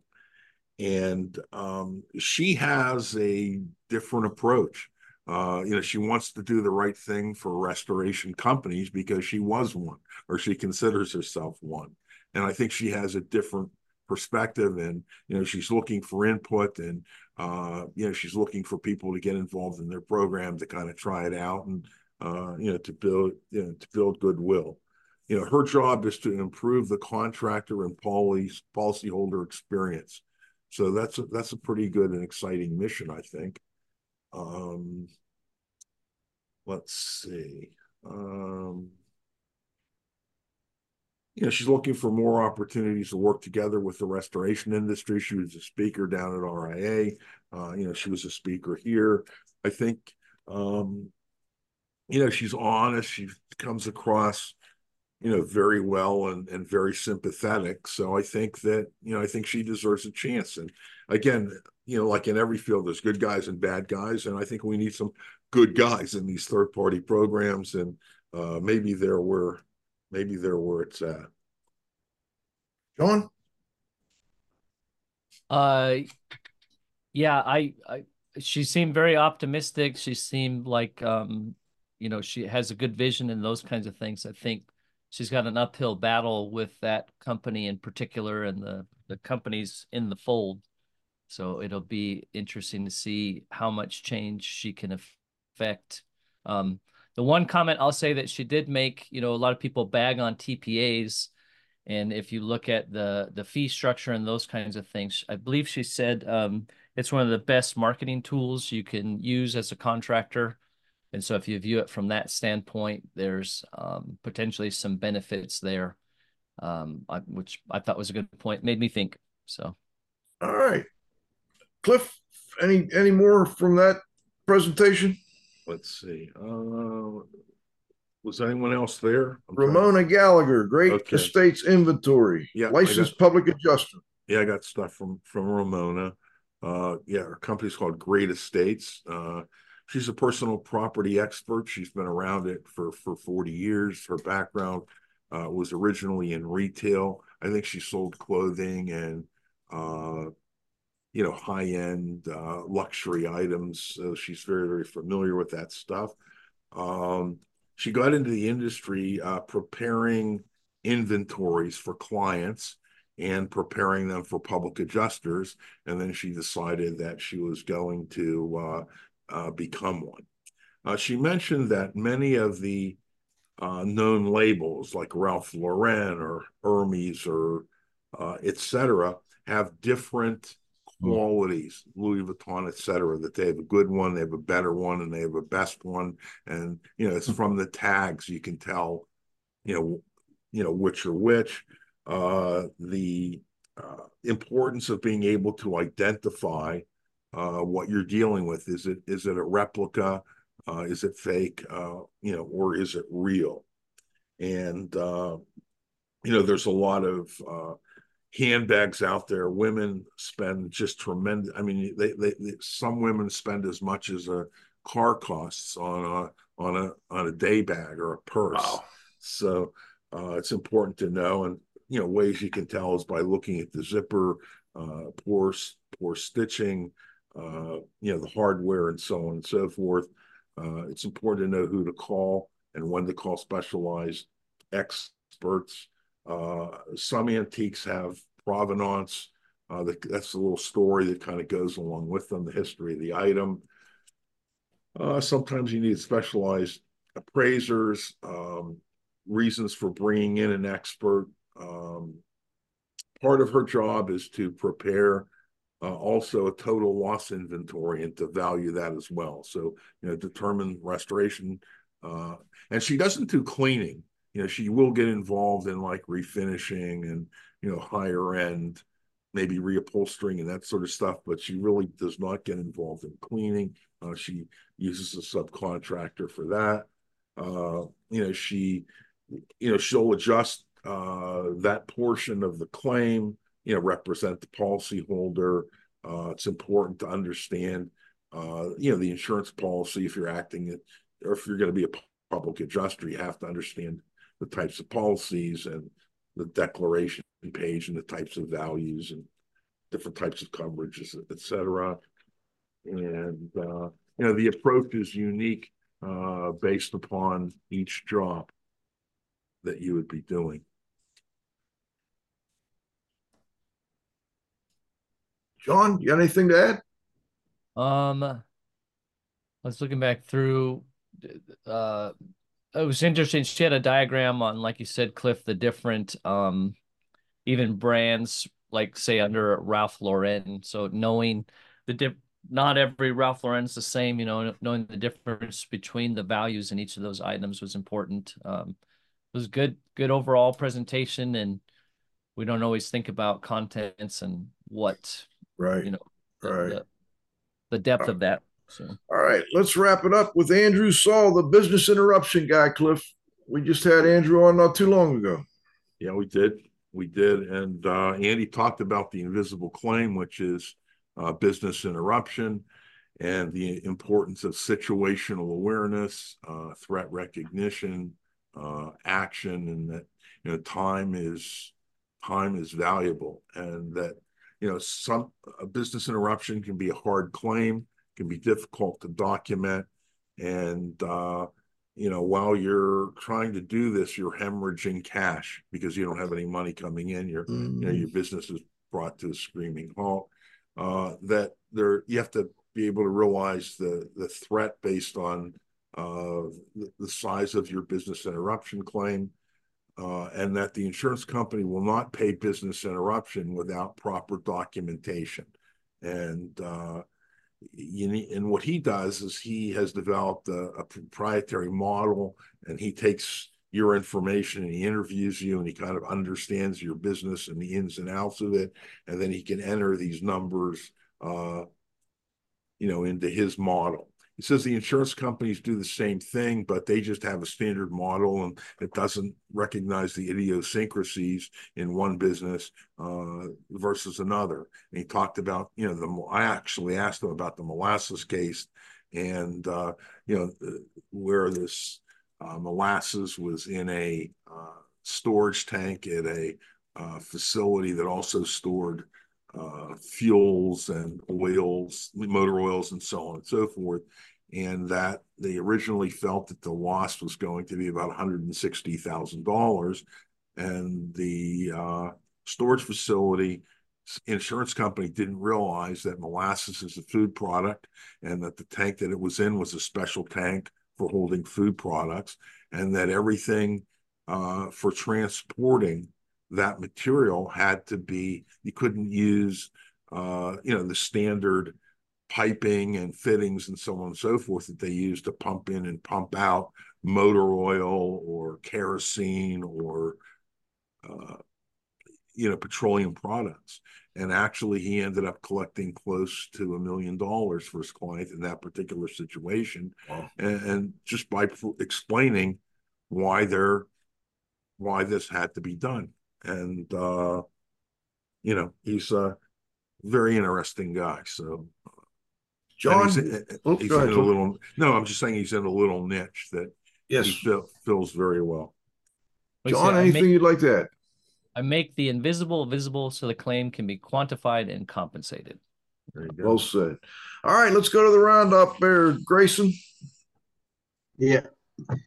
And um, she has a different approach uh, you know, she wants to do the right thing for restoration companies because she was one, or she considers herself one. And I think she has a different perspective, and you know, she's looking for input, and uh, you know, she's looking for people to get involved in their program to kind of try it out, and uh, you know, to build, you know, to build goodwill. You know, her job is to improve the contractor and policy policyholder experience. So that's a, that's a pretty good and exciting mission, I think. Um, let's see. Um, you know, she's looking for more opportunities to work together with the restoration industry. She was a speaker down at RIA. Uh, you know, she was a speaker here. I think, um, you know, she's honest. She comes across, you know, very well and, and very sympathetic. So I think that, you know, I think she deserves a chance. And again, you know, like in every field, there's good guys and bad guys, and I think we need some good guys in these third party programs, and uh, maybe they're where maybe they're where it's at. John. Uh, yeah, I, I she seemed very optimistic. She seemed like um, you know, she has a good vision and those kinds of things. I think she's got an uphill battle with that company in particular and the the companies in the fold so it'll be interesting to see how much change she can affect. Um, the one comment I'll say that she did make, you know, a lot of people bag on TPAs. And if you look at the the fee structure and those kinds of things, I believe she said um, it's one of the best marketing tools you can use as a contractor. And so if you view it from that standpoint, there's um, potentially some benefits there, um, which I thought was a good point. Made me think. So All right. Cliff, any any more from that presentation? Let's see. Uh, was anyone else there? I'm Ramona trying. Gallagher, Great okay. Estates Inventory. Yeah, licensed got, public adjuster. Yeah, I got stuff from from Ramona. Uh, yeah, her company's called Great Estates. Uh, she's a personal property expert. She's been around it for for 40 years. Her background uh, was originally in retail. I think she sold clothing and uh, you know high end uh, luxury items. So she's very very familiar with that stuff. Um, she got into the industry uh, preparing inventories for clients and preparing them for public adjusters. And then she decided that she was going to uh, uh, become one. Uh, she mentioned that many of the uh, known labels like Ralph Lauren or Hermes or etc. have different. Qualities, Louis Vuitton, etc. That they have a good one, they have a better one, and they have a best one. And you know, it's hmm. from the tags you can tell, you know, you know which are which. Uh, the uh, importance of being able to identify uh, what you're dealing with. Is it is it a replica? Uh, is it fake? Uh, you know, or is it real? And uh, you know, there's a lot of uh, handbags out there. Women spend just tremendous. I mean, they, they, they some women spend as much as a car costs on a on a on a day bag or a purse. Wow. So uh, it's important to know, and you know, ways you can tell is by looking at the zipper, uh, poor poor stitching, uh, you know, the hardware and so on and so forth. Uh, it's important to know who to call and when to call specialized experts. Uh, some antiques have provenance. Uh, that's a little story that kind of goes along with them, the history of the item. Uh, sometimes you need specialized appraisers, um, reasons for bringing in an expert. Um, part of her job is to prepare uh, also a total loss inventory and to value that as well. So, you know, determine restoration. Uh, and she doesn't do cleaning. You know, she will get involved in like refinishing and, you know, higher end, maybe reupholstering and that sort of stuff, but she really does not get involved in cleaning. Uh, she uses a subcontractor for that. Uh, you know, she, you know, she'll adjust uh, that portion of the claim you know represent the policyholder. Uh, it's important to understand, uh, you know, the insurance policy if you're acting it or if you're going to be a public adjuster, you have to understand the types of policies and the declaration page and the types of values and different types of coverages, et cetera. And uh, you know, the approach is unique uh, based upon each job that you would be doing. Jon, you got anything to add? Um, I was looking back through. Uh, it was interesting. She had a diagram on, like you said, Cliff, the different, um, even brands, like say under Ralph Lauren. So knowing the dip, not every Ralph Lauren's the same. You know, knowing the difference between the values in each of those items was important. Um, it was good, good overall presentation, and we don't always think about contents and what right you know right the, the depth of that so. All right let's wrap it up with andrew saul the business interruption guy cliff. We just had andrew on not too long ago. Yeah we did. We did. And uh, andy talked about the invisible claim which is uh, business interruption and the importance of situational awareness uh, threat recognition uh, action and that you know time is time is valuable. And that you know, some a business interruption can be a hard claim, can be difficult to document, and uh, you know, while you're trying to do this, you're hemorrhaging cash because you don't have any money coming in. Your mm. you know your business is brought to a screaming halt. Uh, that there, you have to be able to realize the the threat based on uh, the, the size of your business interruption claim uh, and that the insurance company will not pay business interruption without proper documentation. And uh, you need, and what he does is he has developed a, a, proprietary model, and he takes your information and he interviews you and he kind of understands your business and the ins and outs of it and then he can enter these numbers uh, you know into his model he says the insurance companies do the same thing but they just have a standard model and it doesn't recognize the idiosyncrasies in one business uh, versus another. And he talked about you know the i actually asked him about the molasses case and uh, you know where this uh, molasses was in a uh, storage tank at a uh, facility that also stored uh, fuels and oils, motor oils, and so on and so forth. And that they originally felt that the loss was going to be about $160,000. And the uh, storage facility insurance company didn't realize that molasses is a food product and that the tank that it was in was a special tank for holding food products, and that everything uh, for transporting that material had to be you couldn't use uh, you know the standard piping and fittings and so on and so forth that they use to pump in and pump out motor oil or kerosene or uh, you know petroleum products. And actually he ended up collecting close to a million dollars for his client in that particular situation. Wow. and, and, just by explaining why they're why this had to be done and uh you know he's a very interesting guy so john he's, oh, he's ahead, in a little no i'm just saying he's in a little niche that yes he fill, fills very well Jon anything you'd like to add I make the invisible visible so the claim can be quantified and compensated. Well said. All right, let's go to the roundup there, Grayson. Yeah.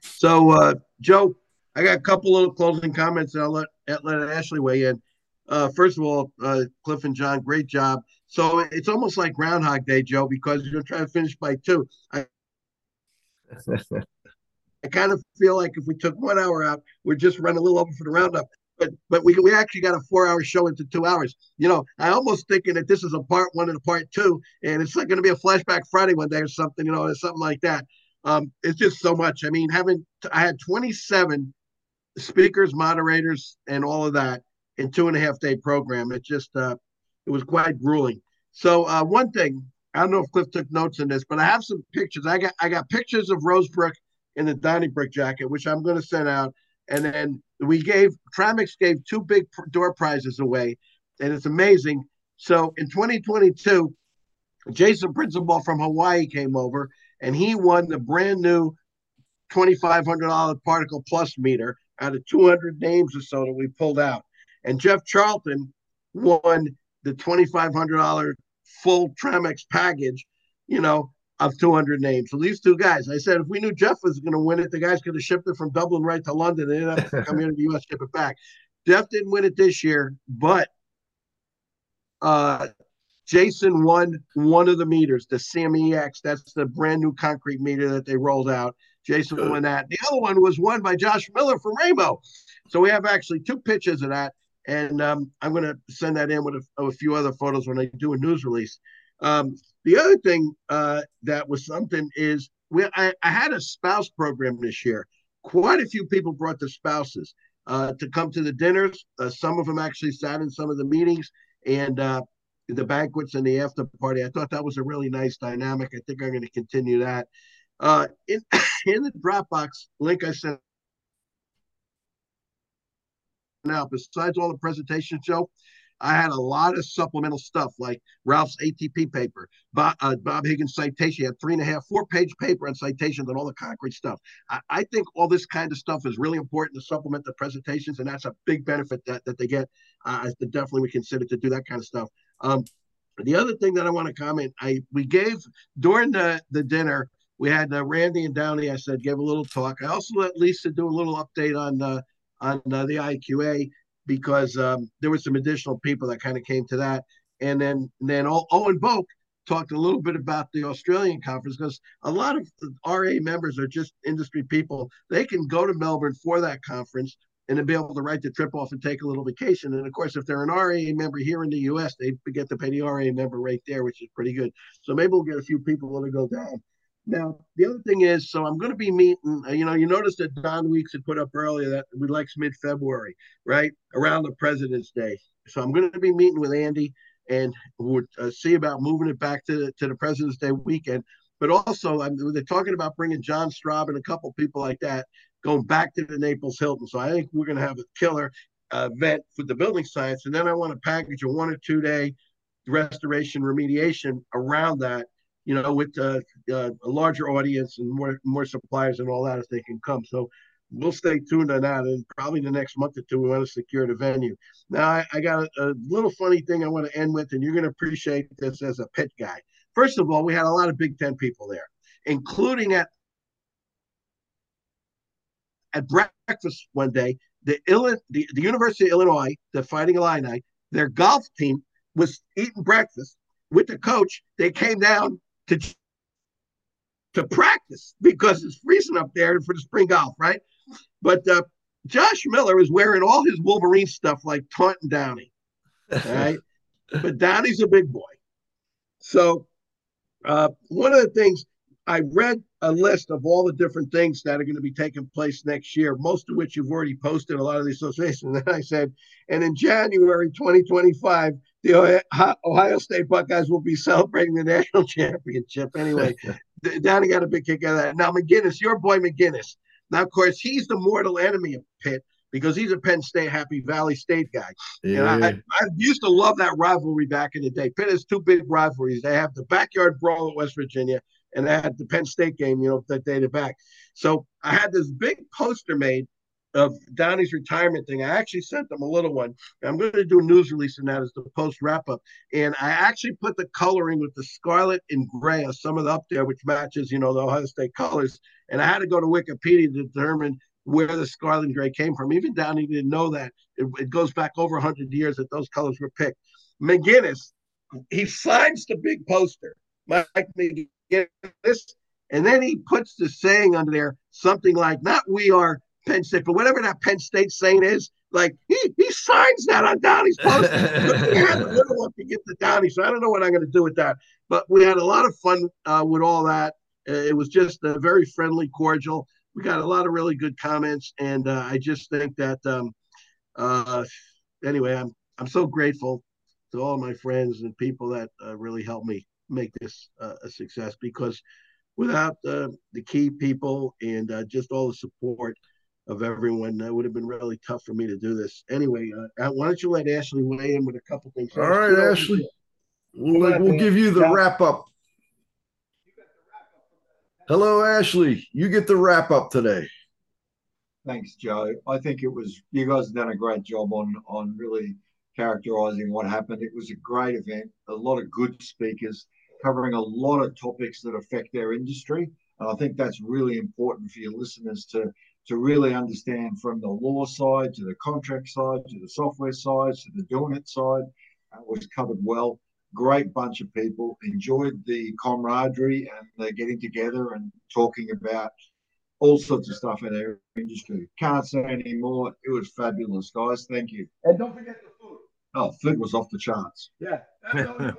So, uh, Joe, I got a couple of closing comments, and I'll let let Ashley weigh in. Uh, first of all, uh, Cliff and Jon, great job. So it's almost like Groundhog Day, Joe, because you're trying to finish by two. I, I kind of feel like if we took one hour out, we'd just run a little over for the roundup but but we we actually got a four hour show into two hours. You know, I almost thinking that this is a part one and a part two, and it's like going to be a flashback Friday one day or something. You know, or something like that. Um, it's just so much. I mean, having I had 27 speakers, moderators, and all of that in two and a half day program. It just uh, it was quite grueling. So uh, one thing I don't know if Cliff took notes in this, but I have some pictures. I got I got pictures of Rosebrook in the Donnybrook jacket, which I'm going to send out. And then we gave Tramex gave two big door prizes away, and it's amazing. So in 2022, Jason Principal from Hawaii came over, and he won the brand new $2,500 Particle Plus meter out of 200 names or so that we pulled out. And Jeff Charlton won the $2,500 full Tramex package, you know, of 200 names. So these two guys, I said, if we knew Jeff was going to win it, the guys could have shipped it from Dublin right to London. and to come here to the U.S. ship it back. Jeff didn't win it this year, but uh, Jason won one of the meters, the CMEX. That's the brand new concrete meter that they rolled out. Jason Good. won that. The other one was won by Josh Miller from Rainbow. So we have actually two pictures of that. And um, I'm going to send that in with a, a, few other photos when I do a news release. Um, the other thing uh, that was something is we, I, I, had a spouse program this year. Quite a few people brought their spouses uh, to come to the dinners. Uh, some of them actually sat in some of the meetings and uh, the banquets and the after party. I thought that was a really nice dynamic. I think I'm going to continue that. Uh, in in the Dropbox link I sent now, besides all the presentations, Joe, I had a lot of supplemental stuff like Ralph's ATP paper, Bob, uh, Bob Higgins citation. He had three and a half, four page paper on citations and all the concrete stuff. I, I, think all this kind of stuff is really important to supplement the presentations, and that's a big benefit that, that they get. Uh, definitely would consider to do that kind of stuff. Um, the other thing that I want to comment, I we gave during the, the dinner, we had uh, Randy and Downey. I said gave a little talk. I also let Lisa do a little update on uh, on uh, the IQA because um, there were some additional people that kind of came to that. And then then Owen Boak talked a little bit about the Australian conference because a lot of RA members are just industry people. They can go to Melbourne for that conference and then be able to write the trip off and take a little vacation. And of course, if they're an RA member here in the US, they get to pay the RA member right there, which is pretty good. So maybe we'll get a few people to go down. Now, the other thing is, so I'm going to be meeting, uh, you know, you noticed that Don Weeks had put up earlier that we like mid February, right? Around the President's Day. So I'm going to be meeting with Andy and would uh, see about moving it back to, to the President's Day weekend. But also, I'm, they're talking about bringing John Straube and a couple people like that going back to the Naples Hilton. So I think we're going to have a killer uh, event for the building science. And then I want to package a one or two day restoration remediation around that you know, with uh, uh, a larger audience and more more suppliers and all that if they can come. So we'll stay tuned on that. And probably the next month or two, we want to secure the venue. Now, I, I got a, a, little funny thing I want to end with, and you're going to appreciate this as a pit guy. First of all, we had a lot of Big Ten people there, including at at breakfast one day. The, Illinois, the, the University of Illinois, the Fighting Illini, their golf team was eating breakfast with the coach. They came down to to practice because it's freezing up there for the spring golf, right? But uh, Josh Miller is wearing all his Wolverine stuff like Taunton Downey, right? but Downey's a big boy. So uh, one of the things I read a list of all the different things that are going to be taking place next year, most of which you've already posted a lot of the associations. And I said, and in January 2025, the Ohio State Buckeyes will be celebrating the national championship. Anyway, Danny got a big kick out of that. Now, McGinnis, your boy McGinnis. Now, of course, he's the mortal enemy of Pitt because he's a Penn State, Happy Valley State guy. Yeah. And I, I, used to love that rivalry back in the day. Pitt has two big rivalries. They have the backyard brawl at West Virginia, and I had the Penn State game, you know, that to back. So I had this big poster made of Donnie's retirement thing. I actually sent them a little one. I'm going to do a news release on that as the post wrap up. And I actually put the coloring with the scarlet and gray of some of the up there, which matches, you know, the Ohio State colors. And I had to go to Wikipedia to determine where the scarlet and gray came from. Even Donnie didn't know that. It, it goes back over 100 years that those colors were picked. McGinnis, he signs the big poster. Mike McGinnis this, and then he puts the saying under there, something like, not we are Penn State, but whatever that Penn State saying is, like he, he signs that on Downey's post. we had a little one to get to Downey, so I don't know what I'm going to do with that. But we had a lot of fun uh, with all that. Uh, it was just a very friendly, cordial. We got a lot of really good comments, and uh, I just think that um, uh, anyway, I'm I'm so grateful to all my friends and people that uh, really helped me make this uh, a success because without uh, the key people and uh, just all the support of everyone, it would have been really tough for me to do this. Anyway, uh, why don't you let Ashley weigh in with a couple things? All right, Ashley. We'll, on, we'll give you the wrap up. Hello, Ashley. You get the wrap up today. Thanks, Joe. I think it was you guys have done a great job on on really characterizing what happened. It was a great event, a lot of good speakers covering a lot of topics that affect their industry. And I think that's really important for your listeners to, to really understand from the law side to the contract side to the software side to the doing it side. Uh, was covered well. Great bunch of people. Enjoyed the camaraderie and the getting together and talking about all sorts of stuff in our industry. Can't say any more. It was fabulous, guys. Thank you. And don't forget the food. Oh, food was off the charts. Yeah.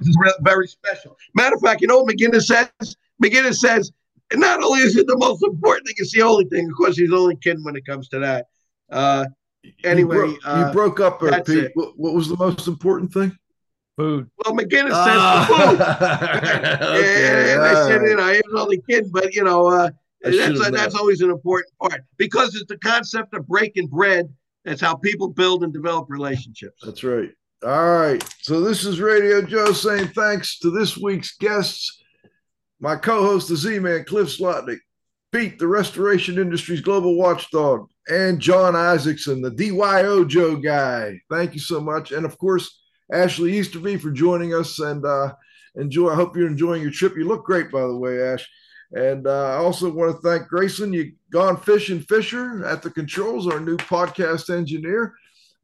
is very special. Matter of fact, you know what McGinnis says? McGinnis says, not only is it the most important thing, it's the only thing. Of course, he's only kidding when it comes to that. Uh, anyway, you broke, uh, you broke up, there, Pete. What, what, was the most important thing? Food. Well, McGinnis uh, says the food. okay, and, I said, you know, he was only kidding, but you know, uh, that's a, that's always an important part because it's the concept of breaking bread. That's how people build and develop relationships. That's right. All right. So this is Radio Joe saying thanks to this week's guests, my co-host, the Z-Man, Cliff Zlotnik, Pete, the restoration industry's global watchdog, and Jon Isaacson, the DYOJO guy. Thank you so much. And of course, Ashley Easterby for joining us and uh, enjoy. I hope you're enjoying your trip. You look great, by the way, Ash. And uh, I also want to thank Grayson, you gone fishing Fisher at the controls, our new podcast engineer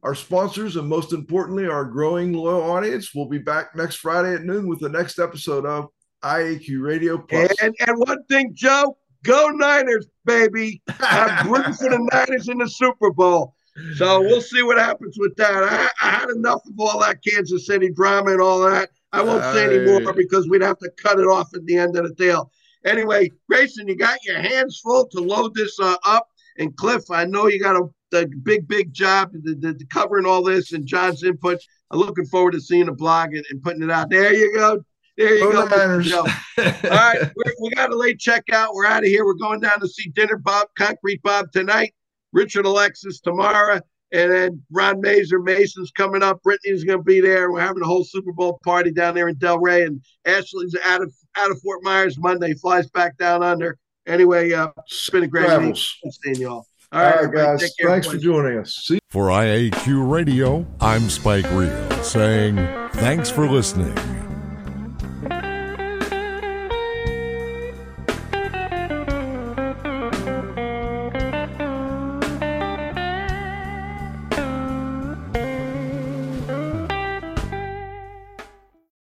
our sponsors, and most importantly, our growing loyal audience. We'll be back next Friday at noon with the next episode of IAQ Radio Plus. And, and one thing, Joe, go Niners, baby. I'm rooting for the Niners in the Super Bowl. So we'll see what happens with that. I, I had enough of all that Kansas City drama and all that. I won't say anymore because we'd have to cut it off at the end of the deal. Anyway, Grayson, you got your hands full to load this uh, up. And Cliff, I know you got a, a big, big job the, the, the covering all this and Jon's input. I'm looking forward to seeing the blog and, and putting it out. There you go. There you go. All right, we got a late checkout. We're out of here. We're going down to see Dinner Bob, Concrete Bob tonight. Richard Alexis tomorrow. And then Ron Mazer, Mason's coming up. Brittany's going to be there. We're having a whole Super Bowl party down there in Delray. And Ashley's out of out of Fort Myers Monday. Flies back down under. Anyway, uh, it's been a great week. Seeing y'all. All right, All right guys. Care, Thanks boys. for joining us. See- for IAQ Radio, I'm Spike Reel saying thanks for listening.